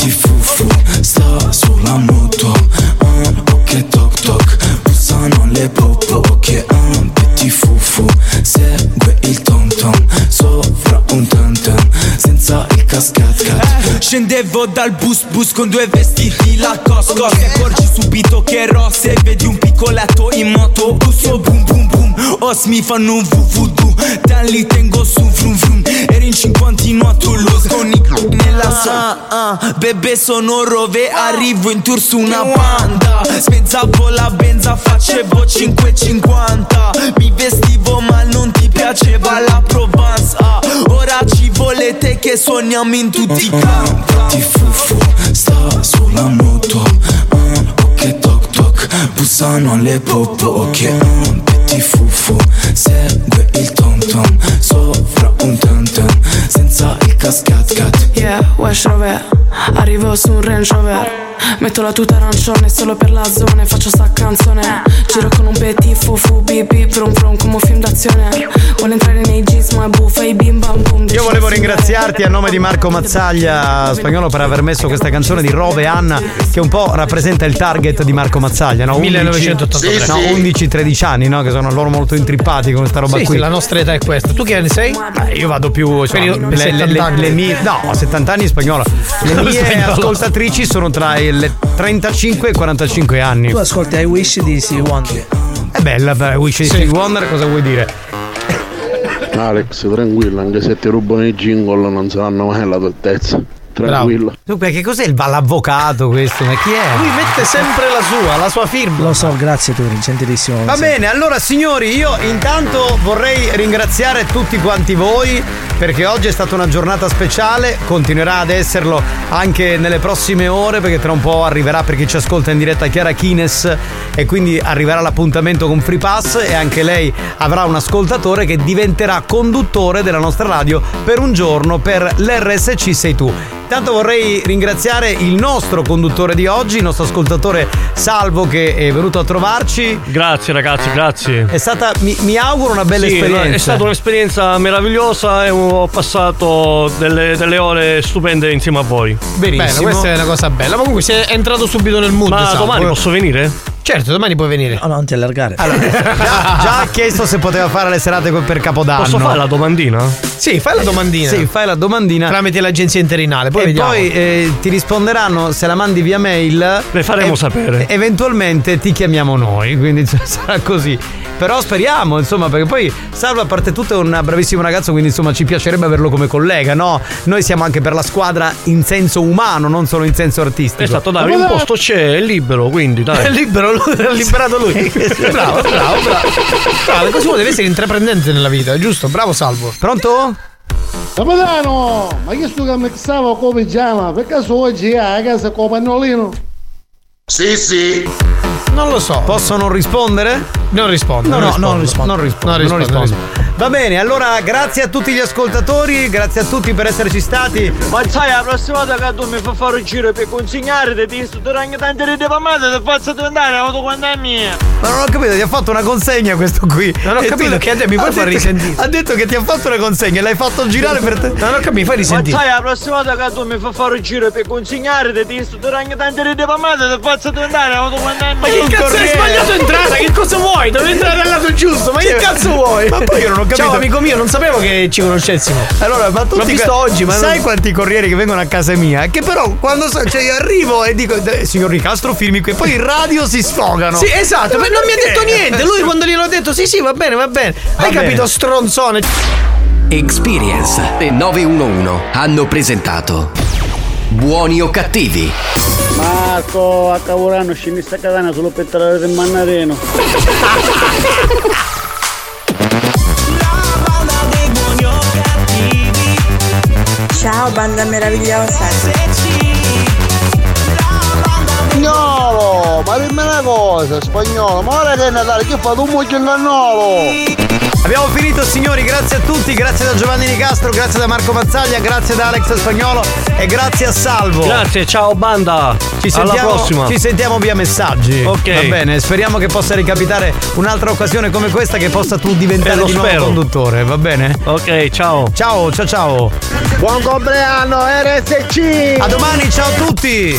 Petit fufu sta sulla moto ah, Ok toc toc Bussano le popo Ok ah, Petit fufu Segue il tom tom Sopra un tam tam Senza il cascat cat. Scendevo dal bus bus con due vestiti la cosco Ti accorgi subito che ero Se vedi un piccoletto in moto Busso boom boom boom Os mi fanno un vuvudu Dan li tengo su frum frum Eri in 50 a Toulouse Con i c***i nella sa ah, Bebe sono rove. Arrivo in tour su una banda. Spezzavo la benza Facevo 5,50 Mi vestivo ma non ti piaceva la Provence. Ah, Ora ci volete che suoniamo in tutti i campi Ti fufu sta sulla moto Bussano alle popo Ok. Ah, Petit fufu Segue il tom tom Sopra un tam tam Senza il cascat cat. Yeah, Wesh Rover. Arrivo su un Range Rover Metto la tuta arancione solo per la zona faccio sta canzone Giro con un petit fufu bibi Brum brum come un film d'azione Vuole entrare nei jeans ma buffa i bim bam boom Io volevo ringraziarti a nome di Marco Mazzaglia spagnolo per aver messo questa canzone di Rove e Anna che un po' rappresenta il target di Marco Mazzaglia, no? 1983. No, 11-13 anni, no? Che sono loro molto intrippati con questa roba Sì, qui. sì, la nostra età è questa. Tu che anni sei? Eh, Io vado più cioè, le, le- 70 le- mie no 70 anni in spagnolo le mie Spagnolo. ascoltatrici sono tra i le 35 e i 45 anni Tu ascolti I Wish di Stevie Wonder. è bella beh, Wish di Stevie Wonder cosa vuoi dire Alex, tranquillo, anche se ti rubano i jingle non saranno mai alla tua altezza. Tranquillo. Dunque, che cos'è il l'avvocato questo? Ma chi è? Lui mette sempre la sua, la sua firma. Lo so, grazie Turi, gentilissimo. Va bene, allora signori, io intanto vorrei ringraziare tutti quanti voi perché oggi è stata una giornata speciale, continuerà ad esserlo anche nelle prossime ore perché tra un po' arriverà per chi ci ascolta in diretta Chiara Kines e quindi arriverà l'appuntamento con Free Pass e anche lei avrà un ascoltatore che diventerà conduttore della nostra radio per un giorno per l'RSC sei tu. Intanto vorrei ringraziare il nostro conduttore di oggi, il nostro ascoltatore Salvo che è venuto a trovarci. Grazie ragazzi, grazie. È stata, mi, mi auguro una bella Sì, esperienza. È stata un'esperienza meravigliosa e ho passato delle, delle ore stupende insieme a voi. Bene, questa è una cosa bella. Ma comunque sei entrato subito nel mood. Ma Salvo. domani posso venire? Certo, domani puoi venire. No, no, non ti allargare. già, già ha chiesto se poteva fare le serate per Capodanno. Posso fare la domandina? Sì, fai la domandina. Sì, fai la domandina. Tramite l'agenzia interinale. Poi e vediamo. poi eh, ti risponderanno se la mandi via mail. Le faremo e- sapere. Eventualmente ti chiamiamo noi, quindi sarà così. Però speriamo, insomma, perché poi Salvo a parte tutto è un bravissimo ragazzo, quindi insomma ci piacerebbe averlo come collega, no? Noi siamo anche per la squadra in senso umano, non solo in senso artistico. Esatto, dai, un posto c'è, è libero, quindi dai. È libero, lui, ha liberato lui. bravo, bravo, bravo. Bravo, così uno deve essere intraprendente nella vita, giusto? Bravo, Salvo. Pronto? Capitano, ma che sto che mixava con pigiama? Per caso oggi è a casa con pannolino? Sì, sì. Non lo so. Posso non rispondere? Non rispondo. No, non no, rispondo. non rispondo. Non Non rispondo. rispondo. non rispondo. Va bene, allora grazie a tutti gli ascoltatori, grazie a tutti per esserci stati. Ma sai, la prossima volta che tu mi fai fare un giro per consegnare ti studeranno tante rete famate ti faccio diventare l'auto quando è mia. Ma non ho capito, ti ha fatto una consegna questo qui. Non ho E tu- capito, che a te mi puoi ha far risentire? Ha detto che ti ha fatto una consegna e l'hai fatto girare per te. Non ho capito, fai Ma risentire. sai, la prossima volta che tu mi fai fare un giro per consegnare ti studeranno tante rete famate ti faccio diventare l'auto quando è mia. Ma che cazzo hai sbagliato entrata? Che cosa vuoi? Devi entrare dal lato giusto. Ma che cazzo vuoi? ma poi io non ho capito. Ciao amico mio, non sapevo che ci conoscessimo. Allora, ma tu L'ho visto oggi, ma sai non- quanti corrieri che vengono a casa mia? Che però quando so- cioè, io arrivo e dico, "Eh, signor Ricastro, firmi qui, e poi in radio si sfogano. Sì, esatto, ma non mi ha detto niente. Lui quando gliel'ho detto sì, sì, va bene, va bene. Hai bene. capito, stronzone? Experience e 911 hanno presentato Buoni o cattivi? Marco, a Cavorano scendi sta catana solo per trarre del mannareno. Ciao banda meravigliosa. Spagnolo, ma dimmi una cosa, spagnolo, ma ora che è Natale, che fate un mucchio ingannolo? Abbiamo finito signori, grazie a tutti, grazie da Giovanni Nicastro, grazie da Marco Mazzaglia, grazie da Alex Spagnolo e grazie a Salvo. Grazie, ciao banda. Ci Alla sentiamo, prossima. Ci sentiamo via messaggi. Ok. Va bene, speriamo che possa ricapitare un'altra occasione come questa che possa tu diventare Eh, lo di nuovo spero. conduttore, va bene? Ok, ciao. Ciao, ciao ciao. Buon compleanno RSC! A domani, ciao a tutti!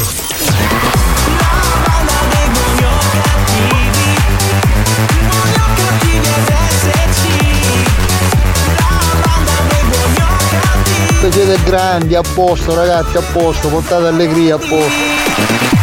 Siete grandi, a posto ragazzi, a posto, portate allegria a posto.